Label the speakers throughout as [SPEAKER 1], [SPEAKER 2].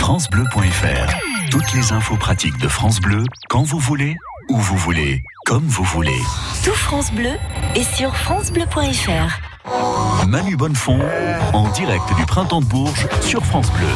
[SPEAKER 1] FranceBleu.fr. Toutes les infos pratiques de France Bleu, quand vous voulez, où vous voulez, comme vous voulez.
[SPEAKER 2] Tout France Bleu est sur FranceBleu.fr.
[SPEAKER 1] Manu Bonnefond, en direct du Printemps de Bourges sur France Bleu.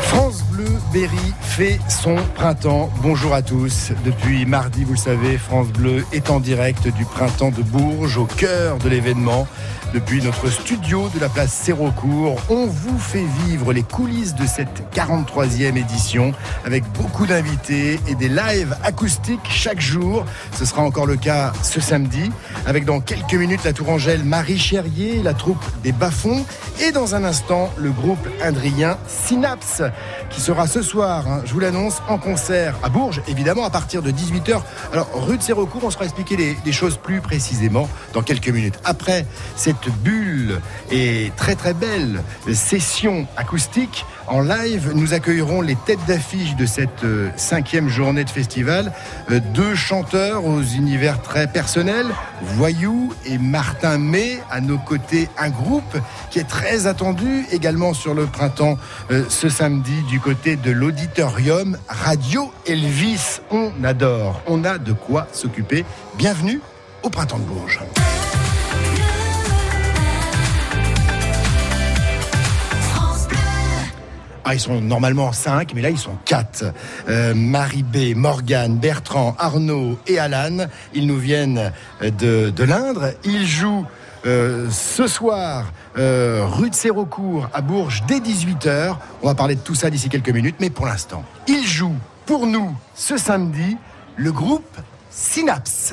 [SPEAKER 3] France Bleu Berry fait son printemps. Bonjour à tous. Depuis mardi, vous le savez, France Bleu est en direct du Printemps de Bourges, au cœur de l'événement. Depuis notre studio de la place Sérocourt, on vous fait vivre les coulisses de cette 43e édition avec beaucoup d'invités et des lives acoustiques chaque jour. Ce sera encore le cas ce samedi avec dans quelques minutes la Tourangelle Marie Cherrier, la troupe des Bafons et dans un instant le groupe indrien Synapse qui sera ce soir, hein, je vous l'annonce, en concert à Bourges, évidemment à partir de 18h. Alors rue de Sérocourt, on sera expliquer les, les choses plus précisément dans quelques minutes. Après cette bulle et très très belle session acoustique en live, nous accueillerons les têtes d'affiche de cette euh, cinquième journée de festival. Euh, deux chanteurs aux univers très personnels, Voyou et Martin May. À nos côtés, un groupe qui est très attendu également sur le printemps euh, ce samedi du côté de l'auditorium Radio Elvis. On adore, on a de quoi s'occuper. Bienvenue au printemps de Bourges. Ah, ils sont normalement 5, mais là ils sont 4. Euh, Marie B, Morgane, Bertrand, Arnaud et Alan, ils nous viennent de, de l'Indre. Ils jouent euh, ce soir euh, rue de Sérocourt à Bourges dès 18h. On va parler de tout ça d'ici quelques minutes, mais pour l'instant, ils jouent pour nous ce samedi le groupe Synapse.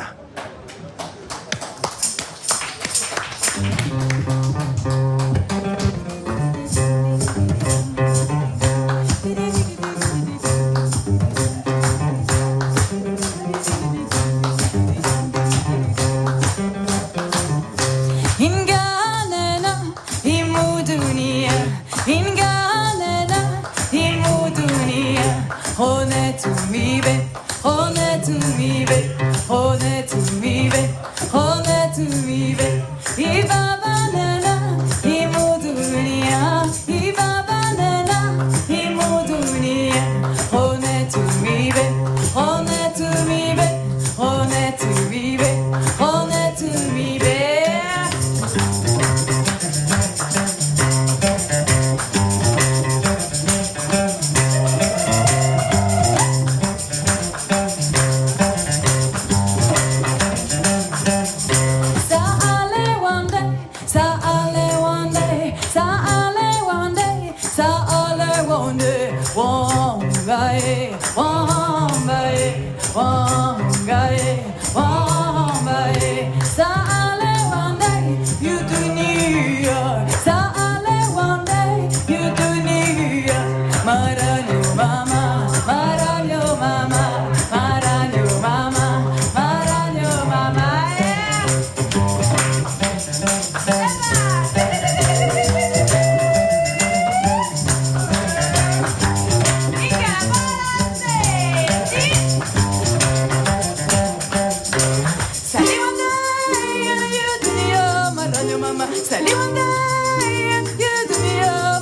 [SPEAKER 4] Maranyo mama,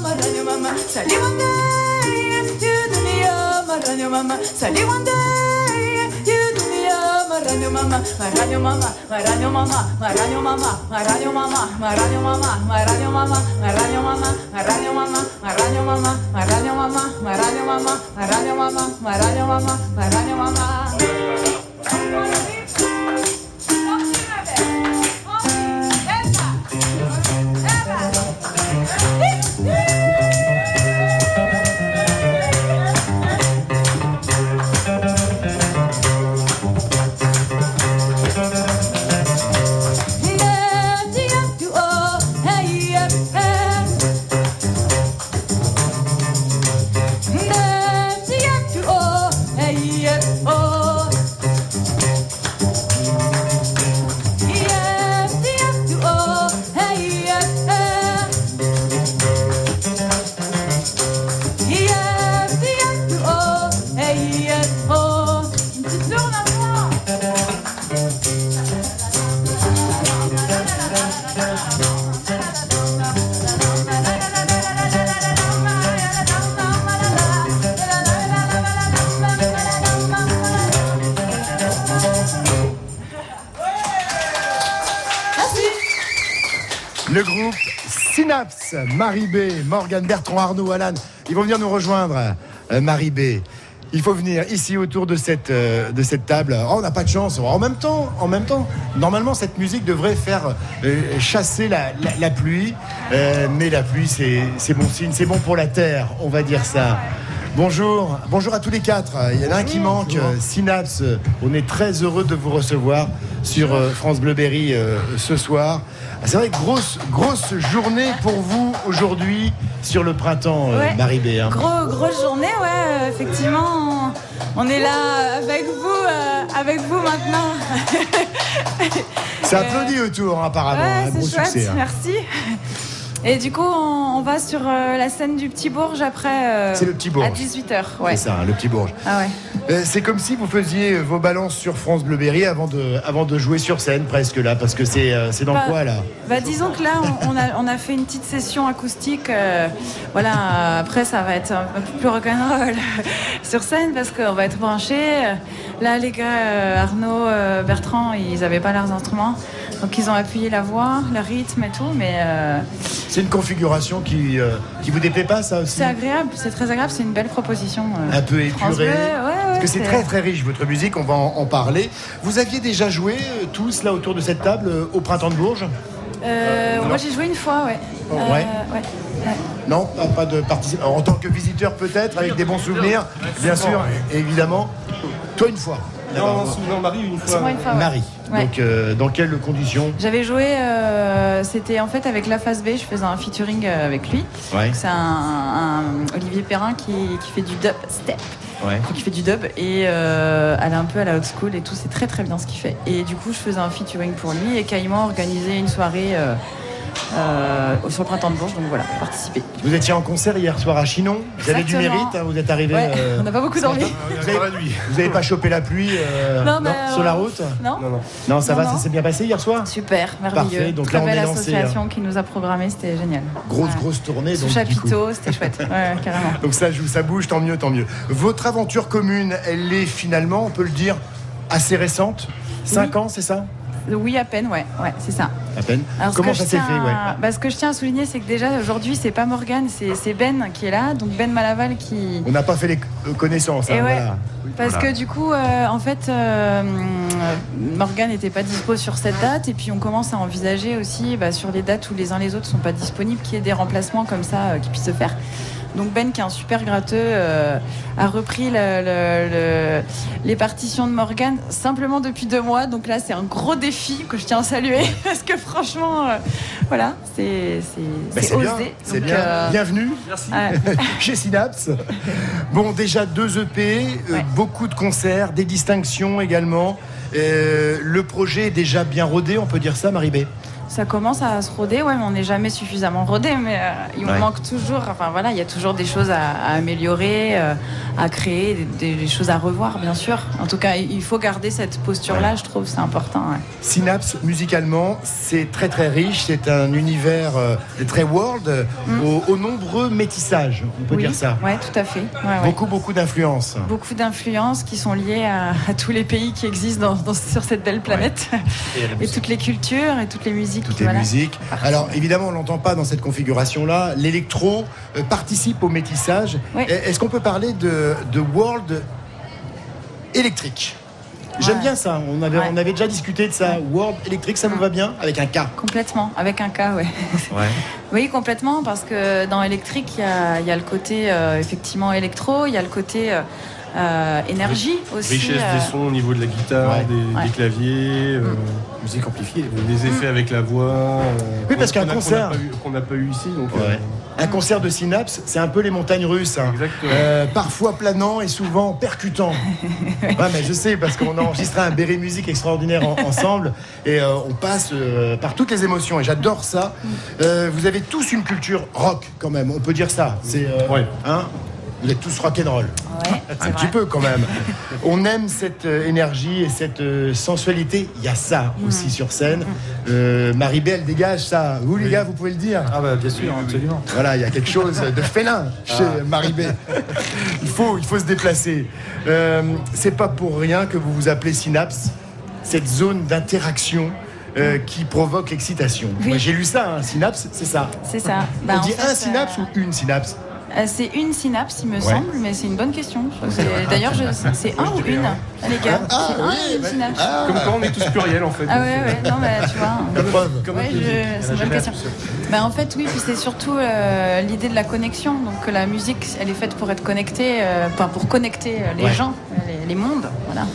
[SPEAKER 4] maranyo mama, maranyo mama, mama, maranyo mama, maranyo mama, maranyo mama, mama, maranyo mama, maranyo mama, maranyo mama, mama, maranyo mama, maranyo mama, maranyo mama, maranyo mama, maranyo mama, maranyo mama, maranyo mama, maranyo mama, maranyo mama, maranyo mama, maranyo mama, maranyo mama, maranyo mama,
[SPEAKER 3] maranyo mama, B, Morgane Bertrand, Arnaud, Alan, ils vont venir nous rejoindre. Euh, Marie B. Il faut venir ici autour de cette, euh, de cette table. Oh, on n'a pas de chance. En même temps, en même temps, normalement cette musique devrait faire euh, chasser la, la- la pluie, mais la pluie c'est c'est bon signe, c'est bon pour la terre, on va dire ça. Bonjour, bonjour à tous les quatre. Il y en a un qui manque, Synapse. On est très heureux de vous recevoir sur euh, France Bleu Berry euh, ce soir. Ah, C'est vrai, grosse, grosse journée pour vous aujourd'hui sur le printemps, euh,
[SPEAKER 4] Ouais.
[SPEAKER 3] Marie B. hein.
[SPEAKER 4] Gros, grosse journée, ouais, effectivement. On, on est là avec vous, euh, avec vous maintenant.
[SPEAKER 3] C'est
[SPEAKER 4] Euh,
[SPEAKER 3] applaudi autour, hein, apparemment.
[SPEAKER 4] Ouais,
[SPEAKER 3] un gros
[SPEAKER 4] c'est chouette,
[SPEAKER 3] succès. hein.
[SPEAKER 4] merci. Et du coup, on, on va sur euh, la scène du Petit Bourge après. euh,
[SPEAKER 3] C'est le Petit Bourge.
[SPEAKER 4] À 18h, ouais.
[SPEAKER 3] C'est ça, le petit bourge.
[SPEAKER 4] Ah ouais.
[SPEAKER 3] Euh, c'est comme si vous faisiez vos balances sur France Bleu Berry avant de, avant de jouer sur scène, presque là, parce que c'est dans
[SPEAKER 4] Bah,
[SPEAKER 3] quoi là
[SPEAKER 4] Bah, disons que là, on, on a, on a fait une petite session acoustique. voilà, après, ça va être un peu plus rock'n'roll sur scène parce qu'on va être branchés. Là, les gars, Arnaud, Bertrand, ils n'avaient pas leurs instruments. Donc, ils ont appuyé la voix, le rythme et tout. Mais euh,
[SPEAKER 3] C'est une configuration qui, euh, qui vous déplaît pas, ça aussi
[SPEAKER 4] c'est agréable, c'est très agréable, c'est une belle proposition. euh.
[SPEAKER 3] Un peu
[SPEAKER 4] France
[SPEAKER 3] épuré.
[SPEAKER 4] Bleu, ouais, ouais,
[SPEAKER 3] Parce que c'est très très riche votre musique, on va en, en parler. Vous aviez déjà joué euh, tous là autour de cette table euh, au printemps de Bourges?
[SPEAKER 4] Euh, moi, j'ai joué une fois, ouais.
[SPEAKER 3] Oh,
[SPEAKER 4] Euh,
[SPEAKER 3] ouais.
[SPEAKER 4] ouais. ouais.
[SPEAKER 3] Non, pas, pas de participation. En tant que visiteur peut-être, avec des bons souvenirs, bien sûr, évidemment. Toi une fois.
[SPEAKER 5] Non, non, Marie, une fois.
[SPEAKER 4] moi une fois, ouais.
[SPEAKER 3] Marie.
[SPEAKER 4] Ouais.
[SPEAKER 3] Donc euh, dans quelles conditions
[SPEAKER 4] J'avais joué, euh, c'était en fait avec La Face B, je faisais un featuring euh, avec lui.
[SPEAKER 3] Ouais.
[SPEAKER 4] C'est un, un Olivier Perrin qui, qui fait du dub step,
[SPEAKER 3] Ouais.
[SPEAKER 4] qui fait du dub et euh, elle est un peu à la old school et tout, c'est très très bien ce qu'il fait. Et du coup, je faisais un featuring pour lui et Caïman a organisé une soirée euh, sur le printemps de Bourges, donc voilà, participer.
[SPEAKER 3] Vous étiez en concert hier soir à Chinon. Vous avez du mérite, hein, vous êtes arrivé.
[SPEAKER 4] Ouais,
[SPEAKER 3] euh,
[SPEAKER 4] on n'a pas beaucoup dormi.
[SPEAKER 3] Vous avez, vous avez pas chopé la pluie euh,
[SPEAKER 4] Non,
[SPEAKER 3] sur la route
[SPEAKER 4] Non
[SPEAKER 5] Non, non.
[SPEAKER 3] Non, ça
[SPEAKER 4] Non,
[SPEAKER 3] va,
[SPEAKER 4] non.
[SPEAKER 3] ça s'est bien passé hier soir
[SPEAKER 4] Super, merveilleux.
[SPEAKER 3] Parfait, donc
[SPEAKER 4] Très
[SPEAKER 3] là, on
[SPEAKER 4] belle
[SPEAKER 3] est lancé,
[SPEAKER 4] association qui nous a programmé, c'était génial.
[SPEAKER 3] Grosse,
[SPEAKER 4] Ouais.
[SPEAKER 3] grosse tournée.
[SPEAKER 4] Sous
[SPEAKER 3] donc,
[SPEAKER 4] chapiteau, c'était chouette. Ouais, carrément.
[SPEAKER 3] Donc ça joue, ça bouge, tant mieux, tant mieux. Votre aventure commune, elle est finalement, on peut le dire, assez récente. Cinq ans, c'est ça?
[SPEAKER 4] Oui, à peine, ouais, ouais, c'est ça.
[SPEAKER 3] À peine.
[SPEAKER 4] Alors,
[SPEAKER 3] Comment ça s'est fait ouais.
[SPEAKER 4] bah, Ce que je tiens à souligner, c'est que déjà aujourd'hui, c'est pas Morgane, c'est Ben qui est là, donc Ben Malaval qui.
[SPEAKER 3] On n'a pas fait les connaissances.
[SPEAKER 4] Et
[SPEAKER 3] hein,
[SPEAKER 4] ouais.
[SPEAKER 3] voilà.
[SPEAKER 4] Parce que du coup, euh, en fait, euh, Morgane n'était pas dispo sur cette date, et puis on commence à envisager aussi bah, sur les dates où les uns les autres sont pas disponibles, qu'il y ait des remplacements comme ça euh, qui puissent se faire. Donc Ben, qui est un super gratteux, euh, a repris le- le- le- les partitions de Morgane simplement depuis deux mois. Donc là, c'est un gros défi que je tiens à saluer parce que franchement, euh, voilà, c'est
[SPEAKER 3] Ben, bien,
[SPEAKER 4] osé.
[SPEAKER 3] c'est bien.
[SPEAKER 4] euh,
[SPEAKER 3] Bienvenue chez Synapse. Bon, déjà deux EP,
[SPEAKER 4] Ouais.
[SPEAKER 3] beaucoup de concerts, des distinctions également. Le projet est déjà bien rodé, on peut dire ça, Marie B.
[SPEAKER 4] Ça commence à se roder, ouais, mais on n'est jamais suffisamment rodé, mais euh, il
[SPEAKER 3] Ouais.
[SPEAKER 4] manque toujours, enfin voilà, il y a toujours des choses à, à améliorer, euh, à créer, des, des choses à revoir, bien sûr. En tout cas, il faut garder cette posture-là, je trouve, c'est important. ouais.
[SPEAKER 3] Synapse, musicalement, c'est très très riche, c'est un univers euh, très world, euh, aux, aux nombreux métissages, on peut
[SPEAKER 4] oui,
[SPEAKER 3] dire ça.
[SPEAKER 4] Ouais, tout à fait. Ouais, ouais.
[SPEAKER 3] Beaucoup, beaucoup d'influences.
[SPEAKER 4] Beaucoup d'influences qui sont liées à, à tous les pays qui existent dans- dans- sur cette belle planète, et, toutes les cultures et toutes les musiques.
[SPEAKER 3] Toutes les
[SPEAKER 4] voilà.
[SPEAKER 3] musiques. Alors évidemment, on l'entend pas dans cette configuration-là. L'électro euh, participe au métissage.
[SPEAKER 4] Oui.
[SPEAKER 3] Est-ce qu'on peut parler de, de world électrique? J'aime
[SPEAKER 4] Ouais.
[SPEAKER 3] bien ça. On avait,
[SPEAKER 4] Ouais.
[SPEAKER 3] on avait déjà discuté de ça. World électrique, ça vous va bien? Avec un K.
[SPEAKER 4] Complètement, avec un cas, ouais. Oui, complètement, parce que dans électrique, il y a, il y a le côté euh, effectivement électro, il y a le côté euh, euh, énergie aussi.
[SPEAKER 5] Richesse
[SPEAKER 4] euh,
[SPEAKER 5] des sons au niveau de la guitare,
[SPEAKER 3] Ouais.
[SPEAKER 5] des, claviers, euh,
[SPEAKER 3] Musique amplifiée.
[SPEAKER 5] des effets avec la voix. euh,
[SPEAKER 3] Oui, parce qu'un concert-
[SPEAKER 5] qu'on n'a pas eu- pas ici. Donc,
[SPEAKER 3] Ouais.
[SPEAKER 5] euh,
[SPEAKER 3] Un concert de Synapse, c'est un peu les montagnes russes. hein.
[SPEAKER 5] Exactement.
[SPEAKER 3] Euh, parfois planant et souvent percutant. ouais, mais je sais, parce qu'on a enregistré un Berry Musique extraordinaire en- ensemble et euh, on passe euh, par toutes les émotions et j'adore ça. Euh, vous avez tous une culture rock quand même, on peut dire ça. C'est, euh,
[SPEAKER 5] Ouais.
[SPEAKER 3] hein? Vous êtes tous rock'n'roll.
[SPEAKER 4] Ouais,
[SPEAKER 3] Un petit
[SPEAKER 4] vrai.
[SPEAKER 3] peu quand même. On aime cette euh, énergie et cette euh, sensualité. Il y a ça
[SPEAKER 4] Mm.
[SPEAKER 3] aussi sur scène. Euh, Marie-Belle dégage ça. Vous les
[SPEAKER 5] Oui.
[SPEAKER 3] gars, vous pouvez le dire.
[SPEAKER 5] Ah bah bien sûr, absolument.
[SPEAKER 3] Voilà, il y a quelque chose de félin chez
[SPEAKER 5] Ah.
[SPEAKER 3] Marie-B. Il faut, il faut se déplacer. Euh, c'est pas pour rien que vous vous appelez Synapse, cette zone d'interaction euh, qui provoque l'excitation.
[SPEAKER 4] Oui.
[SPEAKER 3] Moi, J'ai lu ça, un synapse, c'est ça.
[SPEAKER 4] C'est ça. Bah,
[SPEAKER 3] On dit
[SPEAKER 4] fait,
[SPEAKER 3] un synapse
[SPEAKER 4] euh,
[SPEAKER 3] ou une synapse?
[SPEAKER 4] C'est une synapse, il me
[SPEAKER 3] Ouais.
[SPEAKER 4] semble, mais c'est une bonne question. D'ailleurs, c'est un ou une, les gars.
[SPEAKER 3] Ah,
[SPEAKER 4] c'est un
[SPEAKER 3] oui,
[SPEAKER 4] ou une
[SPEAKER 3] ouais.
[SPEAKER 4] synapse.
[SPEAKER 3] Ah,
[SPEAKER 6] Comme quoi on est tous pluriels en fait.
[SPEAKER 4] Ah ouais, ouais, non, mais tu vois.
[SPEAKER 6] Comme
[SPEAKER 4] Ouais, je- c'est une bonne question. Bah, en fait, oui, puis c'est surtout euh, l'idée de la connexion. Donc, que la musique, elle est faite pour être connectée, euh, enfin, pour connecter euh, les
[SPEAKER 3] Ouais.
[SPEAKER 4] gens, euh, les, les mondes. Voilà.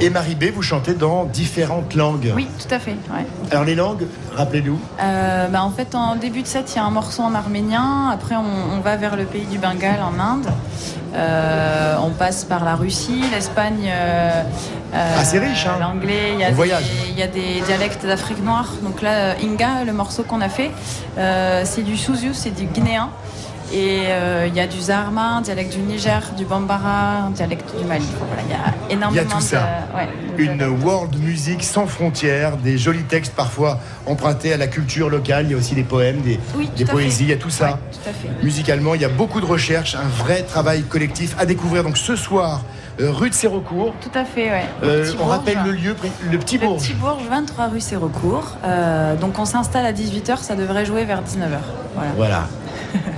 [SPEAKER 3] Et Marie B, vous chantez dans différentes langues.
[SPEAKER 4] Oui, tout à fait. Ouais.
[SPEAKER 3] Alors les langues, rappelez-nous.
[SPEAKER 4] Euh, bah, en fait, en début de set, il y a un morceau en arménien. Après, on, on va vers le pays du Bengale, en Inde. Euh, on passe par la Russie, l'Espagne. euh,
[SPEAKER 3] Ah, c'est riche, hein.
[SPEAKER 4] L'anglais. Il y, a
[SPEAKER 3] On
[SPEAKER 4] des-
[SPEAKER 3] voyage.
[SPEAKER 4] il y a des dialectes d'Afrique noire. Donc là, Inga, le morceau qu'on a fait, euh, c'est du Suzu, c'est du guinéen. Et euh, il y a du Zarma, un dialecte du Niger, du Bambara, un dialecte du Mali. Voilà, il y a énormément
[SPEAKER 3] Il y a tout ça.
[SPEAKER 4] de, ouais, de
[SPEAKER 3] Une world music sans frontières, des jolis textes parfois empruntés à la culture locale. Il y a aussi des poèmes, des,
[SPEAKER 4] Oui,
[SPEAKER 3] des poésies, il y a tout ça.
[SPEAKER 4] Ouais, tout à fait.
[SPEAKER 3] Musicalement, il y a beaucoup de recherches, un vrai travail collectif à découvrir. Donc ce soir, euh, rue de Sérocourt.
[SPEAKER 4] Tout à fait, ouais.
[SPEAKER 3] Euh, on rappelle le lieu, le petit
[SPEAKER 4] Le
[SPEAKER 3] bourg.
[SPEAKER 4] Petit Bourges, 23 rue Sérocourt. Euh, donc on s'installe à 18h, ça devrait jouer vers 19h. Voilà.
[SPEAKER 3] Voilà.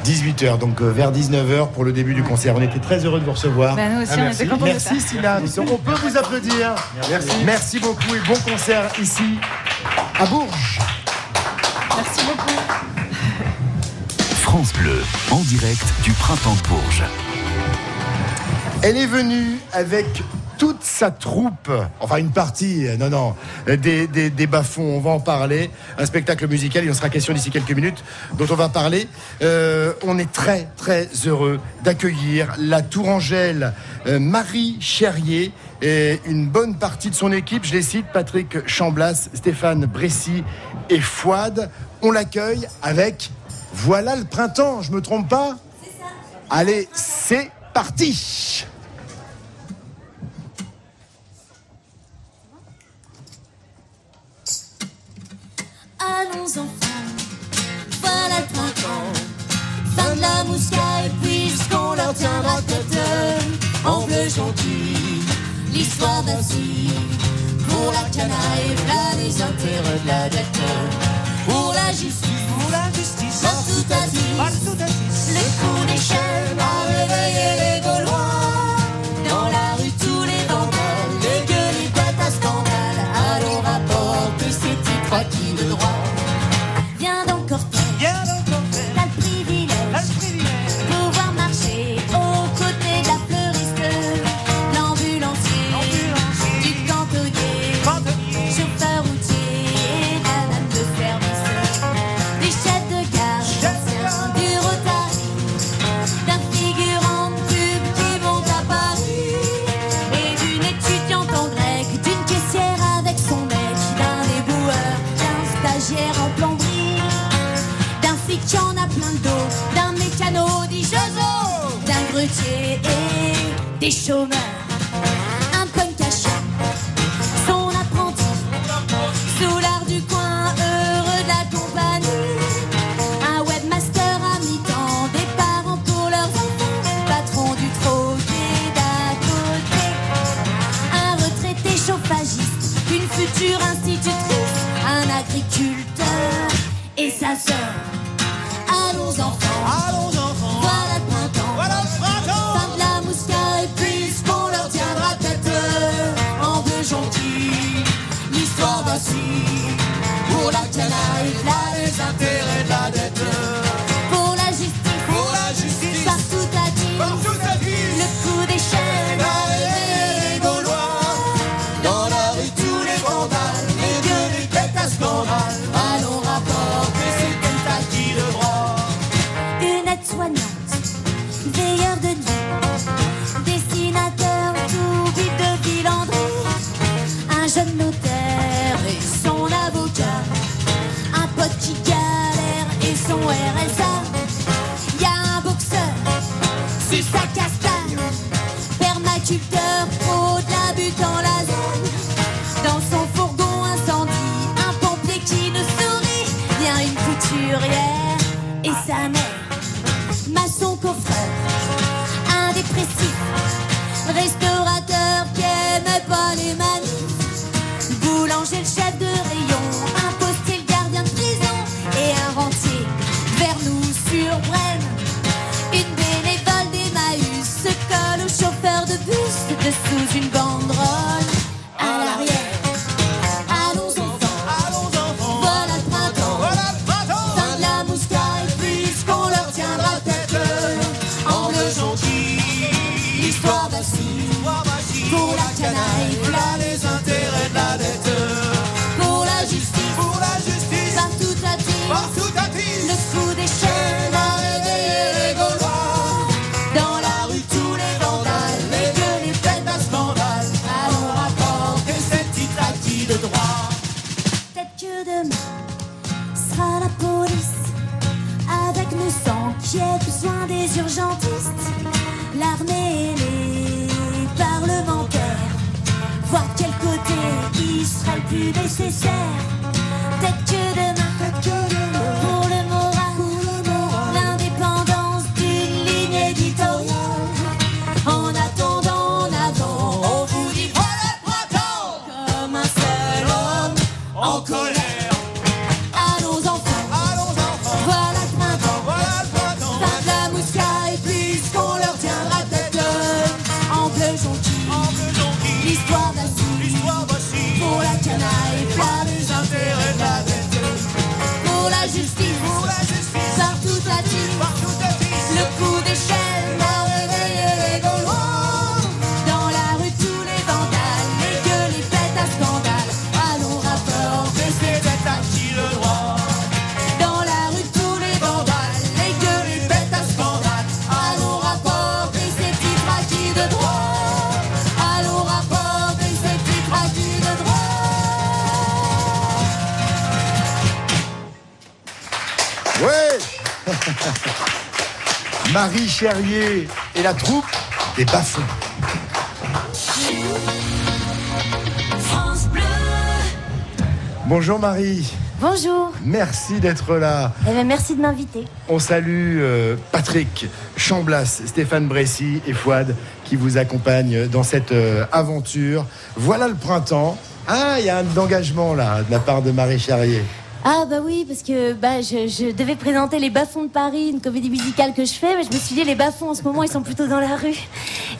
[SPEAKER 3] 18h, donc euh, vers 19h pour le début du concert. On était très heureux de vous recevoir.
[SPEAKER 4] Bah, nous aussi,
[SPEAKER 3] Ah,
[SPEAKER 4] on
[SPEAKER 3] merci.
[SPEAKER 4] était contents de.
[SPEAKER 3] On peut vous applaudir. Merci. Merci beaucoup et bon concert ici à Bourges.
[SPEAKER 4] Merci beaucoup.
[SPEAKER 1] France Bleu, en direct du printemps de Bourges.
[SPEAKER 3] Elle est venue avec toute sa troupe, enfin une partie, euh, non, non, euh, des, des, des bas-fonds, on va en parler. Un spectacle musical, il en sera question d'ici quelques minutes, dont on va parler. Euh, on est très, très heureux d'accueillir la Tourangelle euh, Marie Cherrier et une bonne partie de son équipe. Je les cite, Patrick Chamblas, Stéphane Bressy et Fouad. On l'accueille avec Voilà le printemps, je me trompe pas? Allez, c'est parti
[SPEAKER 7] Allons enfants, voilà le printemps. Fin de la mouscaille, puisqu'on leur tiendra tête en bleu gentil. L'histoire vacille pour la canaille, là les intérêts de la dette. Pour la justice, pour la justice, partout à tous. Le coup des chaînes a réveillé les Gaulois. Des chômeurs. Un punk caché, son apprenti, sous l'art du coin, heureux de la compagnie. Un webmaster à mi-temps, des parents pour leurs enfants, patron du troquet d'à côté. Un retraité chauffagiste, une future institutrice, un agriculteur et sa sœur. Permaculteur,
[SPEAKER 3] Cherrier et la troupe des Bafons. Bonjour Marie,
[SPEAKER 7] Bonjour.
[SPEAKER 3] merci d'être là.
[SPEAKER 7] Eh ben, merci de m'inviter.
[SPEAKER 3] On salue euh, Patrick Chamblas, Stéphane Bressy et Fouad qui vous accompagnent dans cette euh, aventure. Voilà le printemps. Ah, il y a un engagement là de la part de Marie Charrier.
[SPEAKER 7] Ah bah oui, parce que bah, je, je devais présenter les Bas-fonds de Paris, une comédie musicale que je fais, mais je me suis dit les Bas-fonds en ce moment ils sont plutôt dans la rue.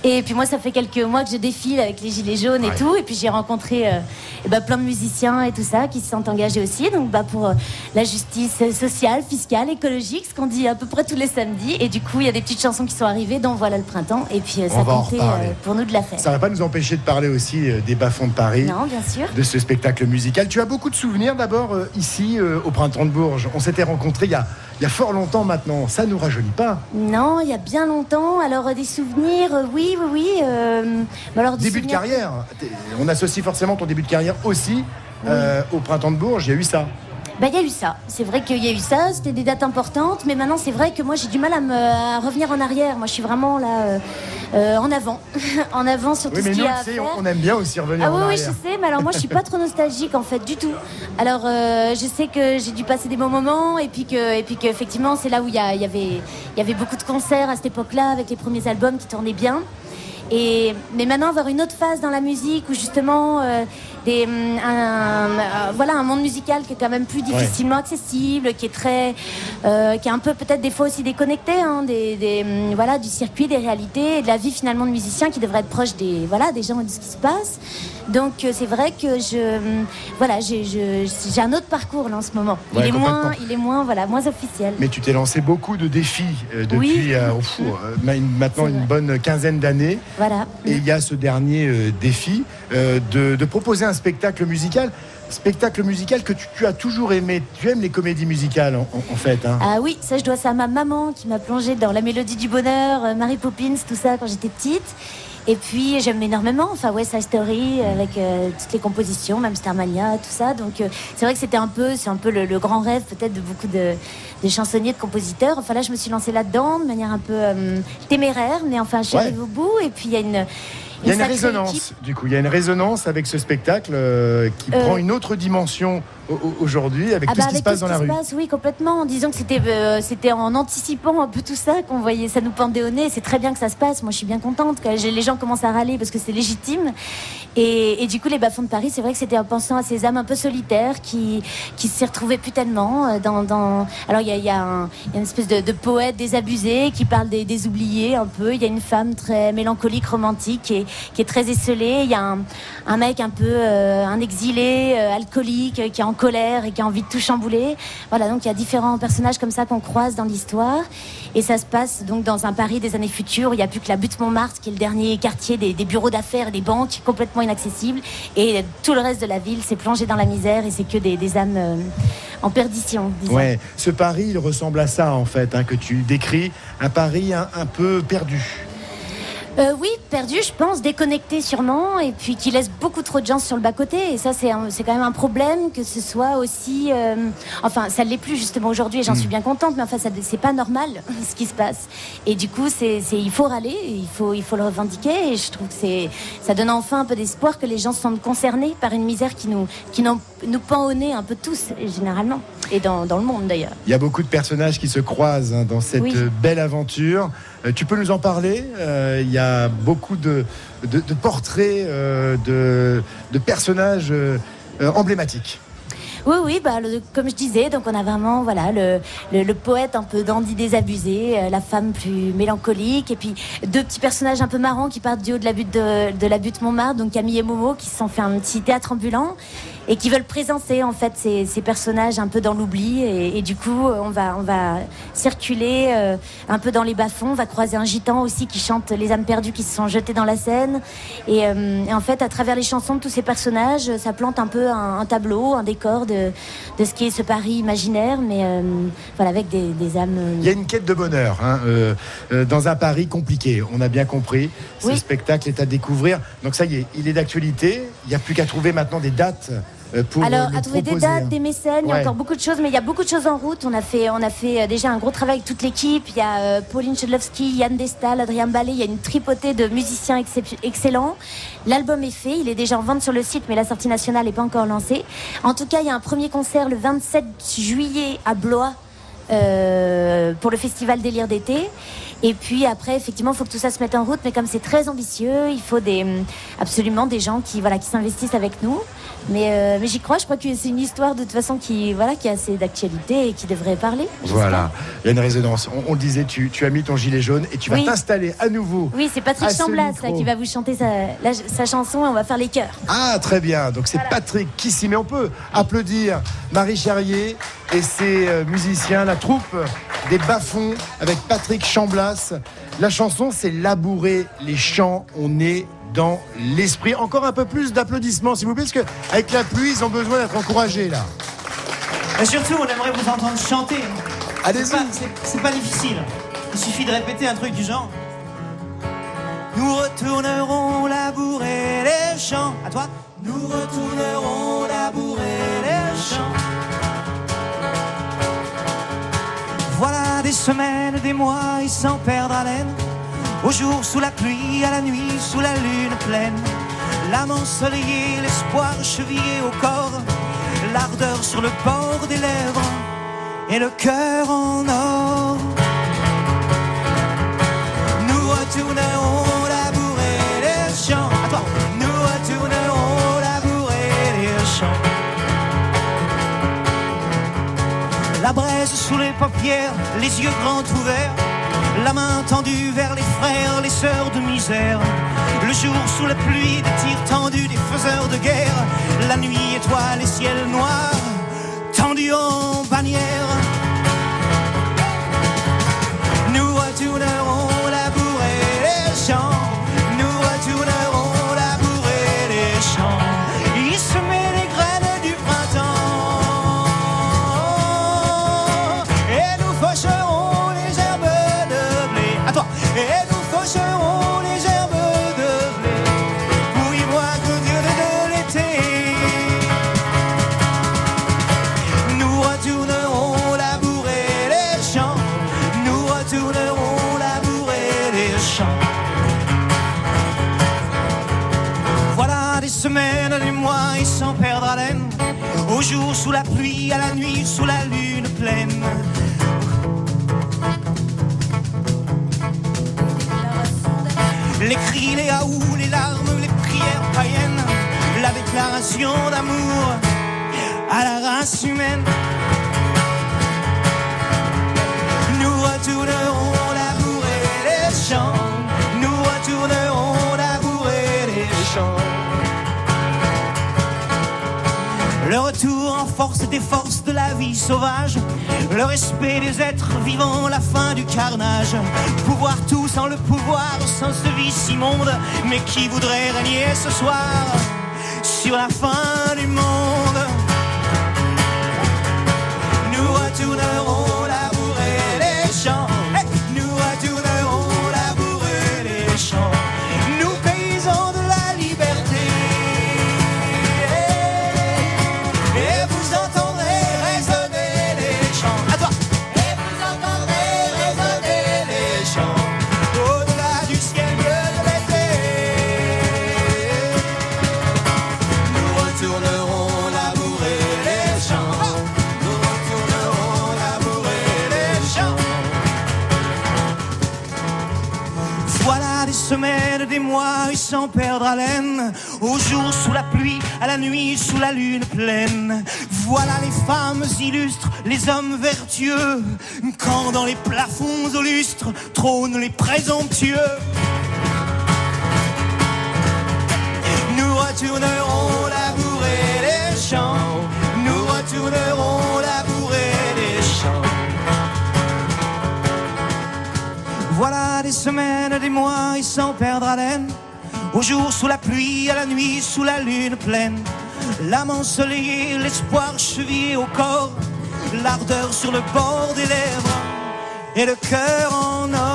[SPEAKER 7] Et puis moi ça fait quelques mois que je défile avec les gilets jaunes et
[SPEAKER 3] Ouais.
[SPEAKER 7] tout, et puis j'ai rencontré euh, ben, plein de musiciens et tout ça qui se sont engagés aussi, donc bah, pour euh, la justice sociale, fiscale, écologique, ce qu'on dit à peu près tous les samedis. Et du coup il y a des petites chansons qui sont arrivées, dont voilà le printemps, et puis euh, ça comptait euh, pour nous de la faire.
[SPEAKER 3] Ça va pas nous empêcher de parler aussi des bas-fonds de Paris.
[SPEAKER 7] Non, bien sûr.
[SPEAKER 3] de ce spectacle musical. Tu as beaucoup de souvenirs d'abord ici au printemps de Bourges. On s'était rencontrés il y, a, il y a fort longtemps maintenant. Ça nous rajeunit pas.
[SPEAKER 7] Non, il y a bien longtemps. Alors euh, des souvenirs, euh, oui, oui, oui. euh, mais alors, des
[SPEAKER 3] Début de carrière. On associe forcément ton début de carrière aussi euh, au printemps de Bourges. Il y a eu ça.
[SPEAKER 7] Bah, il y a eu ça. C'est vrai qu'il y a eu ça. C'était des dates importantes, mais maintenant c'est vrai que moi j'ai du mal à me à revenir en arrière. Moi je suis vraiment là euh, euh, en avant, en avant sur
[SPEAKER 3] Oui,
[SPEAKER 7] tout
[SPEAKER 3] mais
[SPEAKER 7] ce qu'il y a à faire.
[SPEAKER 3] on, aime bien aussi revenir
[SPEAKER 7] Ah
[SPEAKER 3] en
[SPEAKER 7] oui, oui,
[SPEAKER 3] arrière.
[SPEAKER 7] je sais, mais alors moi je suis pas trop nostalgique en fait du tout. Alors euh, je sais que j'ai dû passer des bons moments et puis que et puis qu'effectivement c'est là où il y, a- il y avait il y avait beaucoup de concerts à cette époque-là avec les premiers albums qui tournaient bien. Et mais maintenant avoir une autre phase dans la musique où justement euh, des hum, un, euh, voilà un monde musical qui est quand même plus difficilement accessible, qui est très euh, qui est un peu peut-être des fois aussi déconnecté hein, des, des, hum, voilà du circuit, des réalités et de la vie finalement de musicien qui devrait être proche des voilà des gens et de ce qui se passe. Donc euh, c'est vrai que je hum, voilà j'ai un autre parcours là en ce moment.
[SPEAKER 3] Ouais,
[SPEAKER 7] il est moins il est moins voilà moins officiel.
[SPEAKER 3] Mais tu t'es lancé beaucoup de défis euh, depuis
[SPEAKER 7] Oui.
[SPEAKER 3] euh, au maintenant une bonne quinzaine d'années.
[SPEAKER 7] Voilà.
[SPEAKER 3] Et il y a ce dernier défi euh, de, de proposer un spectacle musical. Spectacle musical que tu, tu as toujours aimé. Tu aimes les comédies musicales en, fait. hein.
[SPEAKER 7] Ah oui, ça je dois ça à ma maman qui m'a plongée dans la mélodie du bonheur, euh, Mary Poppins, tout ça quand j'étais petite. Et puis j'aime énormément, enfin West Side Story avec euh, toutes les compositions, même Starmania, tout ça. Donc euh, c'est vrai que c'était un peu, c'est un peu le, le grand rêve peut-être de beaucoup de, de chansonniers, de compositeurs. Enfin là je me suis lancée là-dedans de manière un peu euh, téméraire, mais enfin j'arrive
[SPEAKER 3] Ouais.
[SPEAKER 7] au bout. Et puis il y a une,
[SPEAKER 3] Il y a une résonance,
[SPEAKER 7] équipe.
[SPEAKER 3] du coup. Il y a une résonance avec ce spectacle euh, qui
[SPEAKER 7] Euh,
[SPEAKER 3] prend une autre dimension aujourd'hui avec
[SPEAKER 7] Ah
[SPEAKER 3] tout
[SPEAKER 7] bah
[SPEAKER 3] ce qui se passe dans la rue.
[SPEAKER 7] passe, oui, complètement. Disons que c'était euh, c'était en anticipant un peu tout ça qu'on voyait, ça nous pendait au nez. C'est très bien que ça se passe. Moi, je suis bien contente. Que j'ai- les gens commencent à râler parce que c'est légitime. Et, et du coup, les bas-fonds de Paris, c'est vrai que c'était en pensant à ces âmes un peu solitaires qui qui s'y retrouvaient plus tellement euh, dans. dans... Alors il y a, il y, a un- il y a une espèce de, de poète désabusé qui parle des, des oubliés un peu. Il y a une femme très mélancolique, romantique et, qui est très esselé. Il y a un, un mec un peu euh, un exilé, euh, alcoolique, qui est en colère et qui a envie de tout chambouler. Voilà, donc il y a différents personnages comme ça qu'on croise dans l'histoire. Et ça se passe donc dans un Paris des années futures. Il n'y a plus que la butte Montmartre, qui est le dernier quartier des, bureaux d'affaires et des banques, complètement inaccessible. Et tout le reste de la ville, c'est plongé dans la misère et c'est que des, âmes euh, en perdition.
[SPEAKER 3] Ouais, ce Paris, il ressemble à ça en fait, hein, que tu décris, un Paris un peu perdu.
[SPEAKER 7] Euh, oui, perdu, je pense, déconnecté sûrement, et puis qui laisse beaucoup trop de gens sur le bas-côté. Et ça, c'est quand même un problème que ce soit aussi. euh, enfin, ça ne l'est plus justement aujourd'hui, et j'en suis bien contente, mais enfin, c'est pas normal ce qui se passe. Et du coup, c'est il faut râler, il faut, il faut le revendiquer, et je trouve que c'est ça donne enfin un peu d'espoir que les gens se sentent concernés par une misère qui nous, qui nous, nous pend au nez un peu tous, généralement, et dans, dans le monde d'ailleurs.
[SPEAKER 3] Il y a beaucoup de personnages qui se croisent hein, dans cette
[SPEAKER 7] Oui.
[SPEAKER 3] belle aventure. Euh, tu peux nous en parler Euh, Il y a beaucoup de, portraits euh, de, personnages emblématiques.
[SPEAKER 7] Oui, oui, bah, comme je disais, donc on a vraiment voilà le, poète un peu dandy désabusé, la femme plus mélancolique, et puis deux petits personnages un peu marrants qui partent du haut de la butte de, de la butte Montmartre, donc Camille et Momo, qui se sont fait un petit théâtre ambulant et qui veulent présenter en fait ces, ces personnages un peu dans l'oubli, et, et du coup euh, on va on va circuler euh, un peu dans les bas-fonds, on va croiser un gitan aussi qui chante les âmes perdues qui se sont jetées dans la Seine, et, euh, et en fait à travers les chansons de tous ces personnages, ça plante un peu un, un tableau, un décor de, de ce qui est ce Paris imaginaire, mais euh, voilà avec des, des âmes.
[SPEAKER 3] Il y a une quête de bonheur hein, dans un Paris compliqué. On a bien compris. Ce
[SPEAKER 7] Oui.
[SPEAKER 3] spectacle est à découvrir. Donc ça y est, il est d'actualité. Il n'y a plus qu'à trouver maintenant des dates pour
[SPEAKER 7] Alors,
[SPEAKER 3] euh,
[SPEAKER 7] à trouver des dates, des mécènes, il y a encore beaucoup de choses, mais il y a beaucoup de choses en route. On a fait, on a fait euh, déjà un gros travail avec toute l'équipe. Il y a euh, Pauline Chedlowski, Yann Destal, Adrien Ballet. Il y a une tripotée de musiciens excellents. L'album est fait, il est déjà en vente sur le site, mais la sortie nationale n'est pas encore lancée. En tout cas, il y a un premier concert le 27 juillet à Blois. euh, pour le festival Délire d'été. Et puis après, effectivement, il faut que tout ça se mette en route. Mais comme c'est très ambitieux, il faut des, hum, absolument des gens qui, voilà, qui s'investissent avec nous. Mais, euh, mais j'y crois. Je crois que c'est une histoire de toute façon qui, voilà, qui a assez d'actualité et qui devrait parler.
[SPEAKER 3] Voilà, il y a une résonance. On, on le disait, tu, tu as mis ton gilet jaune et tu vas t'installer à nouveau.
[SPEAKER 7] Oui, c'est Patrick Chamblas là, qui va vous chanter sa, la- sa chanson et on va faire les chœurs.
[SPEAKER 3] Ah, très bien. Donc c'est Patrick qui s'y met. On peut applaudir Marie Charrier et ses euh, musiciens, la troupe des Bas-Fonds avec Patrick Chamblas. La chanson, c'est Labourer les champs. On est dans l'esprit. Encore un peu plus d'applaudissements, s'il vous plaît, parce que avec la pluie, ils ont besoin d'être encouragés là.
[SPEAKER 8] Et surtout, on aimerait vous entendre chanter.
[SPEAKER 3] Allez-y.
[SPEAKER 8] C'est pas, c'est- c'est pas difficile. Il suffit de répéter un truc du genre. Nous retournerons labourer les champs. À toi. Nous retournerons labourer les champs. Voilà des semaines, des mois, et sans perdre haleine. Au jour sous la pluie, à la nuit sous la lune pleine. L'âme ensoleillée, l'espoir chevillé au corps. L'ardeur sur le bord des lèvres et le cœur en or. Nous retournerons labourer les champs. Nous retournerons labourer les champs. La braise sous les paupières, les yeux grands ouverts, la main tendue vers les frères, les sœurs de misère. Le jour sous la pluie, des tirs tendus des faiseurs de guerre. La nuit étoile et ciel noir, tendu en bannière. Nous jour sous la pluie, à la nuit sous la lune pleine. Les cris, les haouts, les larmes, les prières païennes, la déclaration d'amour à la race humaine. Nous retournerons Le retour en force des forces de la vie sauvage, le respect des êtres vivants, la fin du carnage. Pouvoir tout sans le pouvoir, sans ce vice immonde, mais qui voudrait régner ce soir sur la fin du monde? Haleine. Au jour sous la pluie, à la nuit sous la lune pleine. Voilà les femmes illustres, les hommes vertueux. Quand dans les plafonds au lustre trônent les présomptueux. Nous retournerons labourer les champs. Nous retournerons labourer les champs. Voilà des semaines, des mois, et sans perdre haleine. Au jour sous la pluie, à la nuit sous la lune pleine. L'âme ensoleillée, l'espoir chevillé au corps. L'ardeur sur le bord des lèvres et le cœur en or.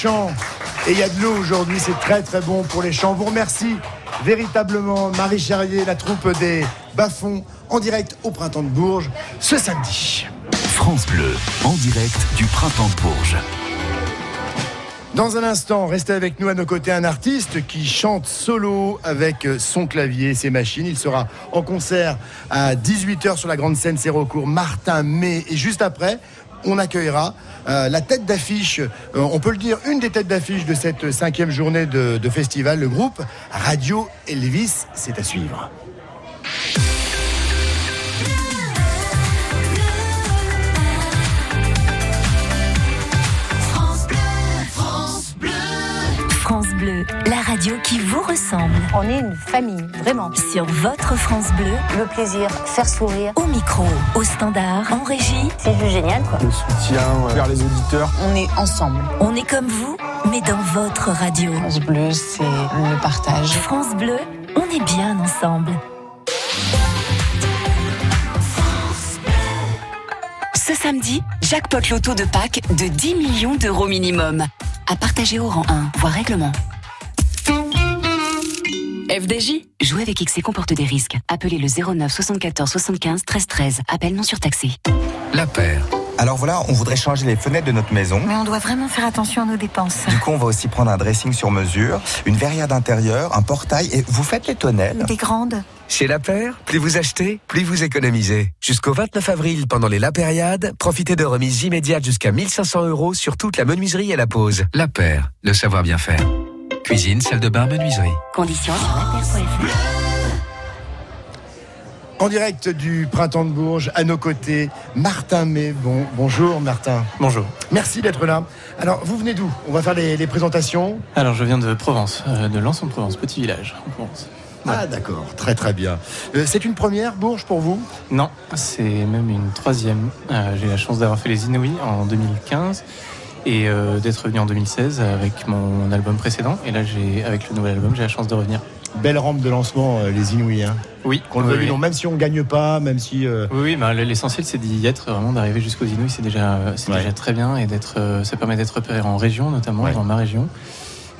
[SPEAKER 8] Champs. Et
[SPEAKER 3] il y a de l'eau aujourd'hui, c'est très très bon pour les champs. Vous remercie véritablement Marie Charrier, la troupe des Bafons, en direct au Printemps de Bourges ce samedi.
[SPEAKER 1] France Bleu, en direct du Printemps de Bourges.
[SPEAKER 3] Dans un instant, restez avec nous à nos côtés un artiste qui chante solo avec son clavier et ses machines. Il sera en concert à 18h sur la grande scène Sérocourt, Martin May. Et juste après, on accueillera euh, la tête d'affiche, euh, on peut le dire, une des têtes d'affiche de cette cinquième journée de, de festival, le groupe Radio Elvis. C'est à suivre.
[SPEAKER 2] Bleu,
[SPEAKER 9] la radio qui vous ressemble.
[SPEAKER 10] On est une famille, vraiment.
[SPEAKER 9] Sur votre France Bleu,
[SPEAKER 10] Le plaisir, faire sourire.
[SPEAKER 9] au micro, au standard, en régie,
[SPEAKER 10] C'est juste génial, quoi.
[SPEAKER 5] Le soutien vers les auditeurs.
[SPEAKER 10] On est ensemble.
[SPEAKER 9] on est comme vous, mais dans votre radio.
[SPEAKER 10] France Bleu, c'est le partage.
[SPEAKER 9] France Bleu, on est bien ensemble. Ce samedi, jackpot loto de Pâques de 10 millions d'euros minimum. À partager au rang 1, voire règlement. FDJ Jouer avec XC comporte des risques. Appelez le 09 74 75 13 13. Appel non surtaxé.
[SPEAKER 11] La paire.
[SPEAKER 12] Alors voilà, on voudrait changer les fenêtres de notre maison.
[SPEAKER 9] Mais on doit vraiment faire attention à nos dépenses.
[SPEAKER 12] Du coup, on va aussi prendre un dressing sur mesure, une verrière d'intérieur, un portail et vous faites les tonnelles.
[SPEAKER 9] Des grandes
[SPEAKER 11] Chez La Paire, plus vous achetez, plus vous économisez. Jusqu'au 29 avril, pendant les La Périade, profitez de remises immédiates jusqu'à 1500 euros sur toute la menuiserie et la pose. La Paire, le savoir bien faire. Cuisine, salle de bain, menuiserie.
[SPEAKER 9] Conditions sur.
[SPEAKER 3] En direct du Printemps de Bourges, à nos côtés, Martin May. Bon, bonjour Martin.
[SPEAKER 5] Bonjour.
[SPEAKER 3] Merci d'être là. Alors, vous venez d'où? On va faire les, les présentations.
[SPEAKER 5] Alors, je viens de Provence, euh, de l'ensemble de Provence, petit village en Provence.
[SPEAKER 3] Ah d'accord, très très bien. Euh, c'est une première Bourges pour vous?
[SPEAKER 5] Non, c'est même une troisième. Euh, J'ai la chance d'avoir fait les Inouïs en 2015 et euh, d'être revenu en 2016 avec mon album précédent. Et là, j'ai, avec le nouvel album, j'ai la chance de revenir.
[SPEAKER 3] Belle rampe de lancement, euh, les Inouïs. hein.
[SPEAKER 5] Oui,
[SPEAKER 3] Qu'on le
[SPEAKER 5] oui,
[SPEAKER 3] veuille ou
[SPEAKER 5] oui.
[SPEAKER 3] non, même si on gagne pas, même si. euh,
[SPEAKER 5] Oui, oui, bah, l'essentiel c'est d'y être, vraiment d'arriver jusqu'aux Inouïs, c'est déjà, c'est
[SPEAKER 3] Ouais.
[SPEAKER 5] déjà très bien et d'être, ça permet d'être repéré en région, notamment
[SPEAKER 3] Ouais.
[SPEAKER 5] dans ma région.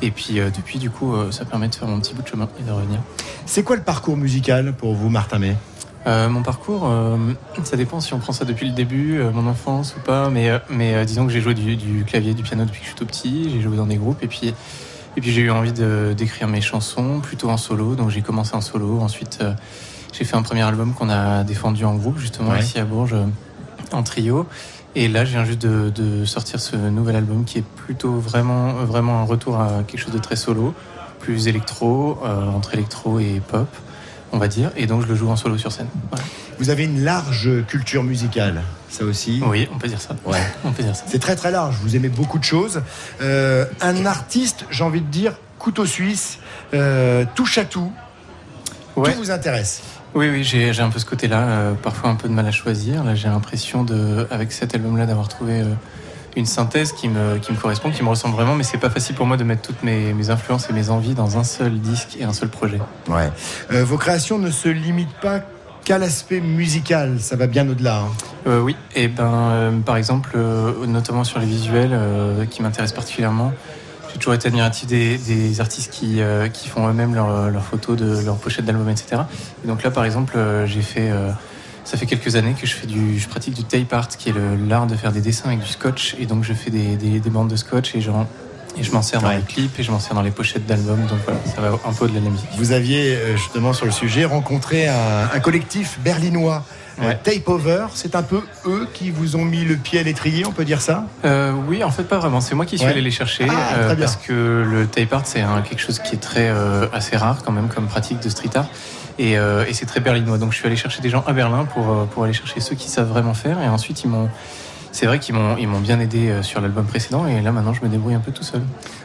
[SPEAKER 5] Et puis depuis, du coup, ça permet de faire mon petit bout de chemin et de revenir.
[SPEAKER 3] C'est quoi le parcours musical pour vous, Martin May?
[SPEAKER 5] Euh, mon parcours, euh, ça dépend si on prend ça depuis le début, euh, mon enfance ou pas, mais, mais disons que j'ai joué du, du clavier, du piano depuis que je suis tout petit, j'ai joué dans des groupes et puis, et puis j'ai eu envie d'écrire mes chansons plutôt en solo, donc j'ai commencé en solo, ensuite j'ai fait un premier album qu'on a défendu en groupe justement
[SPEAKER 3] Ouais.
[SPEAKER 5] ici à Bourges en trio. Et là, je viens juste de, de sortir ce nouvel album qui est plutôt vraiment, vraiment un retour à quelque chose de très solo, plus électro, entre électro et pop, on va dire. Et donc, je le joue en solo sur scène. Voilà.
[SPEAKER 3] Vous avez une large culture musicale, ça aussi
[SPEAKER 5] Oui, on peut dire ça.
[SPEAKER 3] Ouais.
[SPEAKER 5] On peut dire ça.
[SPEAKER 3] C'est très très large, vous aimez beaucoup de choses. Euh, un artiste, j'ai envie de dire, couteau suisse, euh, touche à tout.
[SPEAKER 5] Ouais.
[SPEAKER 3] Tout vous intéresse.
[SPEAKER 5] Oui, oui, j'ai un peu ce côté-là, euh, parfois un peu de mal à choisir. Là, j'ai l'impression de, avec cet album-là, d'avoir trouvé une synthèse qui me, qui me correspond, qui me ressemble vraiment, mais c'est pas facile pour moi de mettre toutes mes, mes influences et mes envies dans un seul disque et un seul projet.
[SPEAKER 3] Ouais. Euh, vos créations ne se limitent pas qu'à l'aspect musical, ça va bien au-delà. hein.
[SPEAKER 5] Euh, oui, et ben, euh, par exemple, notamment sur les visuels qui m'intéressent particulièrement, j'ai toujours été admiratif des, des artistes qui, qui font eux-mêmes leurs photos de leurs pochettes d'albums, etc. Et donc là, par exemple, j'ai fait, ça fait quelques années que je fais du, je pratique du tape art, qui est l'art de faire des dessins avec du scotch, et donc je fais des, des, des bandes de scotch et genre. Et je m'en sers dans
[SPEAKER 3] Ouais.
[SPEAKER 5] les clips et je m'en sers dans les pochettes d'albums, donc voilà, ça va un peu au-delà de la musique.
[SPEAKER 3] Vous aviez euh, justement sur le sujet rencontré un, un collectif berlinois, euh,
[SPEAKER 5] Ouais.
[SPEAKER 3] Tape Over. C'est un peu eux qui vous ont mis le pied à l'étrier, on peut dire ça?
[SPEAKER 5] Euh, oui, en fait, pas vraiment. C'est moi qui suis
[SPEAKER 3] Ouais.
[SPEAKER 5] allé les chercher
[SPEAKER 3] Ah,
[SPEAKER 5] euh, parce que le tape art c'est quelque chose qui est très euh, assez rare quand même comme pratique de street art et, euh, et c'est très berlinois. Donc je suis allé chercher des gens à Berlin pour euh, pour aller chercher ceux qui savent vraiment faire et ensuite ils m'ont c'est vrai qu'ils m'ont ils m'ont bien aidé euh, sur l'album précédent et là maintenant je me débrouille un peu tout seul.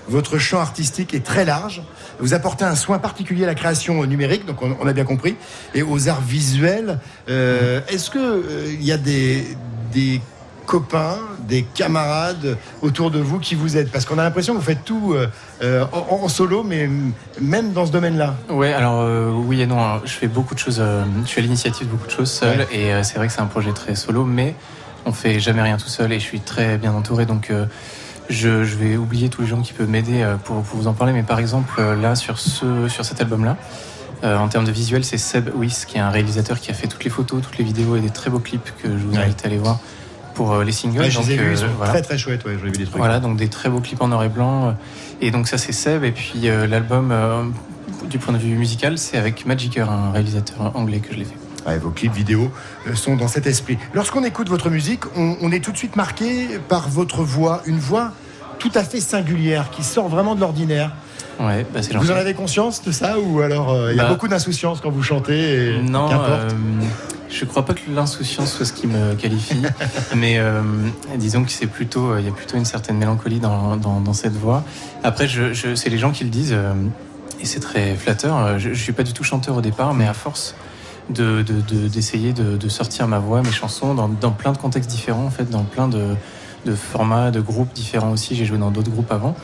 [SPEAKER 3] Votre champ artistique est très large. Vous apportez un soin particulier à la création numérique, donc on, on a bien compris, et aux arts visuels. Euh, Est-ce que euh, il y a des, des copains, des camarades autour de vous qui vous aident Parce qu'on a l'impression que vous faites tout euh, euh, en, en solo, mais même dans ce domaine-là.
[SPEAKER 5] Ouais, alors euh, oui et non. Alors, je fais beaucoup de choses. euh, je suis à l'initiative de beaucoup de choses seul
[SPEAKER 3] Ouais.
[SPEAKER 5] et c'est vrai que c'est un projet très solo, mais on fait jamais rien tout seul et je suis très bien entouré. Donc je, je vais oublier tous les gens qui peuvent m'aider pour, pour vous en parler. Mais par exemple là sur ce sur cet album-là. euh, en termes de visuel, c'est Seb Wyss, qui est un réalisateur qui a fait toutes les photos, toutes les vidéos et des très beaux clips que je vous
[SPEAKER 3] Ouais.
[SPEAKER 5] invite à aller voir pour euh, les singles.
[SPEAKER 3] Ouais, je les ai vus, ils
[SPEAKER 5] euh,
[SPEAKER 3] sont
[SPEAKER 5] voilà.
[SPEAKER 3] très très chouettes. Ouais, j'ai vu des trucs.
[SPEAKER 5] Voilà, donc des très beaux clips en noir et blanc. euh, Et donc ça c'est Seb. Et puis l'album, du point de vue musical, c'est avec Magicker, un réalisateur anglais que je l'ai fait.
[SPEAKER 3] Ouais, vos clips vidéo sont dans cet esprit. Lorsqu'on écoute votre musique, on, on est tout de suite marqué par votre voix, une voix tout à fait singulière, qui sort vraiment de l'ordinaire.
[SPEAKER 5] Ouais, bah.
[SPEAKER 3] Vous en avez conscience de ça ou alors euh, il y a
[SPEAKER 5] Bah,
[SPEAKER 3] beaucoup d'insouciance quand vous chantez et
[SPEAKER 5] Non, euh, je crois pas que l'insouciance soit ce qui me qualifie, mais euh, disons que c'est plutôt, euh, il y a plutôt une certaine mélancolie dans, dans, dans cette voix. Après, je, je, c'est les gens qui le disent, euh, et c'est très flatteur. Je, je suis pas du tout chanteur au départ, mais à force de, de- de- d'essayer de, de sortir ma voix, mes chansons, dans, dans plein de contextes différents, en fait, dans plein de formats, de groupes différents aussi. J'ai joué dans d'autres groupes avant.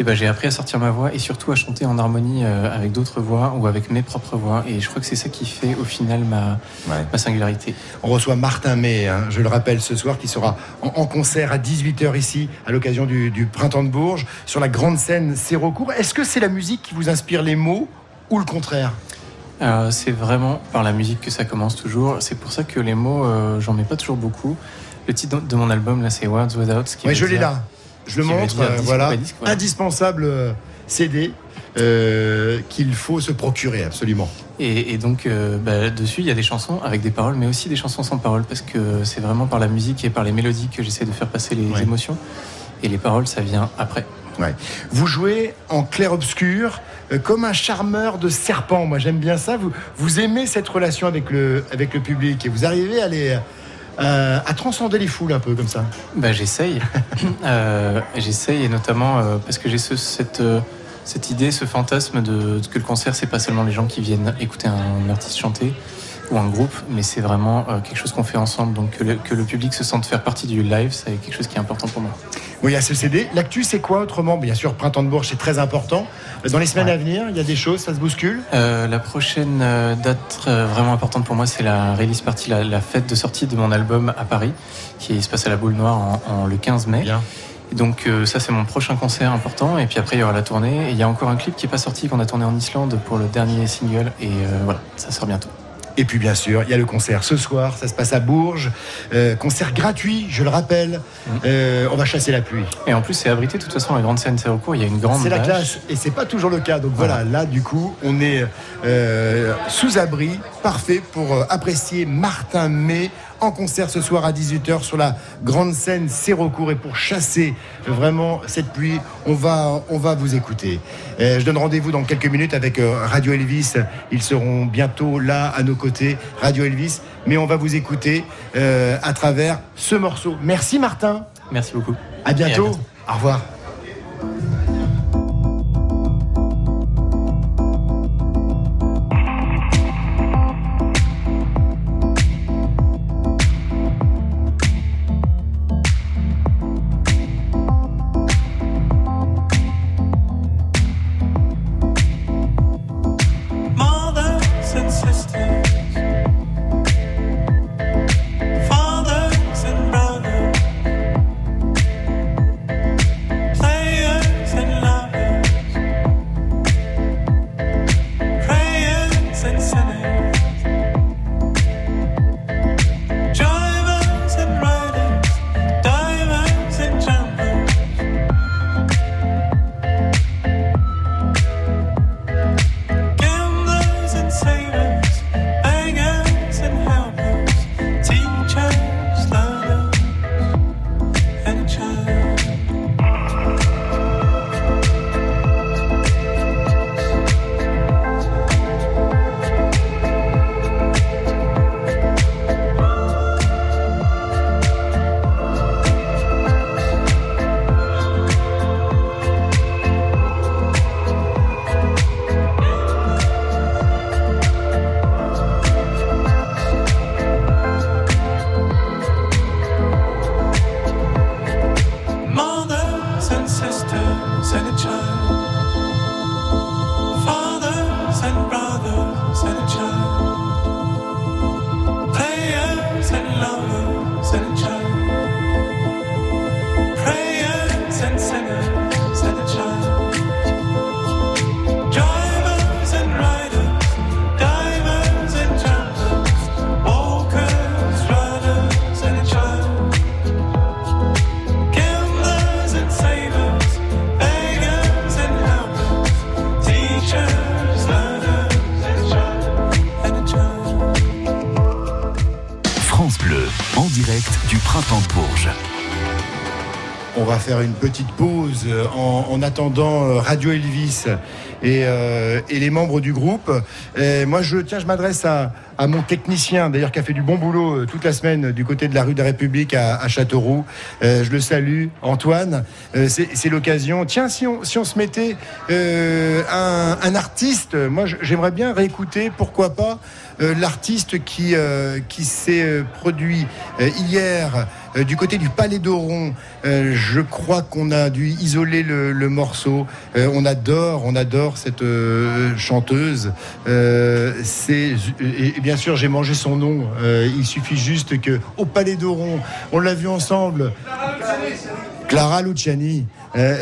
[SPEAKER 5] Et ben, j'ai appris à sortir ma voix et surtout à chanter en harmonie euh, avec d'autres voix ou avec mes propres voix. Et je crois que c'est ça qui fait au final ma,
[SPEAKER 3] Ouais.
[SPEAKER 5] ma singularité.
[SPEAKER 3] On reçoit Martin May, hein, je le rappelle ce soir, qui sera en, en concert à 18h ici, à l'occasion du, du Printemps de Bourges, sur la grande scène Sérocourt. Est-ce que c'est la musique qui vous inspire les mots ou le contraire?
[SPEAKER 5] Euh, c'est vraiment par la musique que ça commence toujours. C'est pour ça que les mots, euh, j'en mets pas toujours beaucoup. Le titre de mon album, là, c'est Words Without. Ce qui
[SPEAKER 3] je l'ai là. Je le montre, euh,
[SPEAKER 5] disque,
[SPEAKER 3] voilà.
[SPEAKER 5] pas disque, voilà.
[SPEAKER 3] Indispensable euh, CD euh, qu'il faut se procurer absolument.
[SPEAKER 5] Et, et donc, euh, bah, dessus, il y a des chansons avec des paroles, mais aussi des chansons sans paroles, parce que c'est vraiment par la musique et par les mélodies que j'essaie de faire passer les
[SPEAKER 3] Ouais.
[SPEAKER 5] émotions. Et les paroles, ça vient après.
[SPEAKER 3] Ouais. Vous jouez en clair-obscur euh, comme un charmeur de serpent. Moi, j'aime bien ça. Vous, vous aimez cette relation avec le, avec le public et vous arrivez à, les, euh, à transcender les foules un peu comme ça.
[SPEAKER 5] Bah, j'essaye. Euh, j'essaye, et notamment euh, parce que j'ai ce- cette, cette idée, ce fantasme de, que le concert, c'est pas seulement les gens qui viennent écouter un artiste chanter. Ou un groupe, mais c'est vraiment euh, quelque chose qu'on fait ensemble. Donc que le, que le public se sente faire partie du live, c'est quelque chose qui est important pour moi.
[SPEAKER 3] Oui, il y a ce CD. L'actu, c'est quoi autrement? Bien sûr, Printemps de Bourges, c'est très important. Dans les semaines à venir, il y a des choses, ça se bouscule?
[SPEAKER 5] Euh, la prochaine euh, date euh, vraiment importante pour moi, c'est la release party, la, la fête de sortie de mon album à Paris, qui se passe à la Boule Noire en, en- le 15 mai. Et donc euh, ça, c'est mon prochain concert important. Et puis après, il y aura la tournée. Et il y a encore un clip qui est pas sorti, qu'on a tourné en Islande pour le dernier single. Et euh, voilà, ça sort bientôt.
[SPEAKER 3] Et puis bien sûr, il y a le concert ce soir, ça se passe à Bourges. Euh, concert gratuit, je le rappelle. Euh, on va chasser la pluie.
[SPEAKER 5] Et en plus, c'est abrité. De toute façon, la grande scène Sérocourt, il y a une grande
[SPEAKER 3] C'est la classe et c'est pas toujours le cas. Donc voilà, là du coup, on est euh, sous abri, parfait pour apprécier Martin May en concert ce soir à 18h sur la grande scène Sérocourt et pour chasser vraiment cette pluie, on va on va vous écouter. Euh, je donne rendez-vous dans quelques minutes avec euh, Radio Elvis. Ils seront bientôt là à nos côtés, Radio Elvis, mais on va vous écouter euh, à travers ce morceau. Merci Martin.
[SPEAKER 5] Merci beaucoup.
[SPEAKER 3] À bientôt.
[SPEAKER 5] À bientôt.
[SPEAKER 3] Au revoir. Faire une petite pause euh, en, en attendant euh, Radio Elvis et, euh, et les membres du groupe. Moi, je tiens, je m'adresse à, mon technicien, d'ailleurs, qui a fait du bon boulot toute la semaine du côté de la rue de la République à, Châteauroux. Je le salue, Antoine. C'est l'occasion. Tiens, si on, se mettait un, artiste, moi, j'aimerais bien réécouter, pourquoi pas, l'artiste qui, s'est produit hier euh, du côté du Palais d'Oron. Euh, je crois qu'on a dû isoler le, morceau. Euh, on adore, on adore cette chanteuse. Bien sûr, j'ai mangé son nom. Il suffit juste que au Palais d'Oron, on l'a vu ensemble. Clara Luciani.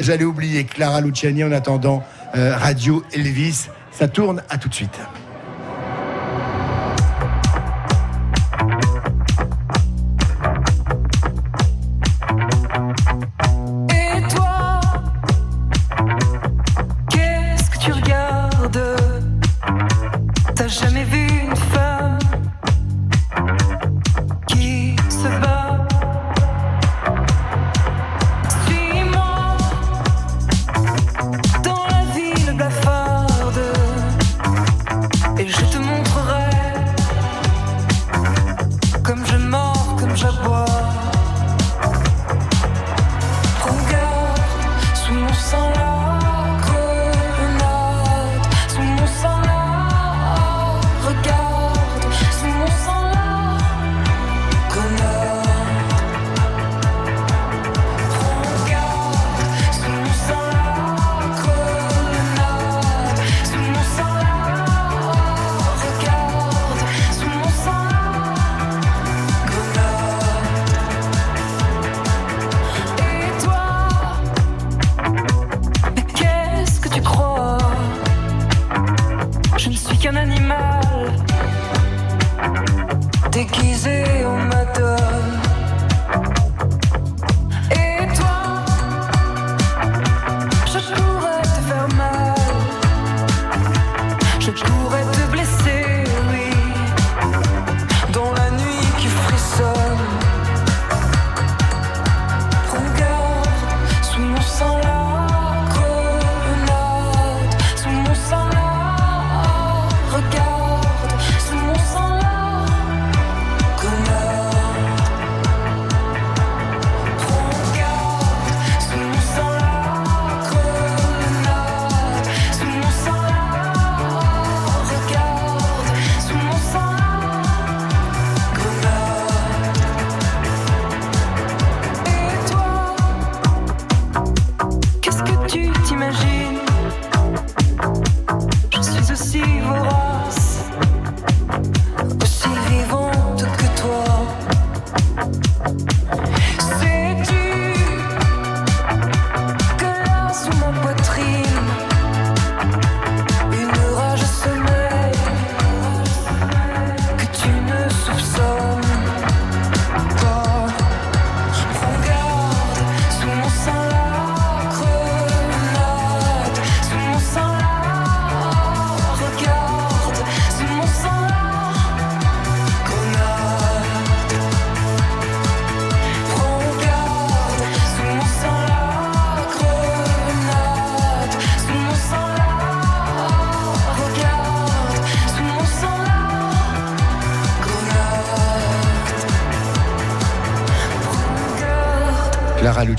[SPEAKER 3] J'allais oublier Clara Luciani en attendant Radio Elvis. Ça tourne. À tout de suite.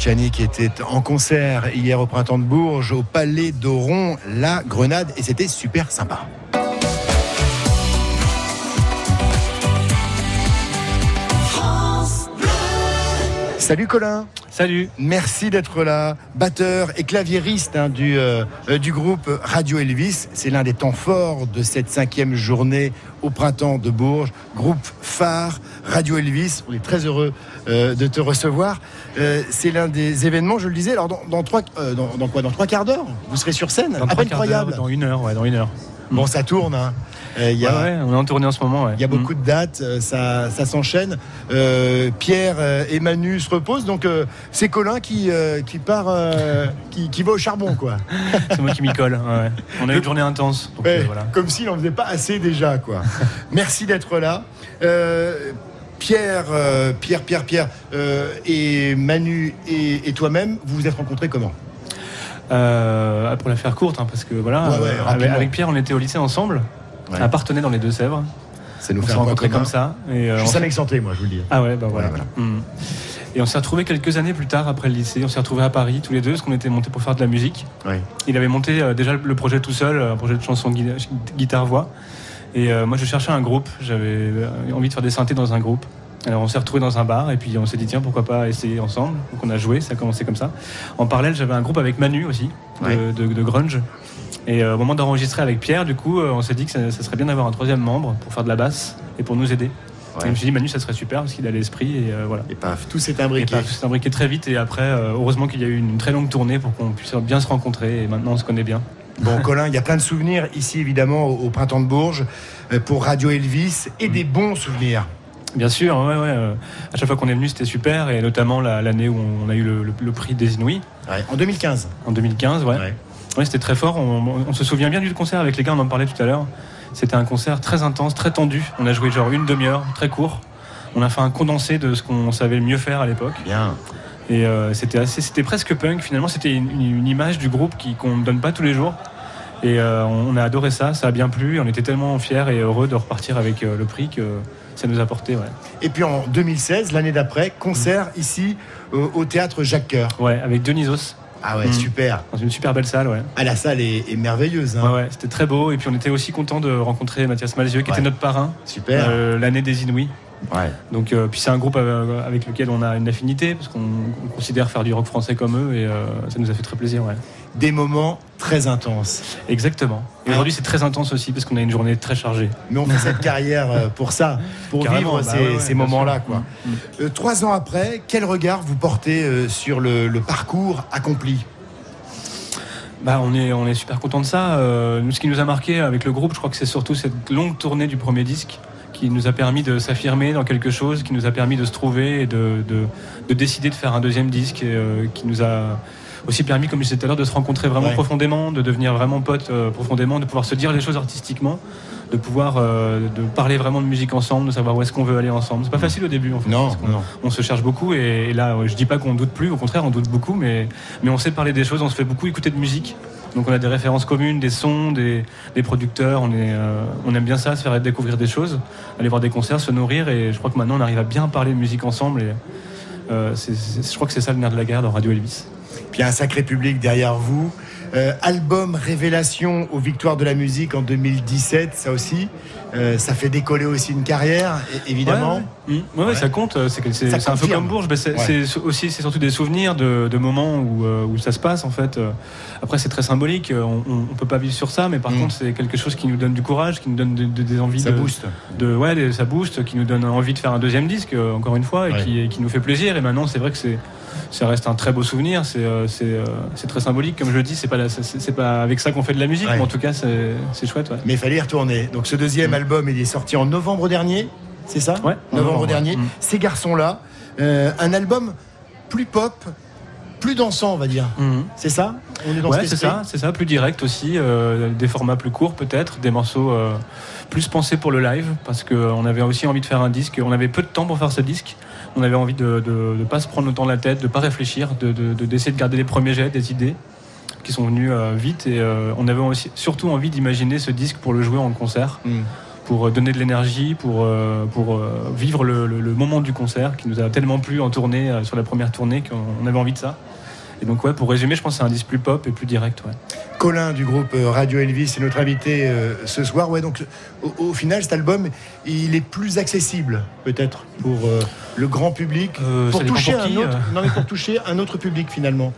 [SPEAKER 3] Luciani qui était en concert hier au printemps de Bourges au Palais d'Oron, la Grenade, et c'était super sympa. Salut Colin.
[SPEAKER 13] Salut.
[SPEAKER 3] Merci d'être là. Batteur et claviériste hein, du, euh, euh, du groupe Radio Elvis. C'est l'un des temps forts de cette cinquième journée au printemps de Bourges. Groupe phare Radio Elvis. On est très heureux euh, de te recevoir. Euh, c'est l'un des événements, je le disais. Alors dans, dans trois, euh, dans, dans quoi Dans trois quarts d'heure Vous serez sur scène
[SPEAKER 13] Dans
[SPEAKER 3] incroyable.
[SPEAKER 13] Dans une heure, ouais, dans une heure.
[SPEAKER 3] Bon, ça tourne. hein. Euh, il y a-
[SPEAKER 13] Ouais, ouais, on est en tournée en ce moment. ouais.
[SPEAKER 3] Il y a beaucoup de dates, ça, ça s'enchaîne. Euh, Pierre et Manu se reposent, donc euh, c'est Colin qui, qui part, qui, qui va au charbon, quoi.
[SPEAKER 13] C'est moi qui m'y colle. On a eu une journée intense. donc, voilà.
[SPEAKER 3] Comme s'il n'en faisait pas assez déjà, quoi. Merci d'être là. Euh, Pierre, euh, Pierre, Pierre, Pierre euh, et Manu et, et toi-même, vous vous êtes rencontrés comment?
[SPEAKER 13] Euh, pour la faire courte, hein, parce que voilà,
[SPEAKER 3] Ouais, ouais,
[SPEAKER 13] avec, Pierre, on était au lycée ensemble,
[SPEAKER 3] Ouais.
[SPEAKER 13] à Partenay dans les Deux-Sèvres.
[SPEAKER 3] Ça nous
[SPEAKER 13] on
[SPEAKER 3] fait un
[SPEAKER 13] rencontrés comme ça. Et,
[SPEAKER 3] Je
[SPEAKER 13] on
[SPEAKER 3] suis Saint-Exempté, moi, je vous le dis.
[SPEAKER 13] Ah ouais, bah voilà. Hmm. Et on s'est retrouvés quelques années plus tard, après le lycée. On s'est retrouvés à Paris, tous les deux, parce qu'on était montés pour faire de la musique. Il avait monté euh, déjà le projet tout seul, un projet de chanson gui- guitare-voix. Et euh, moi, je cherchais un groupe. J'avais euh, envie de faire des synthés dans un groupe. Alors, on s'est retrouvés dans un bar et puis on s'est dit, tiens, pourquoi pas essayer ensemble. Donc, on a joué, ça a commencé comme ça. En parallèle, j'avais un groupe avec Manu aussi, de,
[SPEAKER 3] Ouais.
[SPEAKER 13] de- de grunge. Et euh, au moment d'enregistrer avec Pierre, du coup, on s'est dit que ça, ça serait bien d'avoir un troisième membre pour faire de la basse et pour nous aider. Et je me suis dit, Manu, ça serait super parce qu'il a l'esprit et euh, voilà.
[SPEAKER 3] Et paf, tout s'est
[SPEAKER 13] Et
[SPEAKER 3] imbriqué.
[SPEAKER 13] paf, c'est imbriqué très vite et après, heureusement qu'il y a eu une très longue tournée pour qu'on puisse bien se rencontrer et maintenant on se connaît bien.
[SPEAKER 3] Bon, Colin, il y a plein de souvenirs ici, évidemment, au, au printemps de Bourges, euh, pour Radio Elvis, et des bons souvenirs.
[SPEAKER 13] Bien sûr, ouais, ouais. euh, à chaque fois qu'on est venu, c'était super et notamment la- l'année où on a eu le, le- le prix des Inouïs
[SPEAKER 3] Ouais, En 2015.
[SPEAKER 13] en 2015, ouais.
[SPEAKER 3] Ouais,
[SPEAKER 13] c'était très fort. On, on se souvient bien du concert avec les gars, on en parlait tout à l'heure. C'était un concert très intense, très tendu. On a joué genre une demi-heure, très court. On a fait un condensé de ce qu'on savait le mieux faire à l'époque.
[SPEAKER 3] Bien.
[SPEAKER 13] Et euh, c'était assez, c'était presque punk. Finalement, c'était une, image du groupe qui qu'on ne donne pas tous les jours. Et euh, on a adoré ça, ça a bien plu. On était tellement fiers et heureux de repartir avec euh, le prix que ça nous a porté. Ouais,
[SPEAKER 3] Et puis en 2016, l'année d'après, concert ici euh, au théâtre Jacques Coeur.
[SPEAKER 13] ouais avec Dionysos
[SPEAKER 3] Ah ouais,
[SPEAKER 13] Mm.
[SPEAKER 3] super.
[SPEAKER 13] dans une super belle salle. Ouais.
[SPEAKER 3] Ah, la salle est, est merveilleuse. hein.
[SPEAKER 13] Ouais, ouais, c'était très beau. Et puis on était aussi content de rencontrer Mathias Malzieux, qui
[SPEAKER 3] Ouais.
[SPEAKER 13] était notre parrain
[SPEAKER 3] Super.
[SPEAKER 13] euh, l'année des Inouïs.
[SPEAKER 3] Ouais.
[SPEAKER 13] Donc, euh, puis c'est un groupe euh, avec lequel on a une affinité parce qu'on on considère faire du rock français comme eux et euh, ça nous a fait très plaisir. Ouais.
[SPEAKER 3] Des moments très intenses.
[SPEAKER 13] Exactement. Et aujourd'hui c'est très intense aussi parce qu'on a une journée très chargée.
[SPEAKER 3] Mais on fait cette carrière pour ça, pour
[SPEAKER 13] Carrément,
[SPEAKER 3] vivre
[SPEAKER 13] bah
[SPEAKER 3] ces,
[SPEAKER 13] ouais,
[SPEAKER 3] moments-là. quoi.
[SPEAKER 13] Mm, mm.
[SPEAKER 3] Euh, trois ans après, quel regard vous portez sur le, le parcours accompli?
[SPEAKER 13] Bah, on est, on est super content de ça. Nous, ce qui nous a marqué avec le groupe, je crois que c'est surtout cette longue tournée du premier disque qui nous a permis de s'affirmer dans quelque chose, qui nous a permis de se trouver et de, de, de décider de faire un deuxième disque, et, euh, qui nous a aussi permis, comme je disais tout à l'heure, de se rencontrer vraiment
[SPEAKER 3] Ouais.
[SPEAKER 13] profondément, de devenir vraiment potes euh, profondément, de pouvoir se dire les choses artistiquement, de pouvoir euh, de parler vraiment de musique ensemble, de savoir où est-ce qu'on veut aller ensemble. C'est pas facile au début, en fait.
[SPEAKER 3] Non,
[SPEAKER 13] parce qu'on-
[SPEAKER 3] non.
[SPEAKER 13] on se cherche beaucoup et, et là, je dis pas qu'on doute plus, au contraire, on doute beaucoup, mais, mais on sait parler des choses, on se fait beaucoup écouter de musique. Donc on a des références communes, des sons, des, producteurs, on, est, euh, aime bien ça, se faire découvrir des choses, aller voir des concerts, se nourrir et je crois que maintenant on arrive à bien parler de musique ensemble et euh, je crois que c'est ça le nerf de la guerre dans Radio Elvis.
[SPEAKER 3] Puis un sacré public derrière vous. Euh, album Révélation aux Victoires de la musique en 2017, ça aussi. Euh, ça fait décoller aussi une carrière, évidemment.
[SPEAKER 13] Ouais, ouais. Mm. Ouais, ouais, ça compte. euh, C'est un peu comme Bourges. mais c'est aussi, c'est surtout des souvenirs de, de moments où, euh, où ça se passe en fait. Après, c'est très symbolique. On, on peut pas vivre sur ça, mais par
[SPEAKER 3] Mm.
[SPEAKER 13] contre, c'est quelque chose qui nous donne du courage, qui nous donne de- de- des envies.
[SPEAKER 3] Ça
[SPEAKER 13] de,
[SPEAKER 3] booste.
[SPEAKER 13] De, ouais, ça booste, qui nous donne envie de faire un deuxième disque, encore une fois, et
[SPEAKER 3] Ouais.
[SPEAKER 13] qui, et qui nous fait plaisir. Et maintenant, c'est vrai que c'est ça reste un très beau souvenir. C'est euh, euh, c'est très symbolique, comme je le dis. C'est pas la- avec ça qu'on fait de la musique,
[SPEAKER 3] Ouais.
[SPEAKER 13] mais en tout cas, c'est chouette. Ouais.
[SPEAKER 3] Mais il fallait y retourner. Donc ce deuxième album, il est sorti en novembre dernier, c'est ça?
[SPEAKER 13] Mm. Ouais,
[SPEAKER 3] Novembre,
[SPEAKER 13] novembre,
[SPEAKER 3] dernier.
[SPEAKER 13] Mm.
[SPEAKER 3] Ces garçons-là, euh, un album plus pop, plus dansant, on va dire.
[SPEAKER 13] Mhm.
[SPEAKER 3] C'est ça? On est dans
[SPEAKER 13] Ouais, c'est ça, c'est ça, plus direct aussi, euh, des formats plus courts peut-être, des morceaux euh, plus pensés pour le live, parce qu'on avait aussi envie de faire un disque, on avait peu de temps pour faire ce disque, on avait envie de ne pas se prendre autant la tête, de pas réfléchir, de- de- de- d'essayer de, garder les premiers jets, des idées qui sont venus euh, vite, et euh, on avait aussi, surtout envie d'imaginer ce disque pour le jouer en concert,
[SPEAKER 3] Mm.
[SPEAKER 13] pour donner de l'énergie, pour, euh, pour euh, vivre le, le- le moment du concert qui nous a tellement plu en tournée, euh, sur la première tournée, qu'on avait envie de ça. Et donc, ouais, pour résumer, je pense que c'est un disque plus pop et plus direct. Ouais.
[SPEAKER 3] Colin du groupe euh, Radio Elvis est notre invité euh, ce soir. Ouais, donc au, au final, cet album, il est plus accessible peut-être pour euh, le grand public,
[SPEAKER 13] Euh,
[SPEAKER 3] pour toucher
[SPEAKER 13] pour
[SPEAKER 3] un
[SPEAKER 13] qui,
[SPEAKER 3] autre, non mais pour toucher un autre public finalement.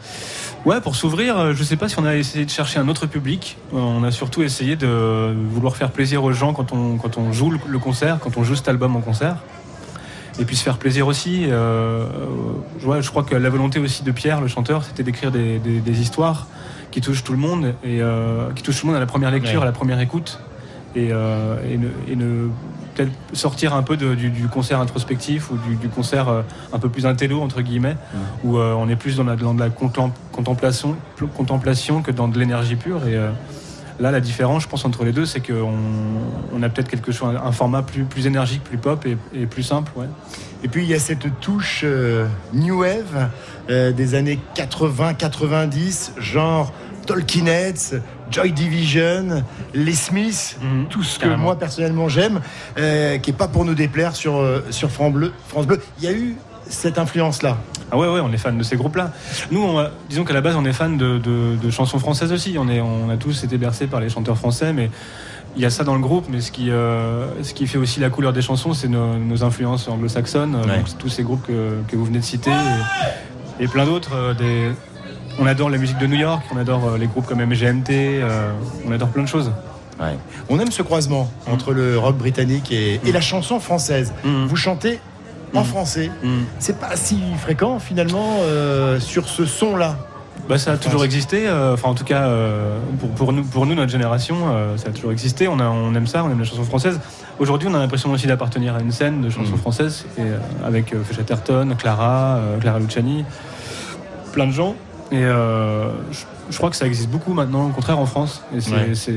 [SPEAKER 13] Ouais, pour s'ouvrir, je sais pas si on a essayé de chercher un autre public. On a surtout essayé de vouloir faire plaisir aux gens quand on, quand on joue le concert, quand on joue cet album en concert. Et puis se faire plaisir aussi. euh, euh, je crois que la volonté aussi de Pierre, le chanteur, c'était d'écrire des, des- des histoires qui touchent tout le monde et euh, qui touchent tout le monde à la première lecture,
[SPEAKER 3] Ouais.
[SPEAKER 13] à la première écoute. Et, euh, et ne, et ne- peut-être sortir un peu de- du, du concert introspectif ou du, du concert un peu plus intello entre guillemets, où on est plus dans, la, dans la contempl- contemplation, contemplation que dans de l'énergie pure. Et là, la différence, je pense, entre les deux, c'est qu'on on a peut-être quelque chose, un format plus, plus énergique, plus pop et, et plus simple. Ouais.
[SPEAKER 3] Et puis il y a cette touche euh, new wave euh, des années 80-90, genre Talking Heads, Joy Division, les Smiths, tout ce que moi personnellement j'aime, euh, qui est pas pour nous déplaire sur sur France Bleu. France Bleu, il y a eu cette influence là.
[SPEAKER 13] Ah ouais, ouais, on est fan de ces groupes-là. Nous, on disons qu'à la base, on est fan de, de- de chansons françaises aussi. On, est, on a tous été bercés par les chanteurs français, mais il y a ça dans le groupe. Mais ce qui, euh, ce qui fait aussi la couleur des chansons, c'est nos, nos influences anglo-saxonnes.
[SPEAKER 3] Ouais.
[SPEAKER 13] Donc, tous ces groupes que, que vous venez de citer et, et plein d'autres. euh, des... On adore la musique de New York, on adore euh, les groupes comme MGMT, euh, on adore plein de choses.
[SPEAKER 3] On aime ce croisement entre le rock britannique et, et la chanson française. Vous chantez en français. C'est pas si fréquent finalement euh, sur ce son-là.
[SPEAKER 13] Bah, ça a toujours existé, euh, enfin en tout cas euh, pour, pour nous, pour nous, notre génération, euh, ça a toujours existé, on, a- on aime ça, on aime la chanson française. Aujourd'hui on a l'impression aussi d'appartenir à une scène de chansons françaises, et, euh, avec euh, Chatterton, Clara, euh, Clara Luciani, plein de gens. Et euh, je, je crois que ça existe beaucoup maintenant, au contraire en France, et c'est
[SPEAKER 3] Ouais.
[SPEAKER 13] c'est-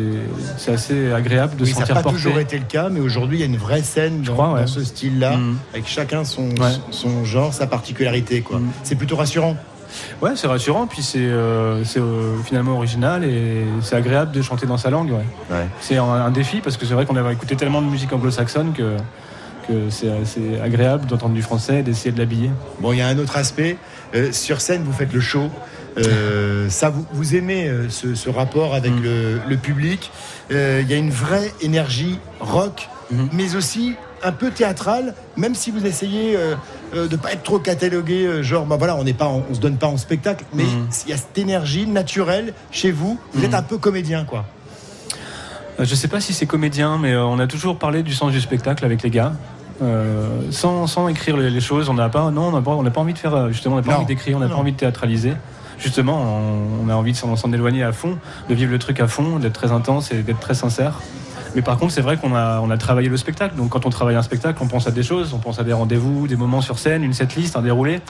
[SPEAKER 13] c'est assez agréable de
[SPEAKER 3] Oui,
[SPEAKER 13] se
[SPEAKER 3] ça n'a
[SPEAKER 13] sentir
[SPEAKER 3] pas
[SPEAKER 13] porté.
[SPEAKER 3] toujours été le cas, mais aujourd'hui il y a une vraie scène dans,
[SPEAKER 13] crois, ouais.
[SPEAKER 3] dans ce style-là,
[SPEAKER 13] Mm.
[SPEAKER 3] avec chacun son,
[SPEAKER 13] Ouais.
[SPEAKER 3] son genre, sa particularité. quoi. C'est plutôt rassurant.
[SPEAKER 13] Ouais, c'est rassurant, puis c'est euh, c'est, euh, finalement original et c'est agréable de chanter dans sa langue. Ouais. C'est un, un défi parce que c'est vrai qu'on avait écouté tellement de musique anglo-saxonne que, que c'est c'est agréable d'entendre du français et d'essayer de l'habiller.
[SPEAKER 3] Bon, il y a un autre aspect. Euh, sur scène, vous faites le show. Euh, ça, vous, vous aimez euh, ce, ce rapport avec
[SPEAKER 13] Mm.
[SPEAKER 3] le, le public. Euh, Il y a une vraie énergie rock,
[SPEAKER 13] Mm-hmm.
[SPEAKER 3] mais aussi un peu théâtrale, même si vous essayez euh, de pas être trop catalogué, genre, bah voilà, on n'est pas, en- on se donne pas en spectacle, mais
[SPEAKER 13] Mm.
[SPEAKER 3] il y a cette énergie naturelle chez vous. Vous êtes un peu comédien, quoi.
[SPEAKER 13] Je sais pas si c'est comédien, mais on a toujours parlé du sens du spectacle avec les gars. Euh, sans, sans écrire les, les choses, on n'a pas, non, on n'a pas, pas envie de faire, justement, on n'a pas
[SPEAKER 3] Non.
[SPEAKER 13] envie d'écrire, on n'a pas envie de théâtraliser. Justement, on, on a envie de s'en éloigner à fond, de vivre le truc à fond, d'être très intense et d'être très sincère. Mais par contre, c'est vrai qu'on a, on a travaillé le spectacle. Donc, quand on travaille un spectacle, on pense à des choses, on pense à des rendez-vous, des moments sur scène, une setlist, un déroulé.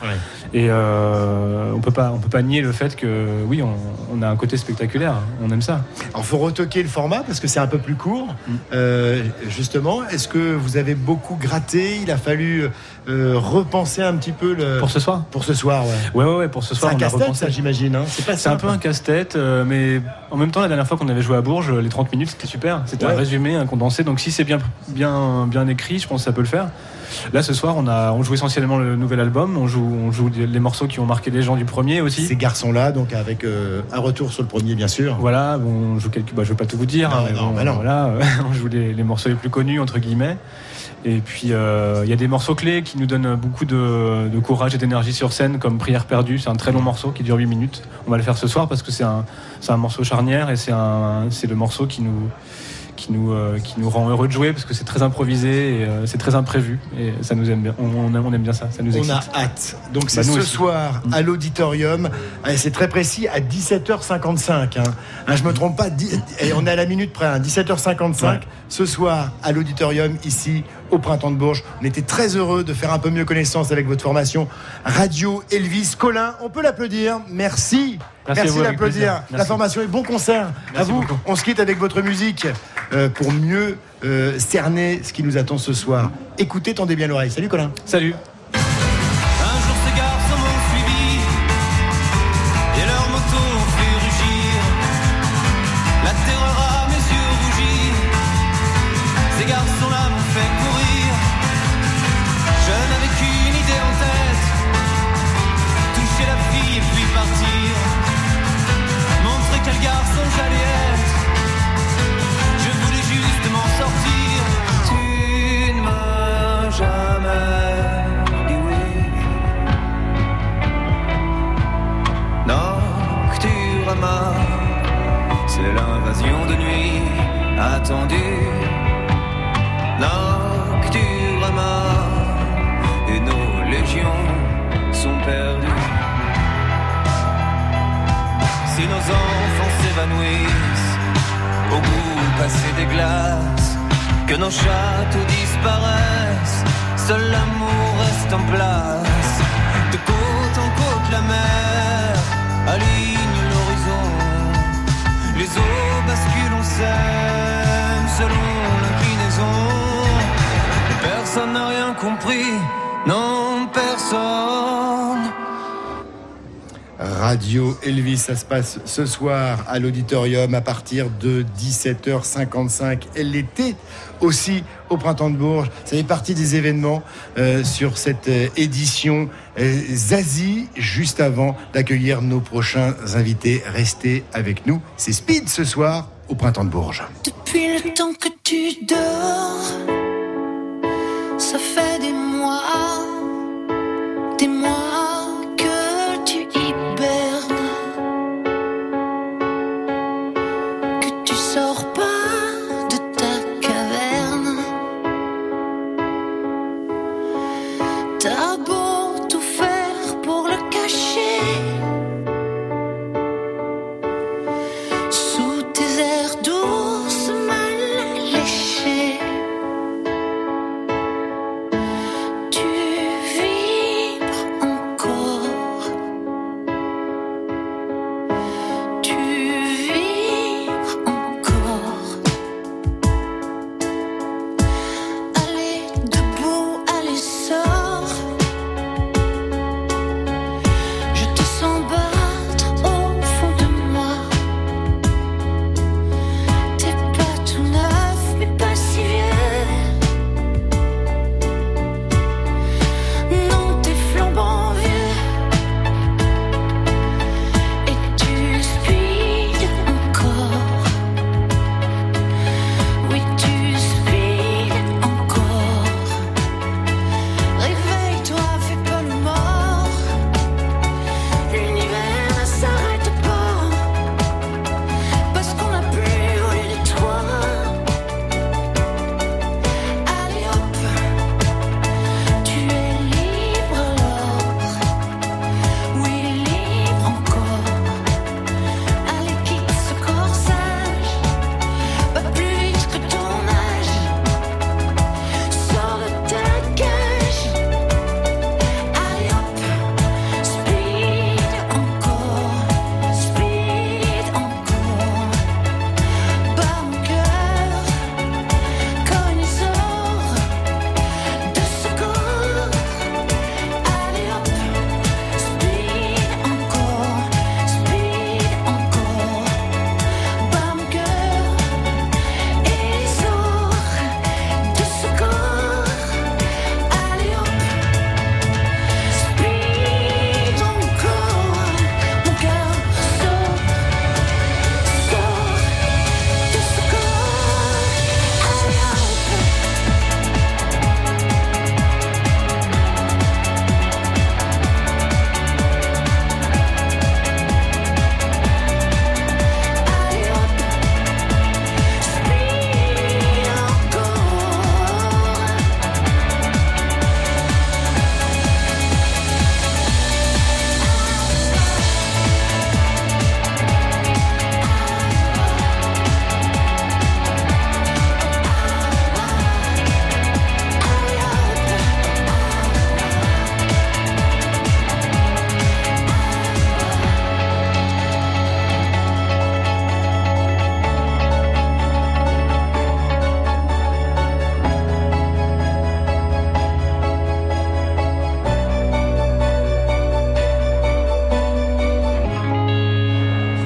[SPEAKER 13] Et euh, on peut pas, on peut pas nier le fait que, oui, on, on a un côté spectaculaire. On aime ça.
[SPEAKER 3] Alors, faut retoquer le format parce que c'est un peu plus court.
[SPEAKER 13] Mm.
[SPEAKER 3] Euh, justement, est-ce que vous avez beaucoup gratté? Il a fallu euh, repenser un petit peu le.
[SPEAKER 13] Pour ce soir
[SPEAKER 3] Pour ce soir, ouais.
[SPEAKER 13] Ouais, ouais, ouais, pour ce
[SPEAKER 3] C'est
[SPEAKER 13] soir,
[SPEAKER 3] un
[SPEAKER 13] on a
[SPEAKER 3] casse-tête, ça, j'imagine. hein. C'est pas
[SPEAKER 13] C'est un peu un casse-tête, euh, mais en même temps, la dernière fois qu'on avait joué à Bourges, les 30 minutes, c'était super. C'était
[SPEAKER 3] Ouais.
[SPEAKER 13] un résumé, un condensé. Donc, si c'est bien, bien, bien écrit, je pense que ça peut le faire. Là, ce soir, on, a, on joue essentiellement le nouvel album. On joue, on joue les morceaux qui ont marqué les gens du premier aussi.
[SPEAKER 3] Ces garçons-là, donc avec euh, un retour sur le premier, bien sûr.
[SPEAKER 13] Voilà, bon, on joue quelques. Bah, je vais pas tout vous dire.
[SPEAKER 3] Non,
[SPEAKER 13] hein, mais
[SPEAKER 3] non,
[SPEAKER 13] bon,
[SPEAKER 3] bah non.
[SPEAKER 13] Voilà, on joue les, les morceaux les plus connus entre guillemets. Et puis euh, il y a des morceaux clés qui nous donnent beaucoup de, de courage et d'énergie sur scène, comme Prière perdue. C'est un très long morceau qui dure 8 minutes. On va le faire ce soir parce que c'est un, un morceau charnière et c'est le morceau qui nous qui nous, euh, qui nous rend heureux de jouer parce que c'est très improvisé et euh, c'est très imprévu et ça nous aime bien. On, on aime, bien ça, ça nous
[SPEAKER 3] On a hâte. Donc c'est ce
[SPEAKER 13] aussi.
[SPEAKER 3] soir à l'auditorium. Ah, C'est très précis à 17h55. Hein. Hein, je me trompe pas. et on est à la minute près. hein, 17h55
[SPEAKER 13] Ouais.
[SPEAKER 3] ce soir à l'auditorium ici au printemps de Bourges. On était très heureux de faire un peu mieux connaissance avec votre formation Radio Elvis Colin. On peut l'applaudir. Merci.
[SPEAKER 13] Merci
[SPEAKER 3] d'applaudir. La formation est bon concert.
[SPEAKER 13] Merci
[SPEAKER 3] à vous.
[SPEAKER 13] beaucoup.
[SPEAKER 3] On se quitte avec votre musique euh, pour mieux euh, cerner ce qui nous attend ce soir. Écoutez, tendez bien l'oreille. Salut Colin.
[SPEAKER 13] Salut.
[SPEAKER 3] Se passe ce soir à l'auditorium à partir de 17h55. Elle l'était aussi au Printemps de Bourges. Ça fait partie des événements euh, sur cette euh, édition. Euh, Zazie, juste avant d'accueillir nos prochains invités, restez avec nous. C'est Speed ce soir au Printemps de Bourges.
[SPEAKER 2] Depuis le temps que tu dors, ça fait des mois,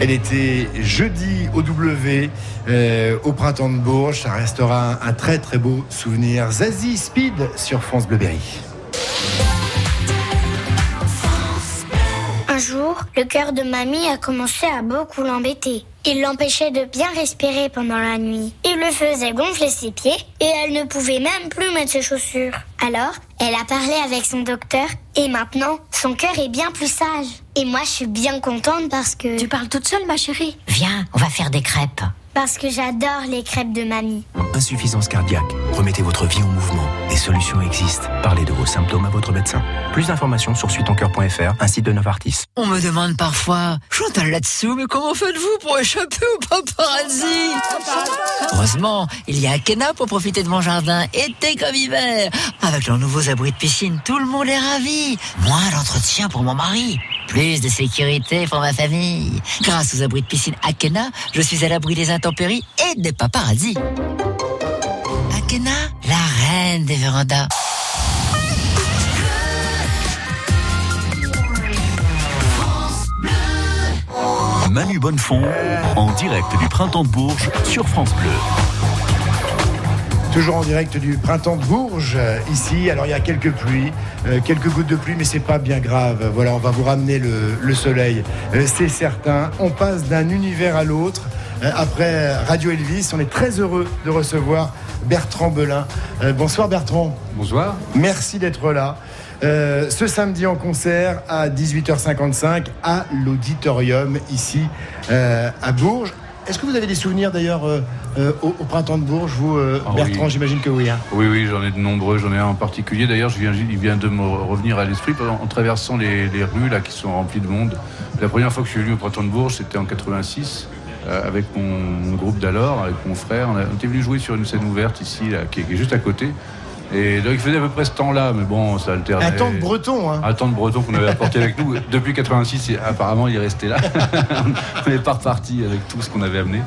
[SPEAKER 3] Elle était jeudi au W, euh, au printemps de Bourges. Ça restera un, très très beau souvenir. Zazie Speed sur France Bleu Berry.
[SPEAKER 14] Un jour, le cœur de mamie a commencé à beaucoup l'embêter. Il l'empêchait de bien respirer pendant la nuit. Il le faisait gonfler ses pieds et elle ne pouvait même plus mettre ses chaussures. Alors, elle a parlé avec son docteur et maintenant, son cœur est bien plus sage. Et moi, je suis bien contente parce que...
[SPEAKER 15] Tu parles toute seule, ma chérie Viens, on va faire des crêpes.
[SPEAKER 14] Parce que j'adore les crêpes de mamie.
[SPEAKER 15] Insuffisance cardiaque. Remettez votre vie en mouvement. Des solutions existent. Parlez de vos symptômes à votre médecin. Plus d'informations sur suitoncoeur.fr, un site de Novartis.
[SPEAKER 16] On me demande parfois, Chantal là-dessous, mais comment faites-vous pour échapper au paparazzi? Heureusement, il y a Akena pour profiter de mon jardin, été comme hiver. Avec leurs nouveaux abris de piscine, tout le monde est ravi. Moins d'entretien pour mon mari. Plus de sécurité pour ma famille. Grâce aux abris de piscine Akena, je suis à l'abri des intempéries et des paparazzis. La reine des vérandas.
[SPEAKER 1] Manu Bonnefond, en direct du Printemps de Bourges sur France Bleu.
[SPEAKER 3] Toujours en direct du printemps de Bourges, euh, ici. Alors il y a quelques pluies, euh, quelques gouttes de pluie, mais c'est pas bien grave. Voilà, on va vous ramener le, le soleil, Euh, c'est certain. On passe d'un univers à l'autre. Euh, après Radio Elvis, on est très heureux de recevoir Bertrand Belin. Euh, bonsoir Bertrand.
[SPEAKER 17] Bonsoir.
[SPEAKER 3] Merci d'être là. Euh, ce samedi en concert à 18h55 à l'auditorium ici euh, à Bourges. Est-ce que vous avez des souvenirs d'ailleurs au, au printemps de Bourges, vous,
[SPEAKER 17] Ah
[SPEAKER 3] Bertrand
[SPEAKER 17] oui.
[SPEAKER 3] J'imagine que oui. hein.
[SPEAKER 17] Oui, oui, j'en ai de nombreux. J'en ai un en particulier. D'ailleurs, je viens, il vient de me revenir à l'esprit en, en traversant les, les rues là qui sont remplies de monde. La première fois que je suis venu au Printemps de Bourges, c'était en 86. Euh, avec mon, mon groupe d'alors, avec mon frère, on, a- on était venu jouer sur une scène ouverte ici, là, qui, est, qui est juste à côté. Et donc il faisait à peu près ce temps-là, mais bon, ça alternait.
[SPEAKER 3] Un temps de breton. Hein.
[SPEAKER 17] Un temps de breton qu'on avait apporté avec nous. Depuis 86, et apparemment, il est resté là. on n'est pas reparti avec tout ce qu'on avait amené.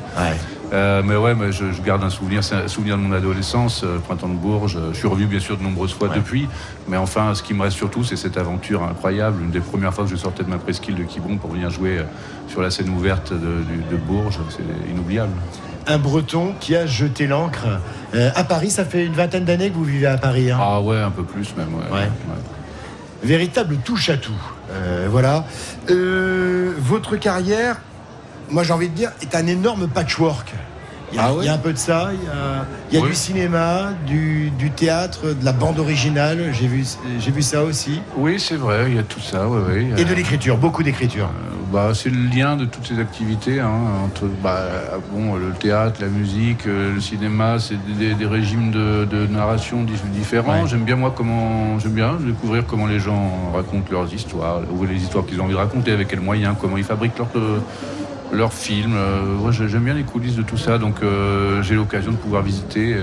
[SPEAKER 17] Euh, mais ouais, mais je, je garde un souvenir, c'est un souvenir de mon adolescence, euh, printemps de Bourges. Je suis revenu bien sûr de nombreuses fois depuis, mais enfin, ce qui me reste surtout, c'est cette aventure incroyable. Une des premières fois que je sortais de ma presqu'île de Quiberon pour venir jouer euh, sur la scène ouverte de, Bourges, c'est inoubliable.
[SPEAKER 3] Un breton qui a jeté l'encre. Euh, à Paris, ça fait une vingtaine d'années que vous vivez à Paris. hein.
[SPEAKER 17] Ah ouais, un peu plus même. Ouais.
[SPEAKER 3] Ouais. Véritable touche à tout. Euh, voilà. Euh, votre carrière, moi j'ai envie de dire, est un énorme patchwork. Il y a,
[SPEAKER 17] Ah ouais
[SPEAKER 3] il y a un peu de ça, il y a, il y a
[SPEAKER 17] Oui.
[SPEAKER 3] du cinéma, du, du théâtre, de la bande originale, j'ai vu, j'ai vu ça aussi.
[SPEAKER 17] Oui, c'est vrai, il y a tout ça, ouais, ouais.
[SPEAKER 3] Et de l'écriture, beaucoup d'écriture.
[SPEAKER 17] Bah, c'est le lien de toutes ces activités hein, entre bah, bon, le théâtre, la musique, euh, le cinéma, c'est des, des régimes de, de narration dif- différents. J'aime bien moi comment j'aime bien découvrir comment les gens racontent leurs histoires ou les histoires qu'ils ont envie de raconter, avec quels moyens, comment ils fabriquent leur, euh, leurs films. Euh, ouais, j'ai- j'aime bien les coulisses de tout ça, donc euh, j'ai l'occasion de pouvoir visiter, euh,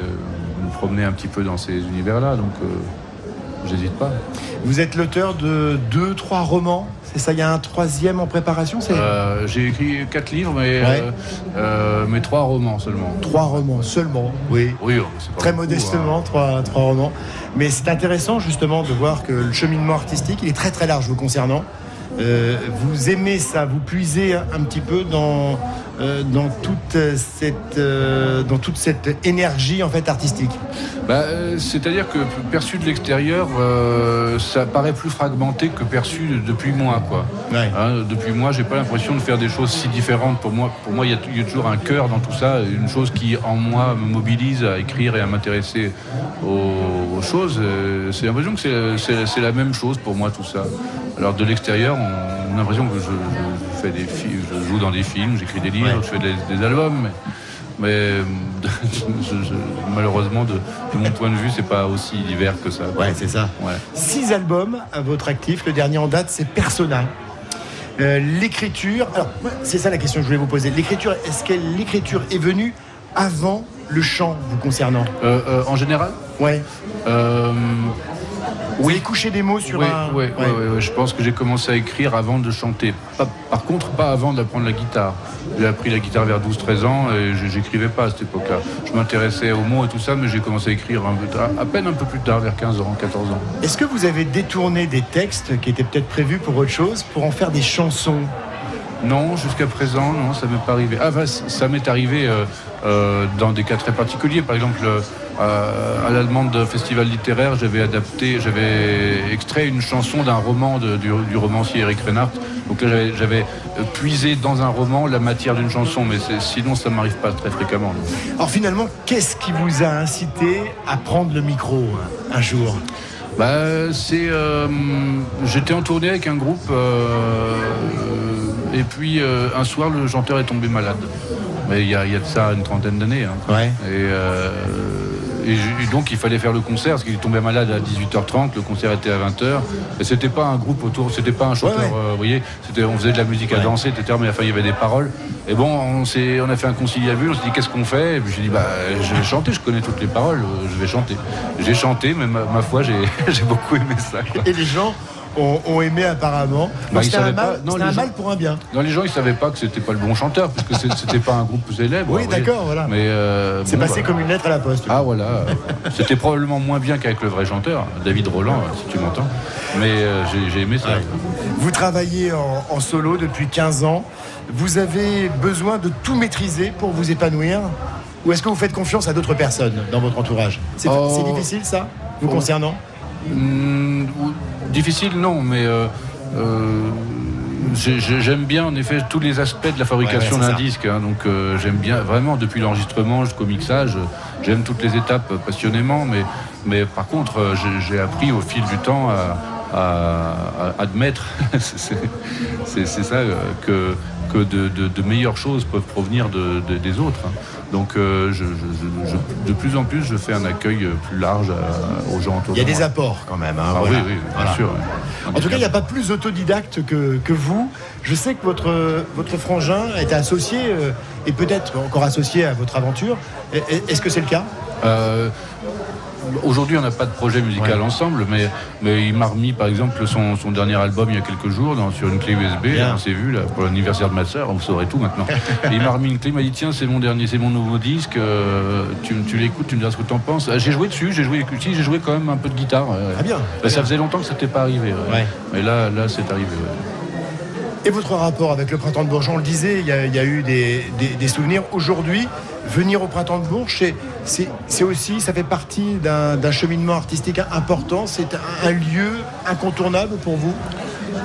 [SPEAKER 17] me promener un petit peu dans ces univers-là, donc euh, j'hésite pas.
[SPEAKER 3] Vous êtes l'auteur de deux, trois romans, c'est ça Il y a un troisième en préparation c'est
[SPEAKER 17] Euh, j'ai écrit quatre livres, mais,
[SPEAKER 3] Ouais.
[SPEAKER 17] euh, euh, mais trois romans seulement.
[SPEAKER 3] Trois romans seulement, oui.
[SPEAKER 17] Oui, oh,
[SPEAKER 3] Très
[SPEAKER 17] beaucoup,
[SPEAKER 3] modestement,
[SPEAKER 17] hein.
[SPEAKER 3] trois, trois romans. Mais c'est intéressant justement de voir que le cheminement artistique, il est très très large vous concernant. Euh, vous aimez ça, vous puisez un petit peu dans, euh, dans, toute cette, euh, dans toute cette énergie en fait artistique.
[SPEAKER 17] Bah, euh, C'est-à-dire que perçu de l'extérieur, euh, ça paraît plus fragmenté que perçu depuis moi. Quoi. Hein, depuis moi, j'ai pas l'impression de faire des choses si différentes. Pour moi, pour moi, il y, a- il y a toujours un cœur dans tout ça, une chose qui en moi me mobilise à écrire et à m'intéresser aux, aux choses. Euh, C'est l'impression que c'est- la même chose pour moi tout ça. Alors de l'extérieur, on, on a l'impression que je, je fais des fi- je joue dans des films, j'écris des livres,
[SPEAKER 3] Ouais.
[SPEAKER 17] je fais des, des albums. Mais, mais, je- je- malheureusement, de, de mon point de vue, c'est pas aussi divers que ça.
[SPEAKER 3] Ouais, c'est ça.
[SPEAKER 17] Ouais.
[SPEAKER 3] Six albums à votre actif. Le dernier en date, c'est Persona. Euh, l'écriture, alors c'est ça la question que je voulais vous poser. L'écriture, est-ce que l'écriture est venue avant le chant vous concernant?
[SPEAKER 17] Euh, euh, en général?
[SPEAKER 3] Ouais.
[SPEAKER 17] Euh,
[SPEAKER 3] Vous avez couché des mots sur
[SPEAKER 17] oui,
[SPEAKER 3] un.
[SPEAKER 17] oui, oui, oui, oui, je pense que j'ai commencé à écrire avant de chanter. Pas- par contre, pas avant d'apprendre la guitare. J'ai appris la guitare vers 12-13 ans et j'écrivais pas à cette époque-là. Je m'intéressais aux mots et tout ça, mais j'ai commencé à écrire un peu tard- à peine un peu plus tard, vers 15 ans, 14 ans.
[SPEAKER 3] Est-ce que vous avez détourné des textes qui étaient peut-être prévus pour autre chose pour en faire des chansons?
[SPEAKER 17] Non, jusqu'à présent, non, ça m'est pas arrivé. Ah, bah, ça m'est arrivé euh, euh, dans des cas très particuliers. Par exemple, à la demande d'un festival littéraire, j'avais adapté, j'avais extrait une chanson d'un roman de- du, du romancier Eric Reinhardt. Donc là, j'avais- euh, puisé dans un roman la matière d'une chanson, mais sinon, ça m'arrive pas très fréquemment.
[SPEAKER 3] Alors finalement, qu'est-ce qui vous a incité à prendre le micro un jour?
[SPEAKER 17] Bah, c'est. euh, J'étais en tournée avec un groupe, euh, et puis euh, un soir, le chanteur est tombé malade. Mais il y a, il y a de ça une trentaine d'années. hein.
[SPEAKER 3] Ouais.
[SPEAKER 17] Et, euh, et donc il fallait faire le concert parce qu'il tombait malade à 18h30, le concert était à 20h. Et c'était pas un groupe autour, c'était pas un chanteur,
[SPEAKER 3] Ouais, ouais.
[SPEAKER 17] euh, vous voyez, c'était, on faisait de la musique à danser, etc. Mais enfin il y avait des paroles. Et bon, on, s'est, on a fait un conciliabule, on s'est dit qu'est-ce qu'on fait? Et puis j'ai dit bah je vais chanter, je connais toutes les paroles, euh, je vais chanter. J'ai chanté, mais ma, ma foi j'ai, j'ai beaucoup aimé ça. quoi.
[SPEAKER 3] Et les gens ont, ont aimé apparemment.
[SPEAKER 17] Bah,
[SPEAKER 3] c'était un
[SPEAKER 17] savaient
[SPEAKER 3] mal.
[SPEAKER 17] Non,
[SPEAKER 3] un
[SPEAKER 17] gens-
[SPEAKER 3] mal pour un bien.
[SPEAKER 17] Non, les gens ils savaient pas que c'était pas le bon chanteur, parce que c'était pas un groupe célèbre.
[SPEAKER 3] Oui, d'accord, voilà.
[SPEAKER 17] Mais euh,
[SPEAKER 3] C'est
[SPEAKER 17] bon,
[SPEAKER 3] passé
[SPEAKER 17] voilà.
[SPEAKER 3] comme une lettre à la poste.
[SPEAKER 17] Ah voilà, c'était probablement moins bien qu'avec le vrai chanteur, David Roland, si tu m'entends. Mais euh, j'ai- aimé ça.
[SPEAKER 3] Vous travaillez en, en solo depuis 15 ans. Vous avez besoin de tout maîtriser pour vous épanouir? Ou est-ce que vous faites confiance à d'autres personnes dans votre entourage? C'est
[SPEAKER 17] Oh.
[SPEAKER 3] difficile ça, vous
[SPEAKER 17] Oh.
[SPEAKER 3] concernant?
[SPEAKER 17] Difficile, non, mais euh, euh, j'ai- j'ai- j'aime bien en effet tous les aspects de la fabrication
[SPEAKER 3] Ouais, ouais, c'est
[SPEAKER 17] d'un disque. hein. donc euh, j'aime bien vraiment depuis l'enregistrement jusqu'au mixage. J'aime toutes les étapes passionnément, mais, mais par contre j'ai appris au fil du temps à, à- à admettre, c'est- ça, euh, que, que de, de- de meilleures choses peuvent provenir de- de- des autres. hein. Donc euh, je- je- je- je- de plus en plus je fais un accueil euh, plus large à- aux gens autour
[SPEAKER 3] Il y a
[SPEAKER 17] de
[SPEAKER 3] des
[SPEAKER 17] moi.
[SPEAKER 3] apports quand même. hein,
[SPEAKER 17] Ah
[SPEAKER 3] voilà.
[SPEAKER 17] oui, oui, bien
[SPEAKER 3] Voilà.
[SPEAKER 17] sûr.
[SPEAKER 3] En tout cas, il n'y a pas plus autodidacte que, que vous. Je sais que votre, votre frangin était associé euh, et peut-être encore associé à votre aventure. Est-ce que c'est le cas?
[SPEAKER 17] Euh, Aujourd'hui, on n'a pas de projet musical ensemble, mais, mais il m'a remis, par exemple, son, son dernier album il y a quelques jours dans- sur une clé USB. Là, On s'est vu là, pour l'anniversaire de ma sœur, vous saurez tout maintenant. Et il m'a remis une clé, il m'a dit Tiens, c'est mon dernier, c'est mon nouveau disque, euh, tu, tu l'écoutes, tu me diras ce que tu en penses. Ah, J'ai joué dessus, j'ai joué, si, j'ai joué quand même un peu de guitare.
[SPEAKER 3] Ah bien.
[SPEAKER 17] Bah, ça faisait longtemps que ça n'était pas arrivé. ouais.
[SPEAKER 3] Ouais.
[SPEAKER 17] Mais là, là c'est arrivé. ouais.
[SPEAKER 3] Et votre rapport avec le printemps de Bourges, on le disait, il y a, il y a eu des, des- des souvenirs. Aujourd'hui, venir au printemps de Bourges, c'est- c'est aussi, ça fait partie d'un cheminement artistique important. C'est un, un lieu incontournable pour vous?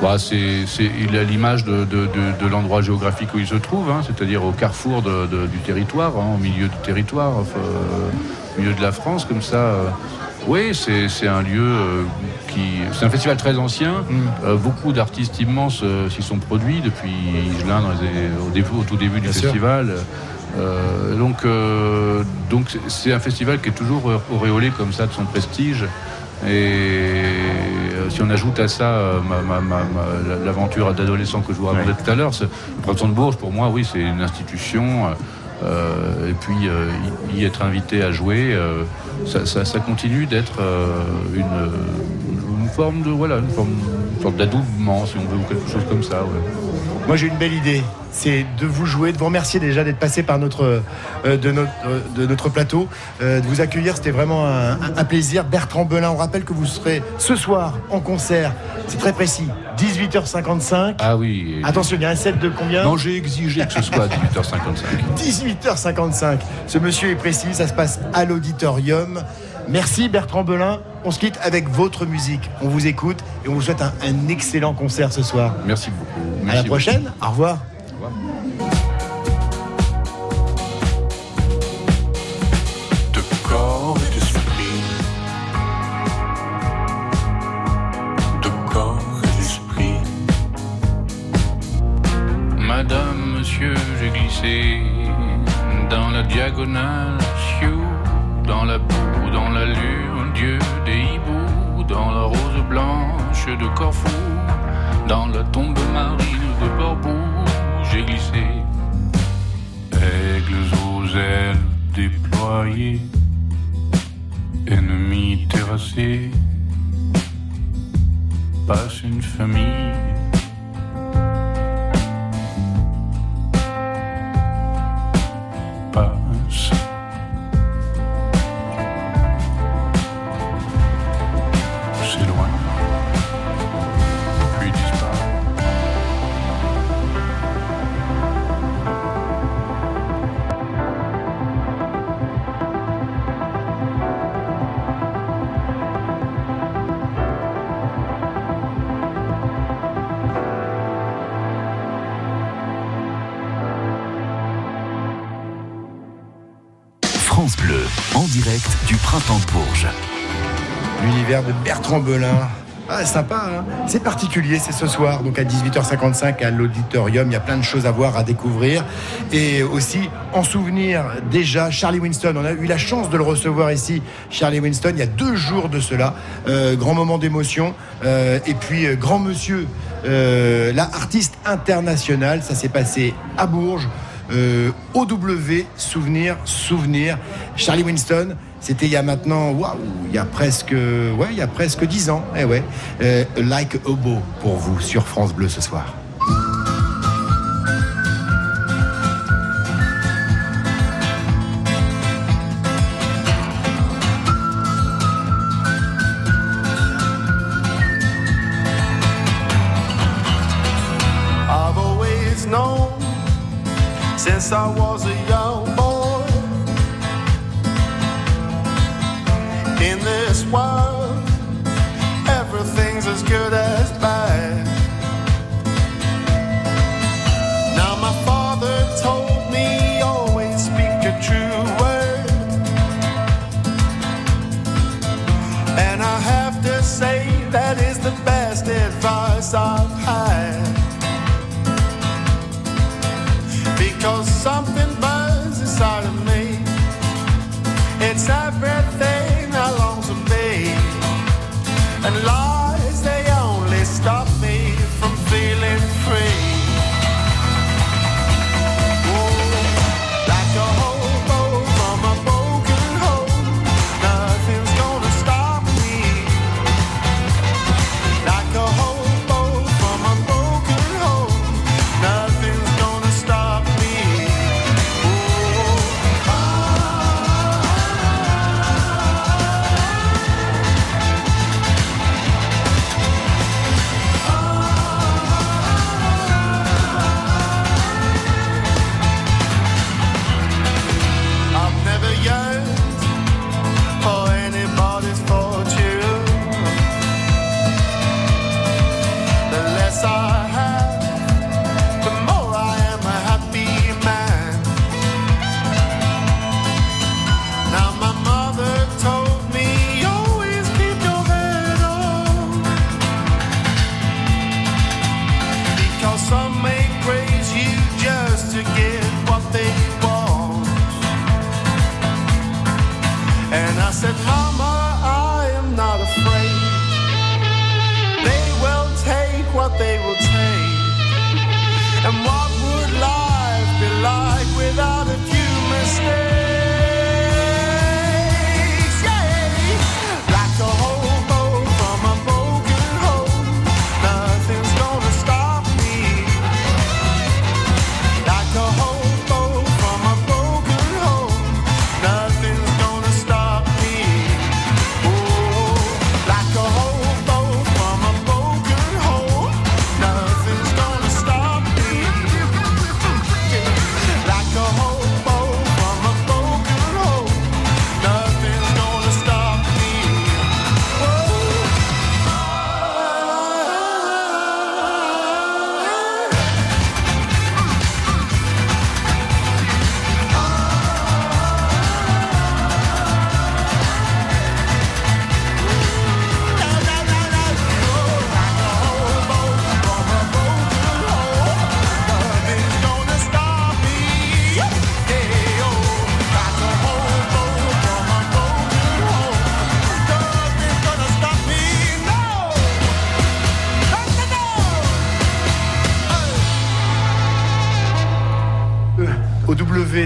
[SPEAKER 17] Bah, il a l'image de, de- de- de l'endroit géographique où il se trouve, hein, c'est-à-dire au carrefour du territoire, hein, au milieu du territoire, enfin, euh, au milieu de la France, comme ça. euh. oui, c'est, un lieu euh, qui. C'est un festival très ancien. Euh, beaucoup d'artistes immenses s'y sont produits depuis Igelin au, début, au tout début du
[SPEAKER 3] sûr.
[SPEAKER 17] festival. Euh, donc, euh, donc c'est- un festival qui est toujours auréolé comme ça de son prestige. Et euh, si on ajoute à ça euh, l'aventure d'adolescent que je vous racontais tout à l'heure, le printemps de Bourges, pour moi, oui, c'est une institution. euh, euh, et puis euh, y, y être invité à jouer, euh, ça, ça- ça continue d'être euh, une, une forme de voilà, une forme, une d'adoubement, si on veut, ou quelque chose comme ça. ouais.
[SPEAKER 3] Moi, j'ai une belle idée. C'est de vous jouer, de vous remercier déjà d'être passé par notre, euh, de, notre, euh, de notre plateau, euh, de vous accueillir. C'était vraiment un, un plaisir. Bertrand Belin, on rappelle que vous serez ce soir en concert. C'est très précis. 18h55.
[SPEAKER 17] Ah oui.
[SPEAKER 3] Attention, il y a un set de combien?
[SPEAKER 17] Non, j'ai exigé que ce soit à 18h55.
[SPEAKER 3] 18h55. Ce monsieur est précis, ça se passe à l'auditorium. Merci Bertrand Belin. On se quitte avec votre musique. On vous écoute et on vous souhaite un, un excellent concert ce soir.
[SPEAKER 17] Merci beaucoup.
[SPEAKER 3] à la prochaine. Au revoir.
[SPEAKER 18] de corps et d'esprit, de corps et d'esprit.
[SPEAKER 17] Madame, monsieur, j'ai glissé dans la diagonale, dans la boue, dans la lune, Dieu des hiboux, dans la rose blanche de Corfou, dans la tombe marine de Borbou, j'ai glissé. Aigles aux ailes déployées, ennemis terrassés, passe une famille.
[SPEAKER 3] Belin
[SPEAKER 18] Ah, sympa, hein c'est particulier, c'est ce soir, donc à 18h55 à l'auditorium. Il y a plein de choses à voir, à découvrir. Et aussi, en souvenir, déjà, Charlie Winston, on a eu la chance de le recevoir ici, Charlie Winston, il y a deux jours de cela. Euh, grand moment d'émotion. Euh, et puis, euh, grand monsieur, la artiste internationale, ça s'est passé à Bourges. OW, souvenir, souvenir. Charlie Winston, c'était il y a maintenant, waouh, il y a presque, ouais, y a presque 10 ans. Eh ouais. Euh, like Obo pour vous sur France Bleu ce soir.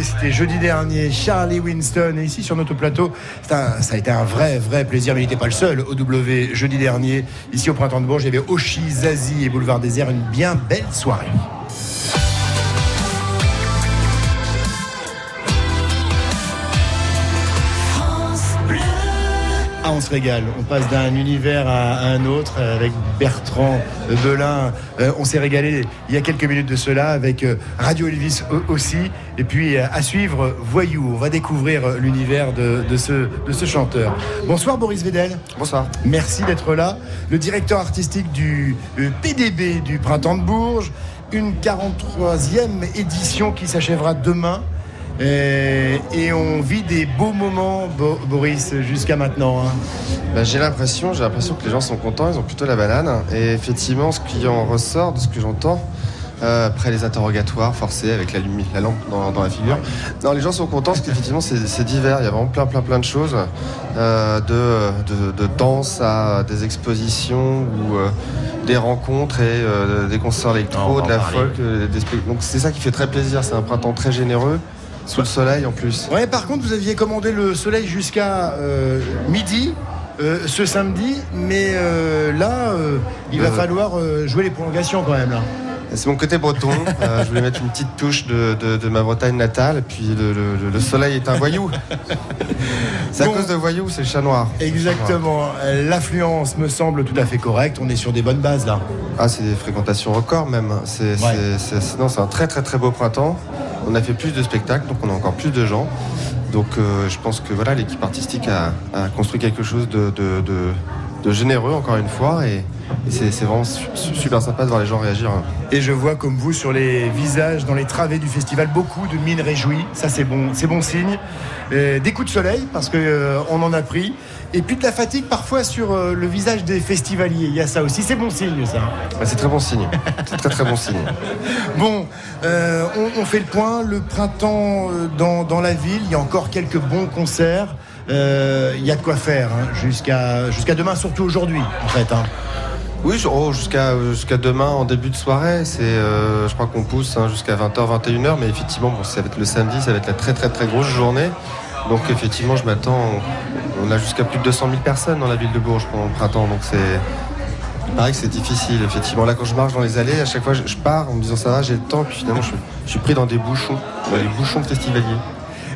[SPEAKER 18] C'était jeudi dernier, Charlie Winston. Et ici sur notre plateau, ça a été un vrai, vrai plaisir. Mais il n'était pas le seul. Au W, jeudi dernier, ici au Printemps de Bourges, il y avait Zazie et Boulevard Désert. Une bien belle soirée. On se régale. On passe d'un univers à un autre euh, avec Bertrand Belin. Euh, on s'est régalé il y a quelques minutes de cela avec euh, Radio Elvis au- aussi. Et puis à suivre Voyou. On va découvrir l'univers de, de ce, de ce chanteur. Bonsoir Boris Vedel.
[SPEAKER 19] Bonsoir.
[SPEAKER 18] Merci d'être là. Le directeur artistique du PDB du Printemps de Bourges. Une 43e édition qui s'achèvera demain.
[SPEAKER 3] Et, et on vit des beaux moments, Bo- Boris, jusqu'à maintenant. hein.
[SPEAKER 19] Bah, j'ai l'impression, j'ai l'impression que les gens sont contents, ils ont plutôt la banane. Et effectivement, ce qui en ressort de ce que j'entends, euh, après les interrogatoires forcés avec la, lumi- la lampe dans, dans la figure, non, les gens sont contents parce qu'effectivement c'est c'est divers. Il y a vraiment plein, plein, plein de choses, euh, de, de, de danse à des expositions ou euh, des rencontres et euh, des concerts
[SPEAKER 3] On
[SPEAKER 19] électro, de la
[SPEAKER 3] parler.
[SPEAKER 19] folk. euh, des spect- Donc c'est ça qui fait très plaisir. C'est un printemps très généreux, sous le soleil en plus.
[SPEAKER 3] Ouais, par contre, vous aviez commandé le soleil jusqu'à euh, midi. euh, ce samedi, mais euh, là, il va falloir jouer les prolongations quand même. Là.
[SPEAKER 19] C'est mon côté breton. Euh, je voulais mettre une petite touche de, de- de ma Bretagne natale. Et puis le, le- le soleil est un voyou. C'est à
[SPEAKER 3] Bon.
[SPEAKER 19] cause de voyou, c'est le chat noir.
[SPEAKER 3] Exactement. L'affluence me semble tout à fait correcte. On est sur des bonnes bases là.
[SPEAKER 19] Ah, c'est des fréquentations records même. C'est c'est- c'est- c'est- non, c'est un très très très beau printemps. On a fait plus de spectacles, donc on a encore plus de gens. Donc euh, je pense que voilà, l'équipe artistique a, construit quelque chose de, généreux encore une fois. Et c'est vraiment su- su- super sympa de voir les gens réagir.
[SPEAKER 3] Et je vois comme vous sur les visages, dans les travées du festival, beaucoup de mines réjouies. Ça c'est bon, c'est bon signe. Euh, des coups de soleil parce que euh, en a pris. Et puis de la fatigue parfois sur euh, le visage des festivaliers. Il y a ça aussi. C'est bon signe ça.
[SPEAKER 19] Ouais, c'est très bon signe. C'est très très bon signe.
[SPEAKER 3] Bon, euh, on, on fait le point. Le printemps dans, dans la ville, il y a encore quelques bons concerts. Euh, Il y a de quoi faire hein, jusqu'à jusqu'à demain, surtout aujourd'hui en fait. hein.
[SPEAKER 19] Oui, oh, jusqu'à demain en début de soirée. Euh, je crois qu'on pousse hein, jusqu'à 20h, 21h. Mais effectivement, bon, ça va être le samedi, ça va être la très très très grosse journée. Donc effectivement, je m'attends. On, a jusqu'à plus de 200 000 personnes dans la ville de Bourges pendant le printemps. Donc c'est il paraît que c'est difficile. Effectivement, là, quand je marche dans les allées, à chaque fois, je, pars en me disant ça va, j'ai le temps. Puis finalement, je, je suis pris dans des bouchons, dans les bouchons festivaliers.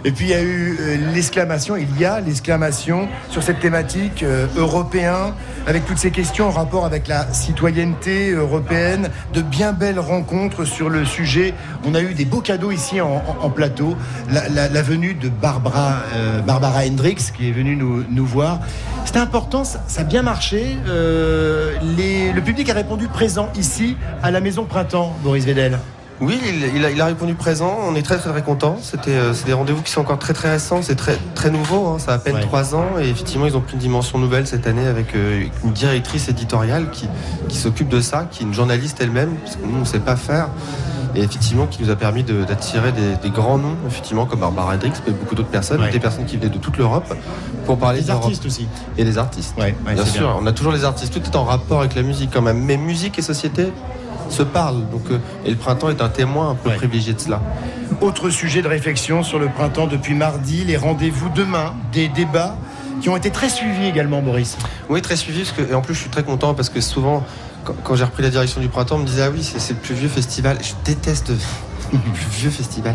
[SPEAKER 3] Et puis il y a eu euh, l'exclamation, il y a l'exclamation sur cette thématique euh, européen, avec toutes ces questions en rapport avec la citoyenneté européenne, de bien belles rencontres sur le sujet. On a eu des beaux cadeaux ici en, plateau. La, venue de Barbara, euh, Hendricks qui est venue nous, voir. C'était important, ça, a bien marché. Euh, le public a répondu présent ici à la Maison Printemps, Boris Vedel.
[SPEAKER 19] Oui, il, il a, il a répondu présent. On est très très très contents. C'était euh, c'est des rendez-vous qui sont encore très très récents. C'est très très nouveau. hein. Ça a à peine trois ans et effectivement ils ont pris une dimension nouvelle cette année avec euh, une directrice éditoriale qui, qui s'occupe de ça, qui est une journaliste elle-même parce que nous on ne sait pas faire. Et effectivement, qui nous a permis de- d'attirer des, des grands noms, effectivement, comme Barbara Hendricks, mais beaucoup d'autres personnes, des personnes qui venaient de toute l'Europe, pour parler
[SPEAKER 3] Des artistes aussi.
[SPEAKER 19] Et des artistes.
[SPEAKER 3] ouais,
[SPEAKER 19] bien sûr,
[SPEAKER 3] bien.
[SPEAKER 19] on a toujours les artistes. Tout est en rapport avec la musique quand même. Mais musique et société se parlent. Donc, euh, et le printemps est un témoin un peu privilégié de cela.
[SPEAKER 3] Autre sujet de réflexion sur le printemps depuis mardi, les rendez-vous demain, des débats qui ont été très suivis également, Boris.
[SPEAKER 19] Oui, très suivi. Parce que, et en plus, je suis très content parce que souvent, quand, quand j'ai repris la direction du printemps, on me disait Ah oui, c'est le plus vieux festival. Je déteste plus vieux festival.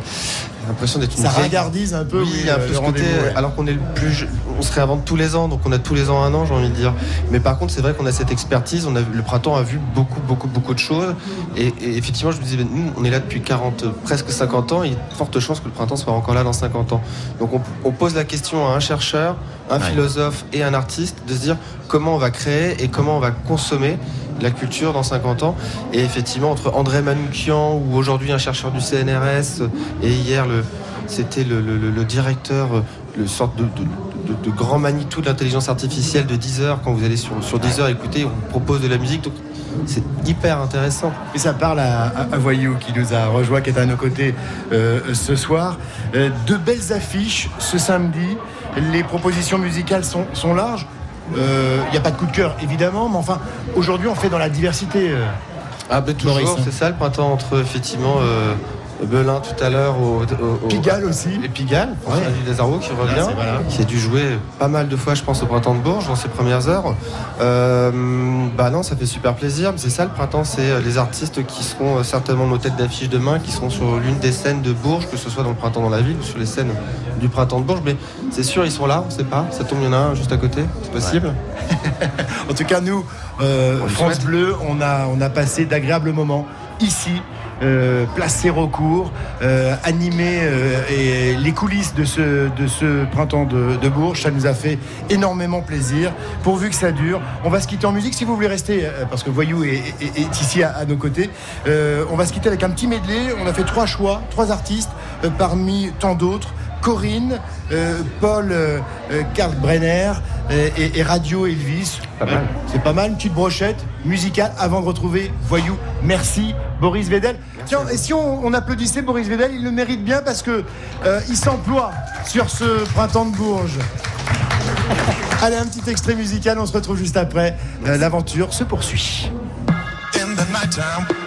[SPEAKER 19] J'ai l'impression d'être une
[SPEAKER 3] Ça
[SPEAKER 19] vieille-
[SPEAKER 3] ringardise un peu,
[SPEAKER 19] Oui,
[SPEAKER 3] oui,
[SPEAKER 19] il y a un
[SPEAKER 3] euh,
[SPEAKER 19] peu
[SPEAKER 3] le
[SPEAKER 19] ce côté,
[SPEAKER 3] rendez-vous, ouais.
[SPEAKER 19] alors qu'on est le plus, je- on se réinvente tous les ans, donc on a tous les ans un an, j'ai envie de dire. Mais par contre, c'est vrai qu'on a cette expertise, on a, le printemps a vu beaucoup, beaucoup, beaucoup de choses. Et, et effectivement, je me disais, nous, on est là depuis 40, euh, presque 50 ans, il y a de fortes chances que le printemps soit encore là dans 50 ans. Donc on, on pose la question à un chercheur, un
[SPEAKER 3] Ouais.
[SPEAKER 19] philosophe et un artiste de se dire comment on va créer et comment on va consommer la culture dans 50 ans. Et effectivement, entre André Manoukian ou aujourd'hui un chercheur du CNRS et hier c'était le, directeur, euh, le sorte de, grand Manitou de l'intelligence artificielle de Deezer. Quand vous allez sur, sur Deezer écouter, on propose de la musique. Donc c'est hyper intéressant.
[SPEAKER 3] Et ça parle à, à- Voyou qui nous a rejoint, qui est à nos côtés euh, ce soir. Euh, de belles affiches ce samedi. Les propositions musicales sont larges. Il n'y a pas de coup de cœur, évidemment, mais enfin, aujourd'hui, on fait dans la diversité. euh,
[SPEAKER 19] Ah ben toujours,
[SPEAKER 3] hein.
[SPEAKER 19] c'est ça le printemps entre effectivement euh, Belin tout à l'heure au, au- au-
[SPEAKER 3] Pigalle aussi.
[SPEAKER 19] Et Pigalle, François Lazaro qui
[SPEAKER 3] Là,
[SPEAKER 19] revient,
[SPEAKER 3] voilà.
[SPEAKER 19] qui a dû jouer pas mal de fois je pense au printemps de Bourges dans ses premières heures. Euh, bah non, ça fait super plaisir. C'est ça le printemps, c'est euh, les artistes qui seront euh, certainement nos têtes d'affiche demain, qui seront sur l'une des scènes de Bourges, que ce soit dans le printemps dans la ville ou sur les scènes du printemps de Bourges. Mais c'est sûr, ils sont là, on sait pas. Ça tombe, il y en a un juste à côté, c'est possible.
[SPEAKER 3] En tout cas, nous, euh, France. Bleu, on a, on a passé d'agréables moments ici euh, place Sérocourt, euh, animer euh, et les coulisses de ce, printemps de, Bourges. Ça nous a fait énormément plaisir. Pourvu que ça dure, on va se quitter en musique si vous voulez rester, euh, parce que Voyou est, ici à, à nos côtés. Euh, on va se quitter avec un petit medley. On a fait trois choix, trois artistes parmi tant d'autres. Corinne, Paul Karl Brenner et, et Radio Elvis. C'est pas mal, une petite brochette musicale avant de retrouver Voyou. Merci Boris Vedel. Tiens, et si on, on applaudissait Boris Vedel, il le mérite bien parce que euh, il s'emploie sur ce printemps de Bourges. Allez, un petit extrait musical, on se retrouve juste après. Euh, L'aventure se poursuit.
[SPEAKER 18] in the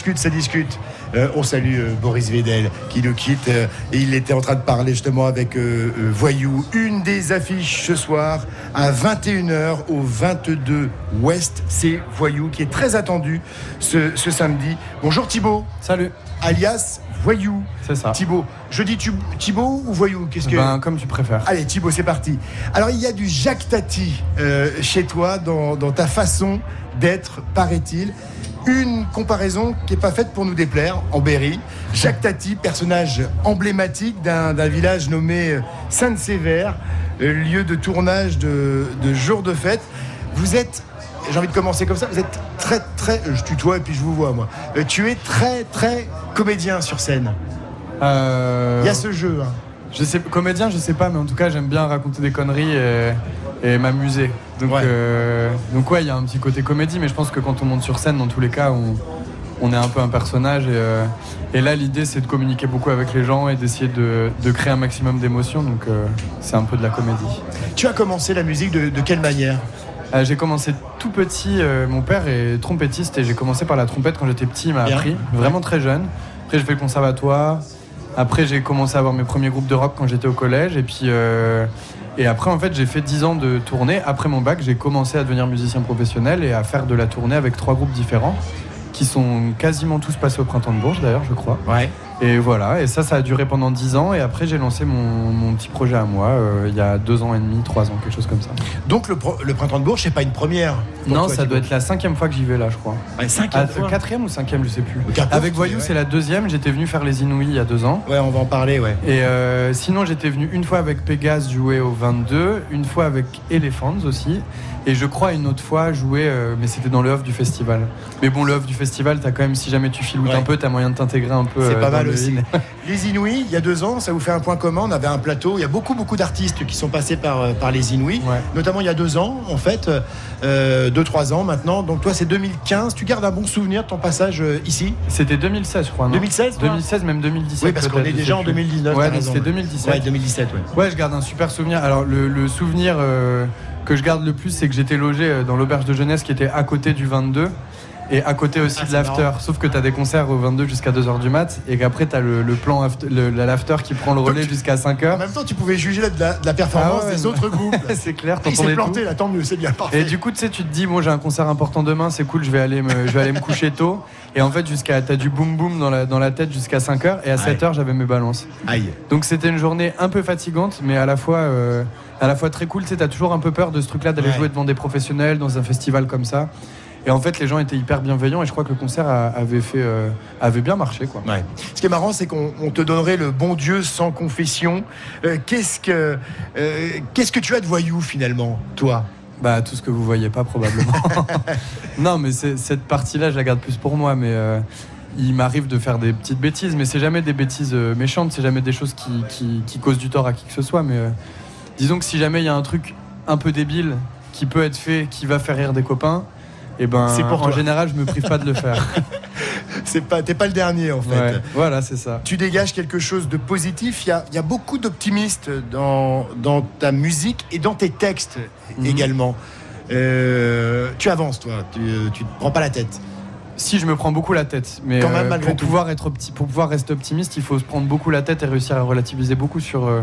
[SPEAKER 3] discute, ça discute. Euh, on salue euh, Boris Vedel qui nous quitte. euh, et il était en train de parler justement avec Voyou. Une des affiches ce soir à 21h au 22 Ouest. C'est Voyou qui est très attendu ce, ce samedi. Bonjour Thibaut.
[SPEAKER 20] Salut.
[SPEAKER 3] Alias Voyou.
[SPEAKER 20] C'est ça.
[SPEAKER 3] Thibaut. Je dis tu- Thibaut ou Voyou Qu'est-ce que.
[SPEAKER 20] Ben, comme tu préfères.
[SPEAKER 3] Allez, Thibaut, c'est parti. Alors, il y a du Jacques Tati chez toi, dans, dans ta façon d'être, paraît-il. Une comparaison qui n'est pas faite pour nous déplaire, en Berry. Jacques Tati, personnage emblématique d'un village nommé Sainte-Sévère, euh, lieu de tournage de, de jours de fête. Vous êtes, j'ai envie de commencer comme ça, vous êtes très, très, je tutoie et puis je vous vois, moi. Euh, tu es très, très comédien sur scène.
[SPEAKER 20] Euh,
[SPEAKER 3] Il y a ce jeu. hein.
[SPEAKER 20] Je sais, comédien, je sais pas, mais en tout cas, j'aime bien raconter des conneries et, et m'amuser. Donc, euh, donc ouais, il y a un petit côté comédie, mais je pense que quand on monte sur scène, dans tous les cas, on, on est un peu un personnage. Et, euh, et là, l'idée, c'est de communiquer beaucoup avec les gens et d'essayer de, de créer un maximum d'émotions. Donc, euh, c'est un peu de la comédie.
[SPEAKER 3] Tu as commencé la musique de, de quelle manière?
[SPEAKER 20] Euh, j'ai commencé tout petit. mon père est trompettiste et j'ai commencé par la trompette quand j'étais petit. Il m'a appris vraiment très jeune. Après, j'ai fait le conservatoire. Après, j'ai commencé à avoir mes premiers groupes de rock quand j'étais au collège. Et puis, euh, et après, en fait, j'ai fait 10 ans de tournée. Après mon bac, j'ai commencé à devenir musicien professionnel et à faire de la tournée avec trois groupes différents qui sont quasiment tous passés au printemps de Bourges, d'ailleurs, je crois. Et voilà, et ça, ça a duré pendant 10 ans. Et après, j'ai lancé mon, mon petit projet à moi euh, il y a deux ans et demi, trois ans, quelque chose comme ça.
[SPEAKER 3] Donc le, le printemps de Bourges, c'est pas une première.
[SPEAKER 20] Non,
[SPEAKER 3] toi,
[SPEAKER 20] ça doit être la cinquième fois que j'y vais là, je crois.
[SPEAKER 3] Ouais, cinquième
[SPEAKER 20] Ah,
[SPEAKER 3] fois.
[SPEAKER 20] Quatrième ou cinquième, je sais plus. Avec Voyou,
[SPEAKER 3] ouais.
[SPEAKER 20] c'est la deuxième. J'étais venu faire les Inouïs il y a deux ans.
[SPEAKER 3] Ouais, on va en parler, ouais.
[SPEAKER 20] Et euh, sinon, j'étais venu une fois avec Pégase jouer au 22, une fois avec Elephants aussi. Et je crois une autre fois jouer, euh, mais c'était dans le off du festival. Mais bon, le off du festival, t'as quand même, si jamais tu filoutes
[SPEAKER 3] Ouais.
[SPEAKER 20] un peu, t'as moyen de t'intégrer un peu.
[SPEAKER 3] C'est
[SPEAKER 20] euh,
[SPEAKER 3] pas mal aussi. Les Inouïs, il y a deux ans, ça vous fait un point commun. On avait un plateau. Il y a beaucoup, beaucoup d'artistes qui sont passés par, euh, par les Inouïs. Notamment il y a deux ans, en fait, euh, deux, trois ans maintenant. Donc toi, c'est 2015. Tu gardes un bon souvenir de ton passage euh, ici?
[SPEAKER 20] C'était 2016, je crois. Non?
[SPEAKER 3] 2016 toi?
[SPEAKER 20] 2016, même 2017.
[SPEAKER 3] Oui, parce qu'on est déjà en
[SPEAKER 20] plus.
[SPEAKER 3] 2019.
[SPEAKER 20] Ouais, c'était
[SPEAKER 3] ouais.
[SPEAKER 20] 2017.
[SPEAKER 3] Ouais, 2017, ouais.
[SPEAKER 20] Ouais, je garde un super souvenir. Alors, le, le souvenir euh, que je garde le plus, c'est que j'étais logé euh, dans l'auberge de jeunesse qui était à côté du 22. Et à côté aussi
[SPEAKER 3] Ah,
[SPEAKER 20] de l'after. Sauf que t'as des concerts au 22 jusqu'à 2h du mat et qu'après t'as le, le plan after- le- l'after qui prend le relais jusqu'à 5h.
[SPEAKER 3] En même temps, tu pouvais juger de la, de la performance
[SPEAKER 20] Ah ouais,
[SPEAKER 3] des autres groupes.
[SPEAKER 20] c'est clair,
[SPEAKER 3] Il s'est planté,
[SPEAKER 20] tout.
[SPEAKER 3] là, tant mieux, c'est bien, parfait.
[SPEAKER 20] Et du coup, tu sais, tu te dis, bon, j'ai un concert important demain, c'est cool, je vais aller me, je vais aller me coucher tôt. Et en fait, jusqu'à, t'as du boum boum dans la, dans la tête jusqu'à 5h. Et à 7h, j'avais mes balances.
[SPEAKER 3] Aïe.
[SPEAKER 20] Donc c'était une journée un peu fatigante, mais à la fois, euh, à la fois très cool. Tu sais, t'as toujours un peu peur de ce truc-là, d'aller
[SPEAKER 3] Ouais.
[SPEAKER 20] jouer devant des professionnels dans un festival comme ça. Et en fait, les gens étaient hyper bienveillants et je crois que le concert a- avait, fait, euh, avait bien marché. Quoi.
[SPEAKER 3] Ouais. Ce qui est marrant, c'est qu'on on te donnerait le bon Dieu sans confession. Euh, qu'est-ce que euh, qu'est-ce que tu as de voyou finalement, toi?
[SPEAKER 20] Bah tout ce que vous voyez pas probablement. non mais cette partie-là je la garde plus pour moi mais il m'arrive de faire des petites bêtises mais c'est jamais des bêtises méchantes, c'est jamais des choses qui, qui- qui causent du tort à qui que ce soit mais disons que si jamais il y a un truc un peu débile qui peut être fait, qui va faire rire des copains, et ben
[SPEAKER 3] C'est pour
[SPEAKER 20] en
[SPEAKER 3] toi.
[SPEAKER 20] général je me prive pas de le faire.
[SPEAKER 3] C'est pas, t'es pas le dernier en fait.
[SPEAKER 20] Ouais, voilà c'est ça.
[SPEAKER 3] Tu dégages quelque chose de positif. Il y a, y a beaucoup d'optimistes dans, dans ta musique et dans tes textes
[SPEAKER 20] Mhm.
[SPEAKER 3] également. Euh, tu avances, toi. Tu, tu te prends pas la tête.
[SPEAKER 20] Si je me prends beaucoup la tête, mais
[SPEAKER 3] Quand
[SPEAKER 20] euh, pour
[SPEAKER 3] tout.
[SPEAKER 20] pouvoir être pour pouvoir rester optimiste, il faut se prendre beaucoup la tête et réussir à relativiser beaucoup sur euh,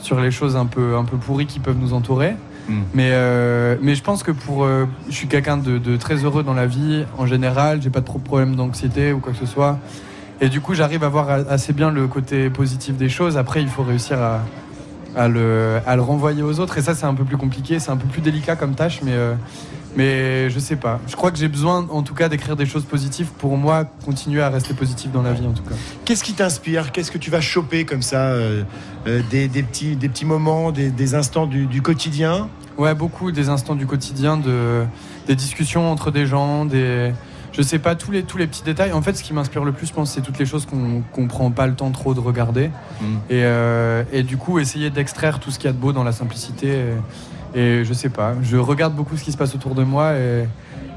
[SPEAKER 20] sur les choses un peu un peu pourries qui peuvent nous entourer.
[SPEAKER 3] Mm.
[SPEAKER 20] Mais euh, mais je pense que pour euh, je suis quelqu'un de, très heureux dans la vie en général, j'ai pas trop de problèmes d'anxiété ou quoi que ce soit. Et du coup, j'arrive à voir assez bien le côté positif des choses. Après, il faut réussir à à le, à le renvoyer aux autres. Et ça, c'est un peu plus compliqué, c'est un peu plus délicat comme tâche, mais, euh, mais je sais pas. Je crois que j'ai besoin, en tout cas, d'écrire des choses positives pour moi, continuer à rester positif dans la vie, en tout cas.
[SPEAKER 3] Qu'est-ce qui t'inspire? Qu'est-ce que tu vas choper comme ça euh, euh, des, des petits, des petits moments, des, des instants du, du quotidien?
[SPEAKER 20] Ouais, beaucoup des instants du quotidien, de, des discussions entre des gens, des. Je sais pas, tous les, tous les petits détails. En fait, ce qui m'inspire le plus, je pense, c'est toutes les choses qu'on qu'on prend pas le temps trop de regarder.
[SPEAKER 3] Mm.
[SPEAKER 20] Et, euh, et du coup, essayer d'extraire tout ce qu'il y a de beau dans la simplicité. Et, et je sais pas, je regarde beaucoup ce qui se passe autour de moi et,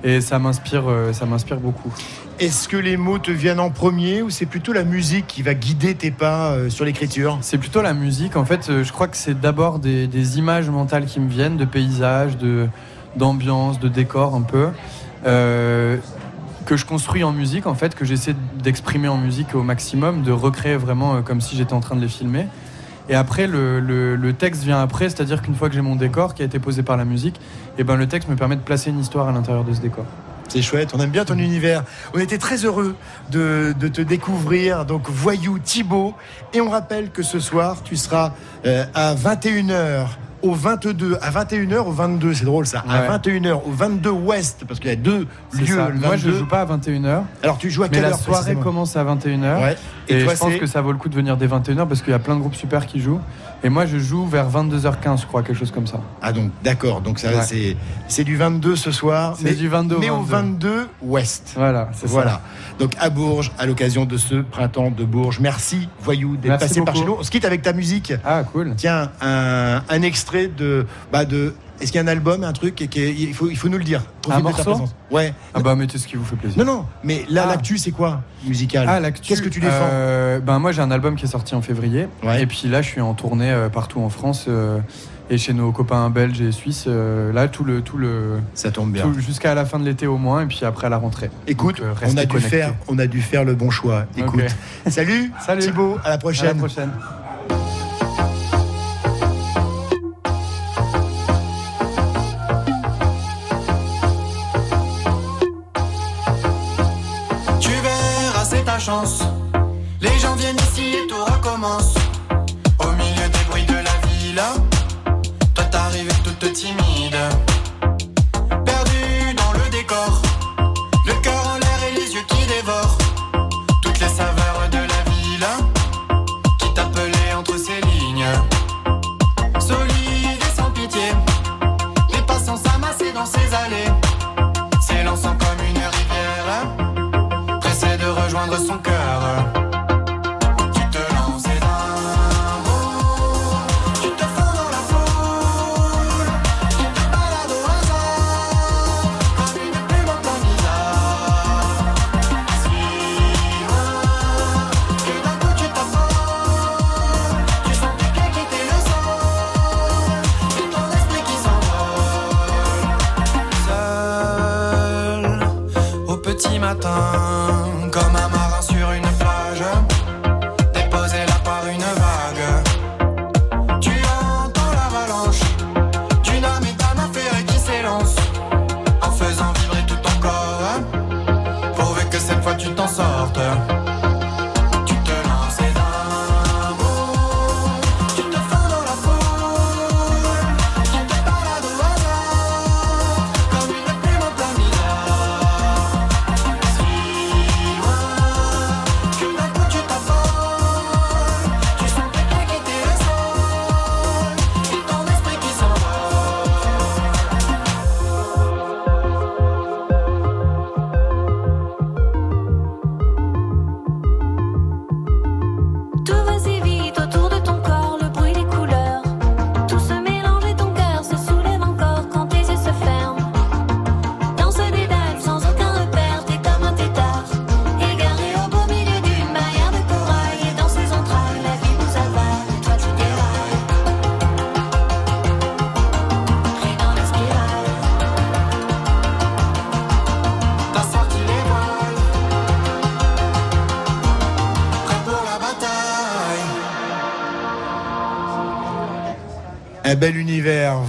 [SPEAKER 20] et ça m'inspire euh, ça m'inspire beaucoup.
[SPEAKER 3] Est-ce que les mots te viennent en premier ou c'est plutôt la musique qui va guider tes pas euh, sur l'écriture?
[SPEAKER 20] C'est plutôt la musique. En fait, euh, je crois que c'est d'abord des, des images mentales qui me viennent, de paysages, de d'ambiance, de décors un peu, euh, que je construis en musique, en fait, que j'essaie d'exprimer en musique au maximum, de recréer vraiment comme si j'étais en train de les filmer. Et après, le, le- le texte vient après, c'est-à-dire qu'une fois que j'ai mon décor qui a été posé par la musique, et ben le texte me permet de placer une histoire à l'intérieur de ce décor.
[SPEAKER 3] C'est chouette, on aime bien ton univers. On était très heureux de, de te découvrir. Donc, voyou Thibaut. Et on rappelle que ce soir, tu seras euh, à 21h au 22, à 21h au 22, c'est drôle ça, à
[SPEAKER 20] Ouais.
[SPEAKER 3] 21h au 22 Ouest, parce qu'il y a deux lieux.
[SPEAKER 20] Moi, je
[SPEAKER 3] 22.
[SPEAKER 20] joue pas à 21h.
[SPEAKER 3] Alors, tu joues à
[SPEAKER 20] Mais
[SPEAKER 3] quelle
[SPEAKER 20] la
[SPEAKER 3] heure
[SPEAKER 20] soirée
[SPEAKER 3] précisément
[SPEAKER 20] commence à 21h.
[SPEAKER 3] Ouais.
[SPEAKER 20] Et,
[SPEAKER 3] Et toi,
[SPEAKER 20] je pense que ça vaut le coup de venir dès 21h parce qu'il y a plein de groupes super qui jouent. Et moi, je joue vers 22h15, je crois, quelque chose comme ça.
[SPEAKER 3] Ah donc d'accord, donc ça
[SPEAKER 20] Ouais.
[SPEAKER 3] c'est c'est du 22 ce soir,
[SPEAKER 20] C'est du 22 au
[SPEAKER 3] mais au
[SPEAKER 20] 22.
[SPEAKER 3] 22 Ouest.
[SPEAKER 20] Voilà, c'est ça.
[SPEAKER 3] Voilà. Donc à Bourges, à l'occasion de ce printemps de Bourges. Merci Voyou d'être passé par chez nous. On se quitte avec ta musique.
[SPEAKER 20] Ah cool.
[SPEAKER 3] Tiens, un, un extrait de bah de est-ce qu'il y a un album, un truc et il faut il faut nous le dire.
[SPEAKER 20] Un morceau.
[SPEAKER 3] Ouais.
[SPEAKER 20] Ah bah mettez ce qui vous fait plaisir.
[SPEAKER 3] Non non, mais là
[SPEAKER 20] Ah.
[SPEAKER 3] l'actu c'est quoi musical?
[SPEAKER 20] Ah, l'actu,
[SPEAKER 3] Qu'est-ce que tu défends?
[SPEAKER 20] euh, Ben moi j'ai un album qui est sorti en février.
[SPEAKER 3] Ouais.
[SPEAKER 20] Et puis là je suis en tournée euh, partout en France euh, et chez nos copains belges et suisses. euh, là tout le tout le
[SPEAKER 3] Ça tombe bien.
[SPEAKER 20] jusqu'à la fin de l'été au moins et puis après à la rentrée.
[SPEAKER 3] Écoute,
[SPEAKER 20] Donc, euh,
[SPEAKER 3] on a dû
[SPEAKER 20] connectés.
[SPEAKER 3] faire on a dû faire le bon choix. Écoute. Salut,
[SPEAKER 20] Salut.
[SPEAKER 3] Thibaut, à la
[SPEAKER 20] À
[SPEAKER 3] prochaine.
[SPEAKER 20] la prochaine.
[SPEAKER 21] Chance.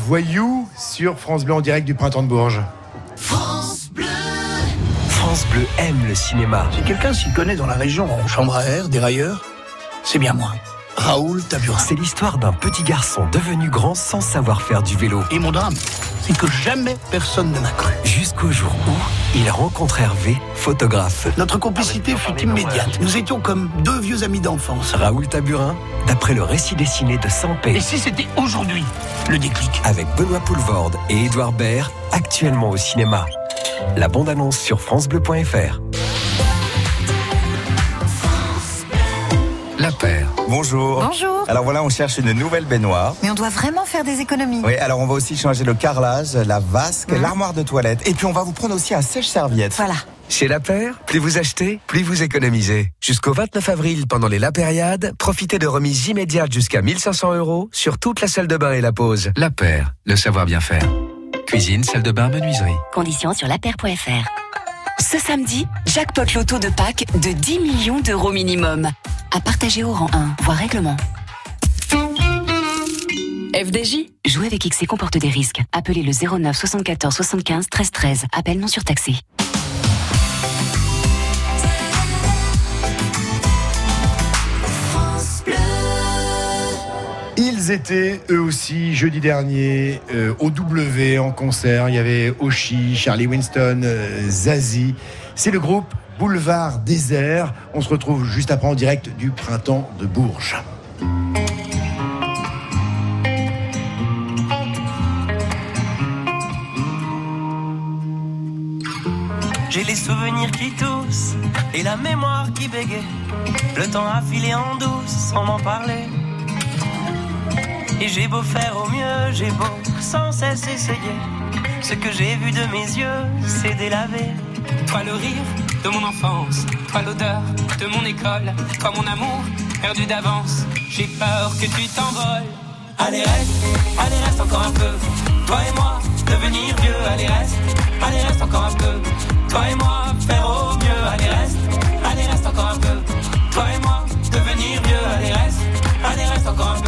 [SPEAKER 3] Voyou sur France Bleu en direct du printemps de Bourges.
[SPEAKER 16] France Bleu aime le cinéma.
[SPEAKER 22] Si quelqu'un s'y connaît dans la région en chambre à air, dérailleur, c'est bien moi. Raoul Taburin.
[SPEAKER 16] C'est l'histoire d'un petit garçon devenu grand sans savoir faire du vélo.
[SPEAKER 22] Et mon drame, que jamais personne ne m'a cru.
[SPEAKER 16] Jusqu'au jour où il rencontre Hervé, photographe.
[SPEAKER 22] Notre complicité fut immédiate. Nous étions comme deux vieux amis d'enfance.
[SPEAKER 16] Raoul Taburin, d'après le récit dessiné de Sampé.
[SPEAKER 22] Et si c'était aujourd'hui le déclic?
[SPEAKER 16] Avec Benoît Poulvorde et Édouard Baird, actuellement au cinéma. La bande-annonce sur FranceBleu.fr. La paire.
[SPEAKER 12] Bonjour.
[SPEAKER 23] Bonjour.
[SPEAKER 12] Alors voilà, on cherche une nouvelle baignoire.
[SPEAKER 23] Mais on doit vraiment faire des économies.
[SPEAKER 12] Oui, alors on va aussi changer le carrelage, la vasque,
[SPEAKER 23] Mhm.
[SPEAKER 12] l'armoire de toilette. Et puis on va vous prendre aussi un sèche-serviette.
[SPEAKER 23] Voilà.
[SPEAKER 11] Chez La Paire, plus vous achetez, plus vous économisez. Jusqu'au 29 avril, pendant les La Périade, profitez de remises immédiates jusqu'à 1500 euros sur toute la salle de bain et la pause. La Paire, le savoir bien faire. Cuisine, salle de bain, menuiserie.
[SPEAKER 9] Conditions sur lapaire.fr. Ce samedi, jackpot loto de Pâques de 10 millions d'euros minimum. À partager au rang 1, voire règlement. FDJ Jouer avec XC comporte des risques. Appelez le 09 74 75 13 13. Appel non surtaxé.
[SPEAKER 3] Étaient eux aussi jeudi dernier euh, au W en concert. Il y avait Oshi, Charlie Winston, euh, Zazie. C'est le groupe Boulevard Désert. On se retrouve juste après en direct du printemps de Bourges.
[SPEAKER 24] J'ai les souvenirs qui toussent et la mémoire qui bégaye. Le temps a filé en douce sans m'en parler. Et j'ai beau faire au mieux, j'ai beau sans cesse essayer. Ce que j'ai vu de mes yeux, c'est délavé.
[SPEAKER 25] Toi le rire de mon enfance, toi l'odeur de mon école, toi mon amour perdu d'avance. J'ai peur que tu t'envoles.
[SPEAKER 24] Allez reste, allez reste encore un peu. Toi et moi, devenir vieux, allez reste, allez reste encore un peu. Toi et moi, faire au mieux, allez reste, allez reste encore un peu. Toi et moi, devenir vieux, allez reste, allez reste encore un peu.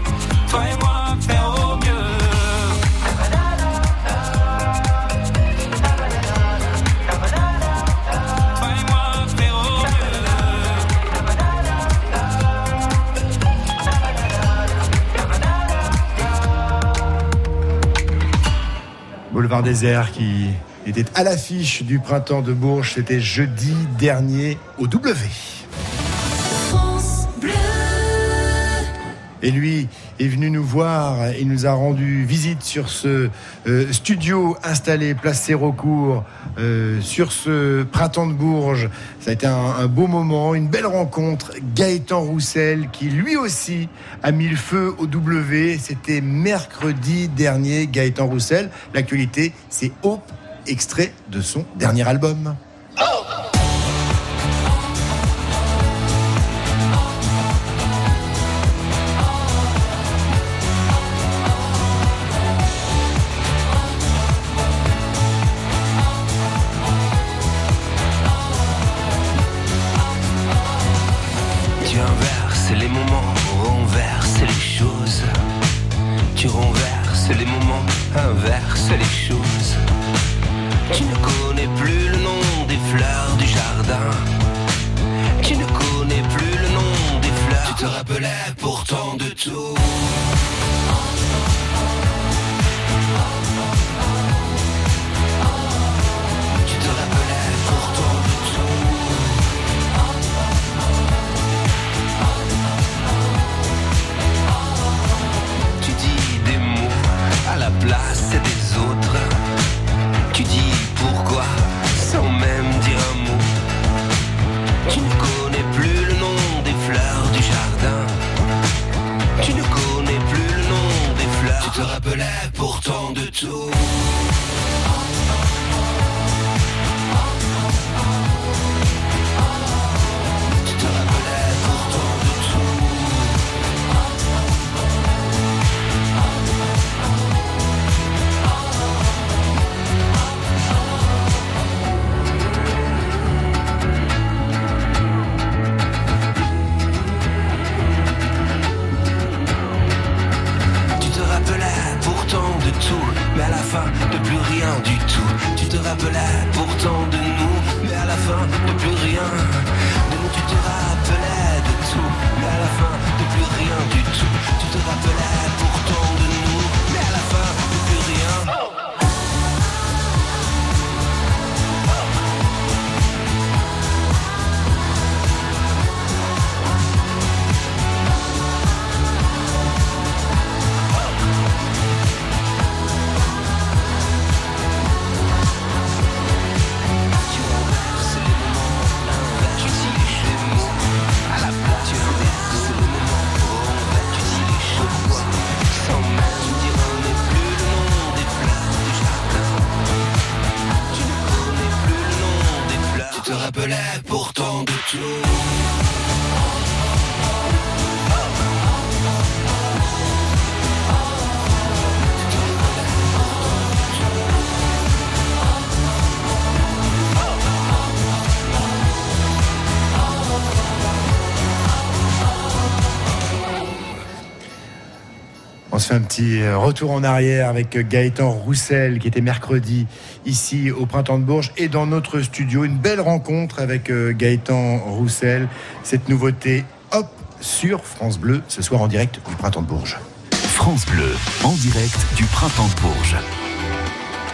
[SPEAKER 3] Boulevard Désert qui était à l'affiche du printemps de Bourges. C'était jeudi dernier au W. Et lui est venu nous voir. Il nous a rendu visite sur ce euh, studio installé place Sérocourt, euh, sur ce printemps de Bourges. Ça a été un, beau moment, une belle rencontre. Gaëtan Roussel, qui lui aussi a mis le feu au W. C'était mercredi dernier, Gaëtan Roussel. L'actualité, c'est Hope, extrait de son dernier album.
[SPEAKER 26] do to un
[SPEAKER 3] petit euh, retour en arrière avec euh, Gaëtan Roussel qui était mercredi ici au Printemps de Bourges et dans notre studio. Une belle rencontre avec euh, Gaëtan Roussel. Cette nouveauté, hop, sur France Bleu, ce soir en direct du Printemps de Bourges.
[SPEAKER 1] France Bleu, en direct du Printemps de Bourges.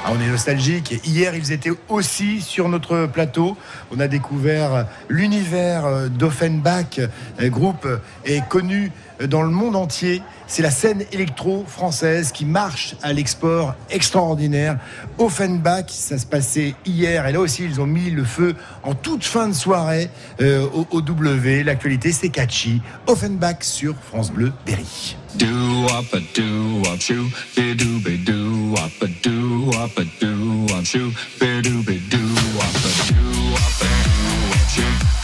[SPEAKER 3] Ah, on est nostalgique. Hier, ils étaient aussi sur notre plateau. On a découvert l'univers euh, d'Offenbach, euh, groupe euh, est connu dans le monde entier. C'est la scène électro-française qui marche à l'export extraordinaire. Offenbach, ça se passait hier, et là aussi ils ont mis le feu en toute fin de soirée au W. L'actualité c'est catchy. Offenbach sur France Bleu Berry.
[SPEAKER 24] Do up a do up shoo, be do be do up a do up a do up shoo, be do be do up a do up a do up shoo,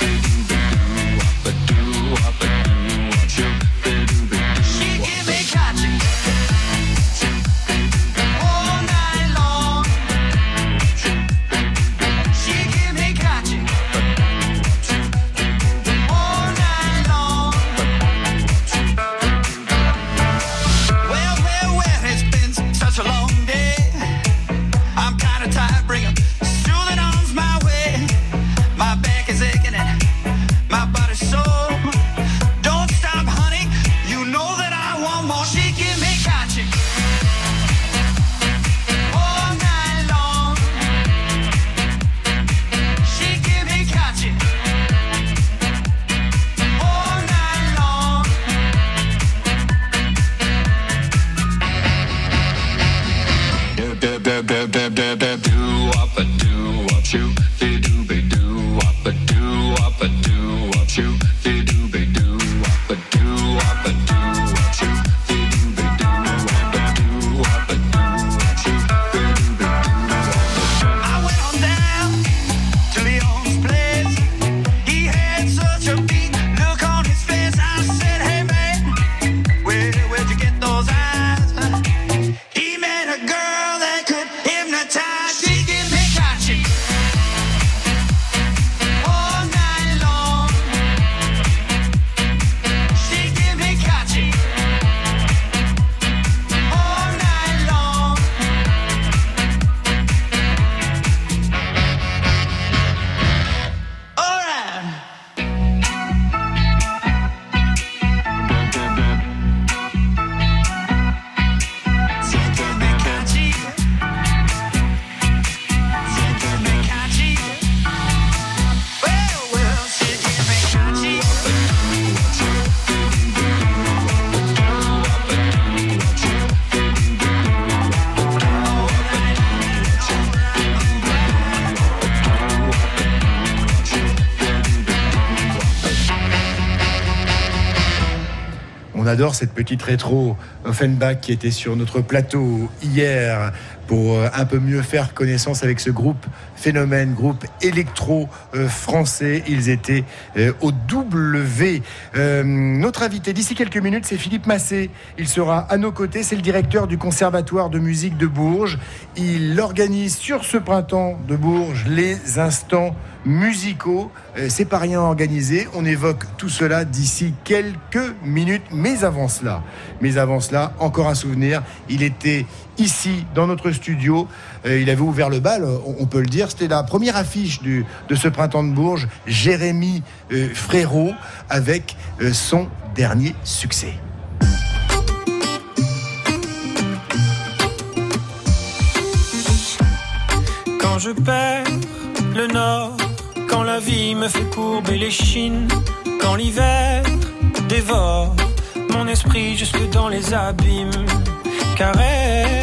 [SPEAKER 21] On
[SPEAKER 3] adore cette petite rétro Offenbach qui était sur notre plateau hier pour euh, un peu mieux faire connaissance avec ce groupe phénomène, groupe électro euh, français. Ils étaient euh, au W. Notre invité d'ici quelques minutes, c'est Philippe Massé. Il sera à nos côtés. C'est le directeur du Conservatoire de musique de Bourges. Il organise sur ce printemps de Bourges les instants musicaux. C'est pas rien organisé. On évoque tout cela d'ici quelques minutes. Mais avant cela, mais avant cela, encore un souvenir. Il était ici dans notre studio. Euh, il avait ouvert le bal, on, on peut le dire. C'était la première affiche du- de ce printemps de Bourges. Jérémy euh, Frérot avec euh, son dernier succès.
[SPEAKER 27] Quand je perds le nord, quand la vie me fait courber les chines, quand l'hiver dévore mon esprit jusque dans les abîmes. Caresse,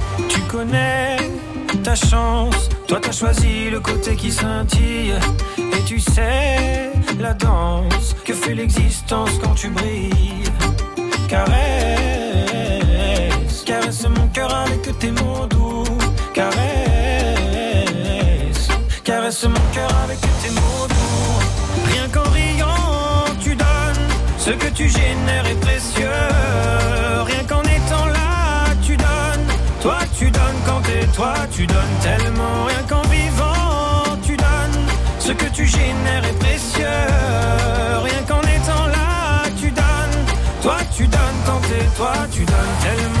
[SPEAKER 27] Connais ta chance. Toi, t'as choisi le côté qui scintille. Et tu sais la danse que fait l'existence quand tu brilles. Caresse, caresse mon cœur avec tes mots doux. Caresse, caresse mon cœur avec tes mots doux. Rien qu'en riant, tu donnes. Ce que tu génères est précieux. toi tu donnes tellement, rien qu'en vivant tu donnes. Ce que tu génères est précieux, rien qu'en étant là tu donnes. Toi tu donnes tant et toi tu donnes tellement.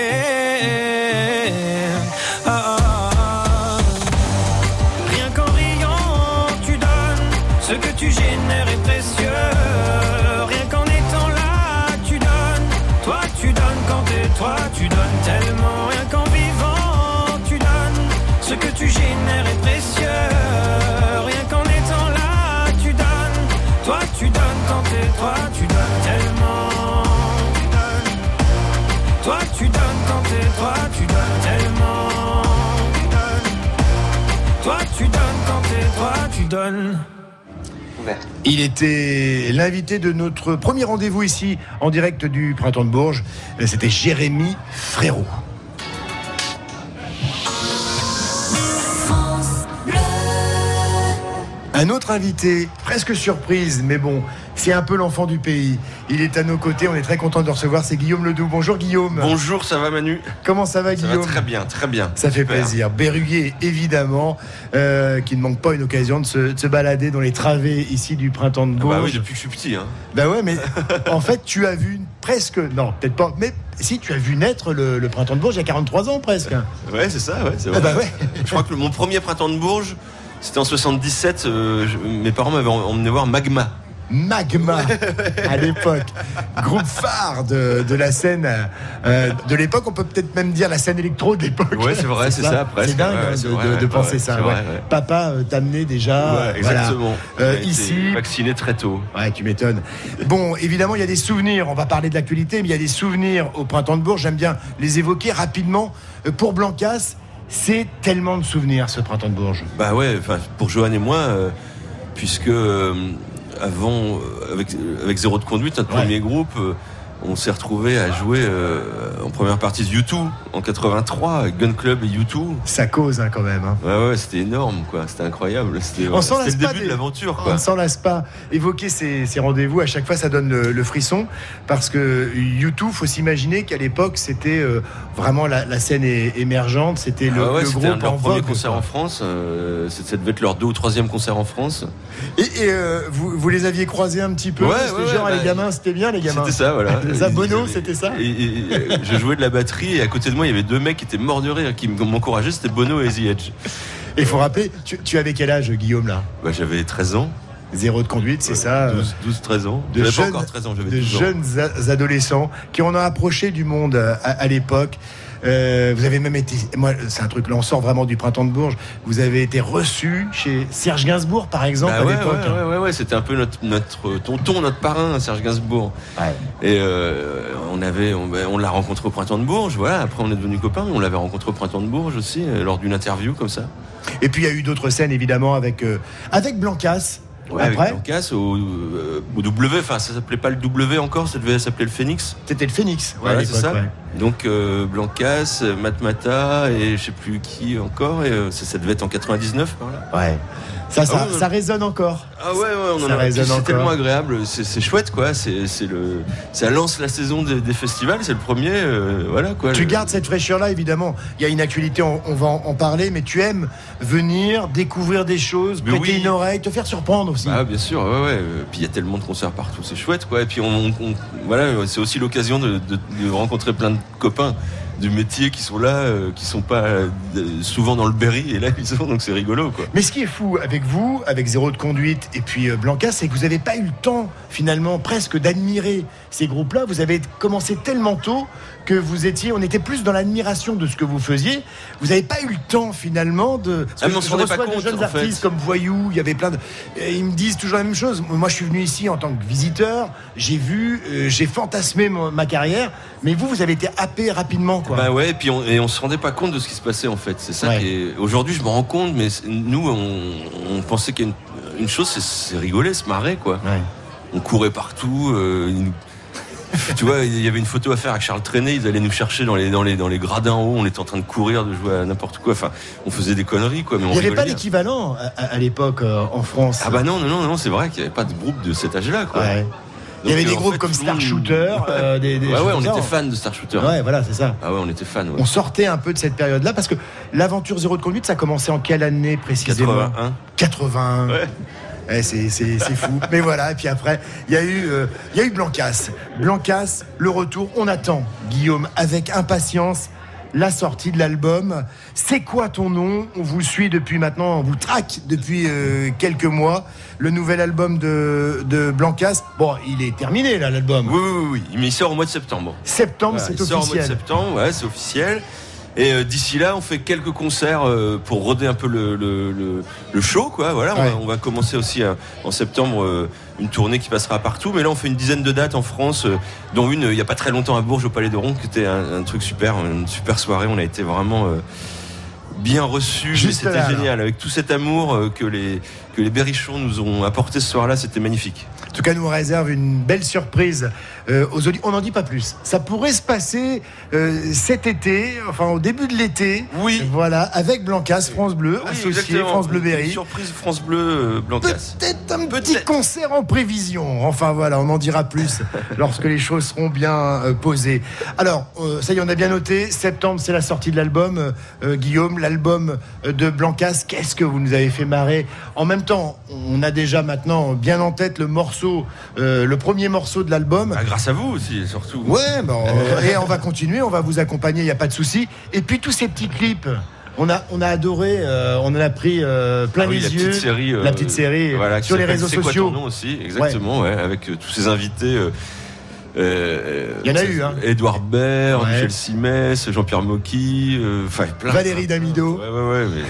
[SPEAKER 3] Il était l'invité de notre premier rendez-vous ici en direct du Printemps de Bourges. C'était Jérémy Frérot. Un autre invité, presque surprise, mais bon, c'est un peu l'enfant du pays. Il est à nos côtés, on est très content de le recevoir, c'est Guillaume Ledoux. Bonjour Guillaume.
[SPEAKER 28] Bonjour, ça va Manu?
[SPEAKER 3] Comment ça va
[SPEAKER 28] Ça
[SPEAKER 3] Guillaume?
[SPEAKER 28] va très bien, très bien.
[SPEAKER 3] Ça fait
[SPEAKER 28] Super.
[SPEAKER 3] plaisir. Berruguer, évidemment, euh, qui ne manque pas une occasion de se, de se balader dans les travées ici du printemps de
[SPEAKER 28] Ah
[SPEAKER 3] Bourges.
[SPEAKER 28] bah oui, depuis que je suis petit. Hein.
[SPEAKER 3] Bah ouais, mais en fait, tu as vu presque, non, peut-être pas, mais si, tu as vu naître le, le printemps de Bourges il y a 43 ans presque.
[SPEAKER 28] Ouais, c'est ça, ouais. c'est
[SPEAKER 3] Ah
[SPEAKER 28] vrai.
[SPEAKER 3] bah ouais.
[SPEAKER 28] Je crois que mon premier printemps de Bourges, c'était en 77. euh, je- mes parents m'avaient em- emmené voir Magma.
[SPEAKER 3] Magma à l'époque, groupe phare de, de la scène euh, de l'époque, on peut peut-être même dire la scène électro de l'époque.
[SPEAKER 28] Ouais, c'est vrai, c'est ça, presque.
[SPEAKER 3] C'est dingue
[SPEAKER 28] Ouais,
[SPEAKER 3] de,
[SPEAKER 28] vrai,
[SPEAKER 3] de-
[SPEAKER 28] ouais,
[SPEAKER 3] de penser
[SPEAKER 28] ouais,
[SPEAKER 3] ça.
[SPEAKER 28] c'est
[SPEAKER 3] ouais.
[SPEAKER 28] vrai, ouais.
[SPEAKER 3] Papa euh, t'amenait déjà.
[SPEAKER 28] Ouais,
[SPEAKER 3] voilà.
[SPEAKER 28] exactement.
[SPEAKER 3] Euh, ici.
[SPEAKER 28] Vacciné très tôt.
[SPEAKER 3] Ouais, tu m'étonnes. Bon, évidemment, il y a des souvenirs. On va parler de l'actualité, mais il y a des souvenirs au printemps de Bourges. J'aime bien les évoquer rapidement. Euh, Pour Blancas, c'est tellement de souvenirs ce printemps de Bourges.
[SPEAKER 28] Bah ouais, enfin, pour Johan et moi, euh, puisque euh, avant, euh, avec, avec Zéro de Conduite, notre
[SPEAKER 3] Ouais.
[SPEAKER 28] premier groupe, euh, on s'est retrouvé à jouer euh, en première partie de U2 en 83, avec Gun Club et U2.
[SPEAKER 3] Ça cause hein, quand même. hein.
[SPEAKER 28] Ouais, ouais, c'était énorme, quoi. C'était incroyable. C'était le début
[SPEAKER 3] des-
[SPEAKER 28] de l'aventure,
[SPEAKER 3] On s'en lasse pas. Évoquer ces, ces rendez-vous, à chaque fois, ça donne le, le frisson. Parce que YouTube, faut s'imaginer qu'à l'époque, c'était euh, vraiment la, la scène émergente. C'était le,
[SPEAKER 28] Ah ouais,
[SPEAKER 3] le
[SPEAKER 28] un
[SPEAKER 3] groupe
[SPEAKER 28] de leurs
[SPEAKER 3] en
[SPEAKER 28] premiers
[SPEAKER 3] vogue.
[SPEAKER 28] concerts en France. euh, ça devait être leur deux ou troisième concert en France.
[SPEAKER 3] Et, et, euh, vous, vous les aviez croisés un petit peu
[SPEAKER 28] Ouais, ouais,
[SPEAKER 3] genre,
[SPEAKER 28] ouais,
[SPEAKER 3] les
[SPEAKER 28] bah,
[SPEAKER 3] gamins, c'était bien, les gamins.
[SPEAKER 28] C'était ça, voilà.
[SPEAKER 3] Bono,
[SPEAKER 28] ils-
[SPEAKER 3] c'était ça
[SPEAKER 28] Et, et- et je jouais de la batterie et à côté de moi, il y avait deux mecs qui étaient morts de rire, qui m'encourageaient. C'était Bono et The Edge.
[SPEAKER 3] Et il faut rappeler, tu, tu avais quel âge, Guillaume, là?
[SPEAKER 28] Bah, j'avais 13 ans.
[SPEAKER 3] Zéro de conduite, c'est ça euh,
[SPEAKER 28] 12, 12, 13 ans.
[SPEAKER 3] de
[SPEAKER 28] pas
[SPEAKER 3] jeunes,
[SPEAKER 28] encore 13 ans, j'avais
[SPEAKER 3] de
[SPEAKER 28] 12 ans.
[SPEAKER 3] jeunes a- adolescents qui en ont approché du monde euh, à, à l'époque. Euh, vous avez même été, moi, c'est un truc, là, on sort vraiment du printemps de Bourges. Vous avez été reçu chez Serge Gainsbourg, par exemple,
[SPEAKER 28] Bah
[SPEAKER 3] à
[SPEAKER 28] ouais,
[SPEAKER 3] l'époque.
[SPEAKER 28] ouais, ouais, ouais, ouais, c'était un peu notre, notre tonton, notre parrain, Serge Gainsbourg. Et euh, on avait, on, on l'a rencontré au printemps de Bourges. Voilà. Après, on est devenus copains, mais on l'avait rencontré au printemps de Bourges aussi, euh, lors d'une interview comme ça.
[SPEAKER 3] Et puis il y a eu d'autres scènes, évidemment, avec, euh, avec Blancas.
[SPEAKER 28] Ouais,
[SPEAKER 3] Après,
[SPEAKER 28] avec Blancas au, euh, au W, enfin ça s'appelait pas le W encore, ça devait s'appeler le Phoenix.
[SPEAKER 3] C'était le Phoenix, ouais,
[SPEAKER 28] voilà, c'est ça.
[SPEAKER 3] ouais.
[SPEAKER 28] Donc euh, Blancas, Matmata et je sais plus qui encore, et euh, ça, ça devait être en 99 par là.
[SPEAKER 3] Ouais. Ça, ça,
[SPEAKER 28] Ah ouais,
[SPEAKER 3] ça résonne encore.
[SPEAKER 28] Ah ouais, ouais, on en a C'est tellement agréable, c'est chouette quoi. C'est le, ça lance la saison des, des festivals, c'est le premier, euh, voilà quoi.
[SPEAKER 3] Tu
[SPEAKER 28] Le-
[SPEAKER 3] gardes cette fraîcheur-là, évidemment. Il y a une actualité, on, on va en, parler, mais tu aimes venir découvrir des choses,
[SPEAKER 28] Mais
[SPEAKER 3] prêter
[SPEAKER 28] oui.
[SPEAKER 3] une oreille, te faire surprendre aussi.
[SPEAKER 28] Ah bien sûr, ouais ouais. Euh, Puis il y a tellement de concerts partout, c'est chouette quoi. Et puis on, on- voilà, c'est aussi l'occasion de, de- de rencontrer plein de copains du métier qui sont là, euh, qui sont pas euh, souvent dans le Berry et là ils sont donc c'est rigolo quoi.
[SPEAKER 3] Mais ce qui est fou avec vous, avec Zéro de Conduite et puis euh, Blanca, c'est que vous n'avez pas eu le temps, finalement, presque d'admirer ces groupes-là. Vous avez commencé tellement tôt que vous étiez, on était plus dans l'admiration de ce que vous faisiez. Vous n'avez pas eu le temps, finalement, de.
[SPEAKER 28] Ah,
[SPEAKER 3] je
[SPEAKER 28] pas
[SPEAKER 3] reçois
[SPEAKER 28] compte,
[SPEAKER 3] jeunes
[SPEAKER 28] en fait.
[SPEAKER 3] artistes comme Voyou, il y avait plein de. et Ils me disent toujours la même chose. Moi, je suis venu ici en tant que visiteur, j'ai vu, euh, j'ai fantasmé ma carrière, mais vous, vous avez été happé rapidement, quoi.
[SPEAKER 28] Bah ouais, et puis on, et on se rendait pas compte de ce qui se passait en fait. C'est ça est. Aujourd'hui, je me rends compte, mais nous, on, on pensait qu'il y a une, une chose, c'est- rigoler, se marrer quoi. On courait partout. euh, tu vois, il y avait une photo à faire avec Charles Trenet. Ils allaient nous chercher dans les, dans les, dans les gradins en haut. On était en train de courir, de jouer à n'importe quoi. Enfin, on faisait des conneries quoi. Mais on
[SPEAKER 3] Il n'y avait pas l'équivalent à, à- l'époque euh, en France.
[SPEAKER 28] Ah bah non, non, non, non, c'est vrai qu'il n'y avait pas de groupe de cet âge-là quoi.
[SPEAKER 3] Ouais. Il y avait des
[SPEAKER 28] euh,
[SPEAKER 3] groupes
[SPEAKER 28] fait,
[SPEAKER 3] comme Star Shooter, euh, des, des
[SPEAKER 28] ouais, ouais, on était fans de Star Shooter.
[SPEAKER 3] Ouais, voilà, c'est ça.
[SPEAKER 28] Ah ouais, on était fans. Ouais.
[SPEAKER 3] On sortait un peu de cette période-là parce que l'aventure zéro de conduite, ça commençait en quelle année précisément?
[SPEAKER 28] 81.
[SPEAKER 3] 81. Ouais, c'est, c'est- c'est fou. Mais voilà, et puis après, il y a eu, euh, il y a eu Blancas. Blancas, le retour. On attend, Guillaume, avec impatience, la sortie de l'album. C'est quoi ton nom? On vous suit depuis maintenant, on vous traque depuis euh, quelques mois. Le nouvel album de, de Blancas, bon, il est terminé là, l'album.
[SPEAKER 28] Oui, oui, oui, oui. Mais il sort au mois de septembre.
[SPEAKER 3] Septembre,
[SPEAKER 28] Voilà,
[SPEAKER 3] c'est
[SPEAKER 28] il sort au mois de
[SPEAKER 3] officiel.
[SPEAKER 28] septembre, ouais, c'est officiel. Et euh, d'ici là, on fait quelques concerts euh, pour roder un peu le, le, le- le show, quoi. Voilà, on,
[SPEAKER 3] Ouais.
[SPEAKER 28] va, on va commencer aussi euh, en septembre une tournée qui passera partout. Mais là, on fait une dizaine de dates en France, dont une il y a pas très longtemps à Bourges au Palais de Ronde, qui était un, un truc super, une super soirée. On a été vraiment bien
[SPEAKER 3] là,
[SPEAKER 28] C'était génial, avec tout cet amour que les que les Berrichons nous ont apporté ce soir-là, c'était magnifique.
[SPEAKER 3] En tout cas, nous réserve une belle surprise euh, aux auditeurs. On n'en dit pas plus. Ça pourrait se passer euh, cet été, enfin au début de l'été.
[SPEAKER 28] Oui.
[SPEAKER 3] Voilà, avec Blancas, France Bleu, associé. France Bleu Berry.
[SPEAKER 28] Surprise France Bleu euh, Blancas.
[SPEAKER 3] Peut-être un petit concert en prévision. Enfin voilà, on en dira plus lorsque les choses seront bien posées. Alors, ça y est, on a bien noté. Septembre, c'est la sortie de l'album. Guillaume, l'album de Blancas. Qu'est-ce que vous nous avez fait marrer? En même temps, on a déjà maintenant bien en tête le morceau, euh, le premier morceau de l'album.
[SPEAKER 28] Grâce à vous aussi, surtout.
[SPEAKER 3] Ouais, bon, et on va continuer, on va vous accompagner, il n'y a pas de souci. Et puis tous ces petits clips. On a, on a adoré, euh, on en a pris euh, plein
[SPEAKER 28] Ah oui,
[SPEAKER 3] les
[SPEAKER 28] la
[SPEAKER 3] yeux.
[SPEAKER 28] petite série, euh,
[SPEAKER 3] la petite série
[SPEAKER 28] voilà,
[SPEAKER 3] sur les réseaux
[SPEAKER 28] C'est quoi
[SPEAKER 3] sociaux.
[SPEAKER 28] ton nom aussi, exactement, ouais, avec euh, tous ces invités. Euh,
[SPEAKER 3] Il y en a eu, hein.
[SPEAKER 28] Edouard Baird,
[SPEAKER 3] Ouais.
[SPEAKER 28] Michel Simès, Jean-Pierre Mocky, euh, plein.
[SPEAKER 3] Valérie Damido.
[SPEAKER 28] Ouais, ouais, ouais.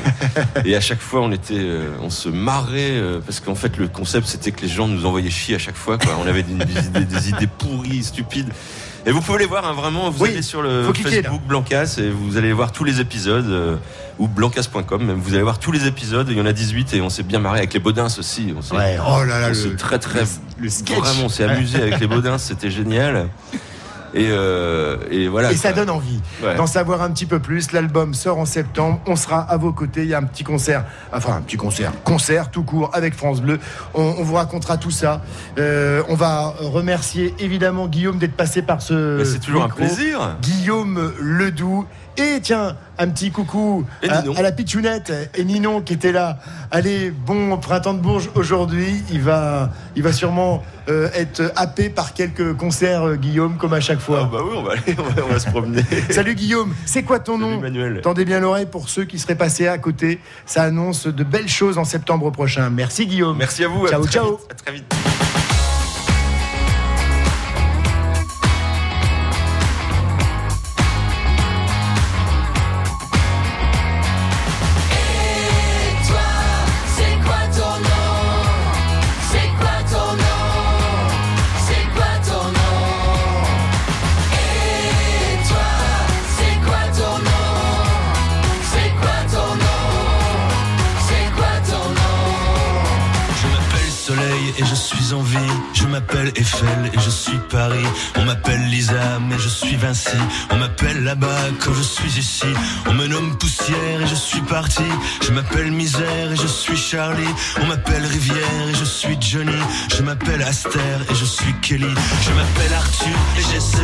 [SPEAKER 28] mais- et à chaque fois, on était, euh, on se marrait euh, parce qu'en fait, le concept, c'était que les gens nous envoyaient chier à chaque fois. Quoi. On avait des, des idées pourries, stupides. Et vous pouvez les voir, hein, vraiment. Vous
[SPEAKER 3] Oui,
[SPEAKER 28] allez sur le
[SPEAKER 3] cliquer,
[SPEAKER 28] Facebook Blancas et vous allez voir tous les épisodes euh, ou blancas.com. Vous allez voir tous les épisodes. Il y en a 18 et on s'est bien marré avec les Baudins aussi. On s'est-
[SPEAKER 3] Ouais, oh là là, le-
[SPEAKER 28] très très
[SPEAKER 3] le- le sketch.
[SPEAKER 28] vraiment, on s'est amusé avec les Baudins. C'était génial. Et, euh, et voilà.
[SPEAKER 3] Et ça donne envie
[SPEAKER 28] Ouais.
[SPEAKER 3] d'en savoir un petit peu plus. L'album sort en septembre. On sera à vos côtés. Il y a un petit concert, enfin un petit concert, concert tout court avec France Bleu. On, on vous racontera tout ça. Euh, on va remercier évidemment Guillaume d'être passé par ce.
[SPEAKER 28] C'est toujours un plaisir.
[SPEAKER 3] Guillaume Ledoux. Et tiens, un petit coucou à, à la pitchounette et Ninon qui était là. Allez, bon printemps de Bourges aujourd'hui. Il va, il va sûrement euh, être happé par quelques concerts, euh, Guillaume, comme à chaque fois.
[SPEAKER 28] Bah oui, on va aller, on va, on va se promener.
[SPEAKER 3] Salut Guillaume, c'est quoi ton nom
[SPEAKER 28] Emmanuel.
[SPEAKER 3] Tendez bien l'oreille pour ceux qui seraient passés à côté. Ça annonce de belles choses en septembre prochain. Merci Guillaume.
[SPEAKER 28] Merci à vous.
[SPEAKER 3] Ciao,
[SPEAKER 28] à
[SPEAKER 3] ciao.
[SPEAKER 28] vite, à très vite.
[SPEAKER 21] Et
[SPEAKER 29] je suis Je m'appelle Eiffel et je suis Paris. On m'appelle Lisa mais je suis Vinci. On m'appelle là-bas quand je suis ici. On me nomme Poussière et je suis parti. Je m'appelle Misère et je suis Charlie. On m'appelle Rivière et je suis Johnny. Je m'appelle Aster et je suis Kelly. Je m'appelle Arthur et j'ai 17.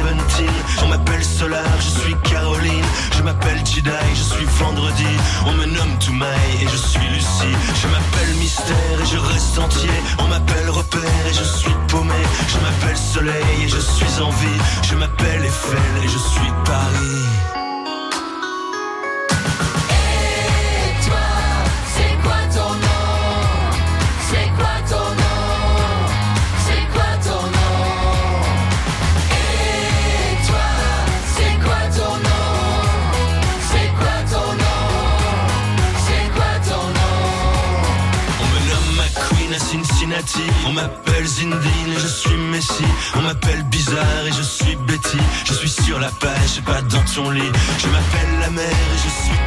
[SPEAKER 29] On m'appelle Solar, je suis Caroline. Je m'appelle Jedi, je suis Vendredi. On me nomme Toumaï et je suis Lucie. Je m'appelle Mystère et je reste entier. On m'appelle Repère et je suis paumé. Je m'appelle Soleil et je suis en vie. Je m'appelle Eiffel et je suis Paris. On m'appelle Zindine et je suis Messi. On m'appelle Bizarre et je suis Betty. Je suis sur la page pas dans ton lit. Je m'appelle la mer et je suis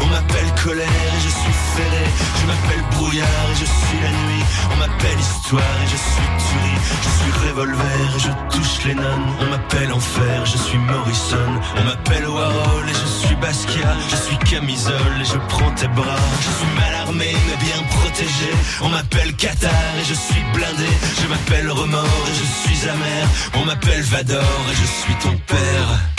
[SPEAKER 29] On m'appelle colère et je suis ferré. Je m'appelle brouillard et je suis la nuit. On m'appelle histoire et je suis tuerie. Je suis revolver et je touche les nonnes. On m'appelle enfer, je suis Morrison. On m'appelle Warhol et je suis Basquiat. Je suis camisole et je prends tes bras. Je suis mal armé mais bien protégé. On m'appelle Qatar et je suis blindé. Je m'appelle Remords et je suis amer. On m'appelle Vador et je suis ton père.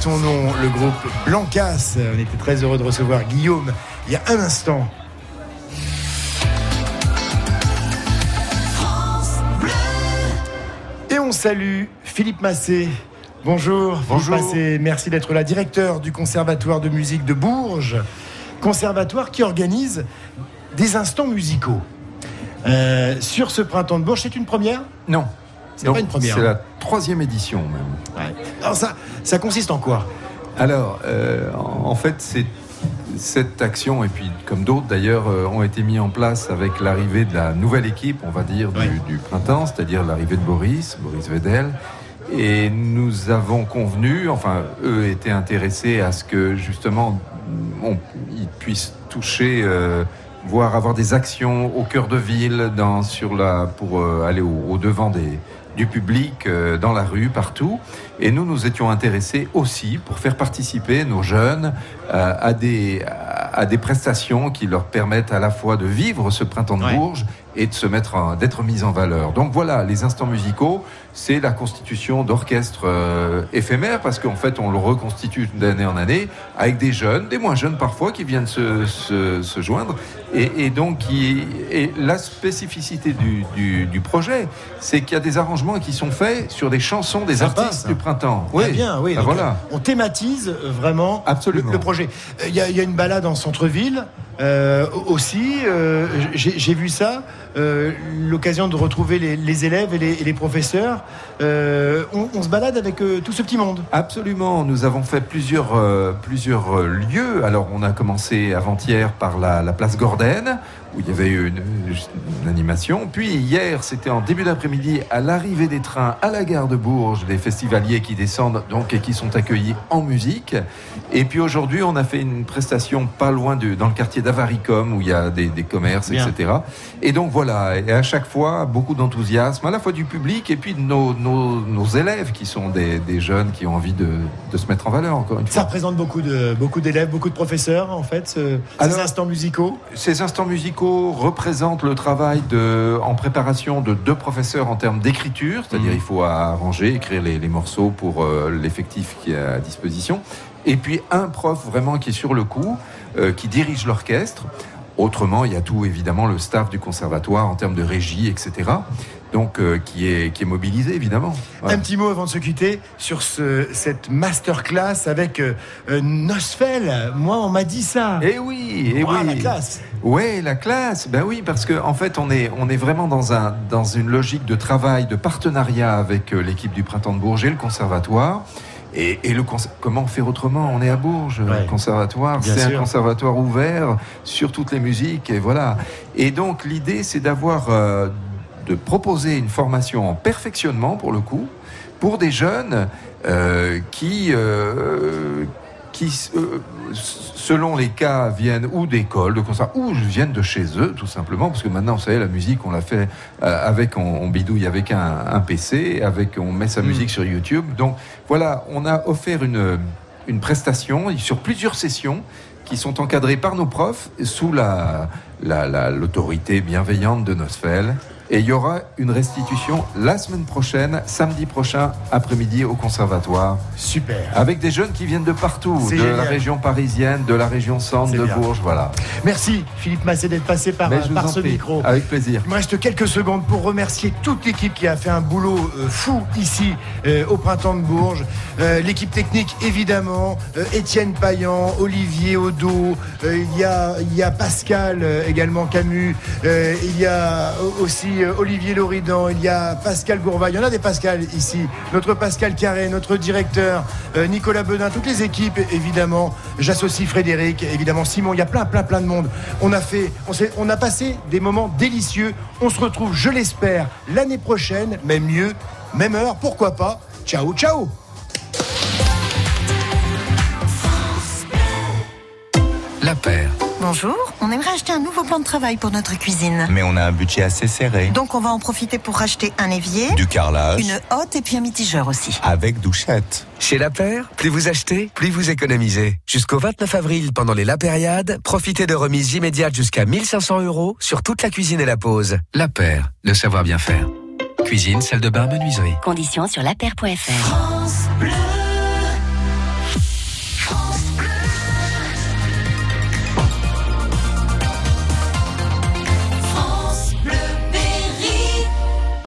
[SPEAKER 18] Ton nom
[SPEAKER 3] Le groupe Blancas. On était très heureux de recevoir Guillaume il y a un instant. Et on salue Philippe Massé. Bonjour,
[SPEAKER 30] Bonjour.
[SPEAKER 3] Philippe Massé. Merci d'être là, directeur du Conservatoire de musique de Bourges. Conservatoire qui organise des instants musicaux. Euh, sur ce printemps de Bourges, c'est une première?
[SPEAKER 30] Non.
[SPEAKER 3] C'est pas une première.
[SPEAKER 30] C'est la troisième édition même.
[SPEAKER 3] Alors ça, ça consiste en quoi?
[SPEAKER 30] Alors, euh, en fait, c'est cette action, et puis comme d'autres d'ailleurs, euh, ont été mis en place avec l'arrivée de la nouvelle équipe, on va dire, du, du printemps, c'est-à-dire l'arrivée de Boris, Boris Vedel. Et nous avons convenu, enfin, eux étaient intéressés à ce que justement, on, ils puissent toucher, euh, voire avoir des actions au cœur de ville, dans, sur la, pour euh, aller au, au devant des, du public, euh, dans la rue, partout. Et nous, nous étions intéressés aussi pour faire participer nos jeunes euh, à, des, à des prestations qui leur permettent à la fois de vivre ce printemps de Bourges et de se mettre, d'être mis en valeur. Donc voilà, les instants musicaux, c'est la constitution d'orchestres euh, éphémères parce qu'en fait, on le reconstitue d'année en année avec des jeunes, des moins jeunes parfois, qui viennent se, se, se joindre. Et, et donc, qui, et la spécificité du, du, du projet, c'est qu'il y a des arrangements qui sont faits sur des chansons des artistes
[SPEAKER 3] ça.
[SPEAKER 30] du printemps.
[SPEAKER 3] Très bien, oui.
[SPEAKER 30] Ah,
[SPEAKER 3] Donc,
[SPEAKER 30] voilà.
[SPEAKER 3] euh, On thématise vraiment le, le projet. Euh, Il y, a- il y a une balade en centre-ville euh, aussi. euh, J'ai vu ça. euh, L'occasion de retrouver les, élèves et les, professeurs. On, se balade avec tout ce petit monde.
[SPEAKER 30] Absolument, nous avons fait plusieurs, plusieurs lieux. Alors on a commencé avant-hier par la, la place Gordène, où il y avait eu une, une animation. Puis hier, c'était en début d'après-midi, à l'arrivée des trains à la gare de Bourges, des festivaliers qui descendent donc et qui sont accueillis en musique. Et puis aujourd'hui, on a fait une prestation pas loin de, dans le quartier d'Avaricom, où il y a des, des commerces,
[SPEAKER 3] Bien.
[SPEAKER 30] etc. Et donc voilà, et à chaque fois, beaucoup d'enthousiasme, à la fois du public et puis de nos, nos, nos élèves qui sont des, des jeunes qui ont envie de, de se mettre en valeur, encore une fois.
[SPEAKER 3] Ça représente beaucoup de beaucoup d'élèves, beaucoup de professeurs en fait. ce- ces instants musicaux?
[SPEAKER 30] Ces instants musicaux représentent le travail de, en préparation de deux professeurs en termes d'écriture, c'est-à-dire il faut arranger, écrire les, les morceaux pour euh, l'effectif qui est à disposition, et puis un prof vraiment qui est sur le coup, euh, qui dirige l'orchestre. Autrement, il y a tout évidemment le staff du conservatoire en termes de régie, etc. Donc euh, qui est qui est mobilisé évidemment.
[SPEAKER 3] Un petit mot avant de se quitter sur ce, cette masterclass avec euh, euh, Nosfell. Moi, on m'a dit ça.
[SPEAKER 30] Eh oui, eh
[SPEAKER 3] Ouah,
[SPEAKER 30] oui.
[SPEAKER 3] la classe.
[SPEAKER 30] Ouais, la classe. Ben oui, parce que en fait, on est on est vraiment dans un dans une logique de travail, de partenariat avec l'équipe du Printemps de Bourges et le conservatoire. Et, et le comment faire autrement? On est à Bourges, le conservatoire. C'est un conservatoire ouvert sur toutes les musiques et voilà. Et donc l'idée, c'est d'avoir euh, de proposer une formation en perfectionnement pour le coup pour des jeunes euh, qui euh, qui, euh, selon les cas, viennent ou d'écoles, de concerts, ou viennent de chez eux, tout simplement, parce que maintenant, vous savez, la musique, on la fait avec, on, on bidouille avec un, un PC, avec, on met sa
[SPEAKER 3] Mm.
[SPEAKER 30] musique sur YouTube. Donc, voilà, on a offert une, une prestation sur plusieurs sessions qui sont encadrées par nos profs sous la la- la- l'autorité bienveillante de Nosfell. Et il y aura une restitution la semaine prochaine, samedi prochain, après-midi au conservatoire.
[SPEAKER 3] Super.
[SPEAKER 30] Avec des jeunes qui viennent de partout, de la région parisienne, de la région centre, de
[SPEAKER 3] bien.
[SPEAKER 30] Bourges, voilà.
[SPEAKER 3] Merci Philippe Massé d'être passé par, ce
[SPEAKER 30] prie,
[SPEAKER 3] micro.
[SPEAKER 30] Avec plaisir.
[SPEAKER 3] Il me reste quelques secondes pour remercier toute l'équipe qui a fait un boulot euh, fou ici euh, au printemps de Bourges. Euh, L'équipe technique évidemment, Étienne Payan, Olivier Odo, il, y a, il y a Pascal également Camus, il y a aussi euh, Olivier Loridan, il y a Pascal Gourva, il y en a des Pascal ici, notre Pascal Carré, notre directeur euh, Nicolas Bedin, toutes les équipes évidemment. J'associe Frédéric, évidemment Simon, il y a plein plein plein de monde. On a fait, on, a passé des moments délicieux. On se retrouve, je l'espère, l'année prochaine, même mieux, même heure, pourquoi pas. Ciao, ciao
[SPEAKER 11] La paire.
[SPEAKER 23] Bonjour, on aimerait acheter un nouveau plan de travail pour notre cuisine.
[SPEAKER 12] Mais on a un budget assez serré.
[SPEAKER 23] Donc on va en profiter pour racheter un évier,
[SPEAKER 12] Du carrelage.
[SPEAKER 23] une hotte et puis un mitigeur aussi.
[SPEAKER 12] Avec douchette.
[SPEAKER 11] Chez La Paire, plus vous achetez, plus vous économisez. Jusqu'au 29 avril, pendant les La Périade, profitez de remises immédiates jusqu'à 1500 euros sur toute la cuisine et la pause. La Paire, le savoir bien faire. Cuisine, salle de bain, menuiserie.
[SPEAKER 9] Conditions sur lapaire.fr.
[SPEAKER 2] France Bleu.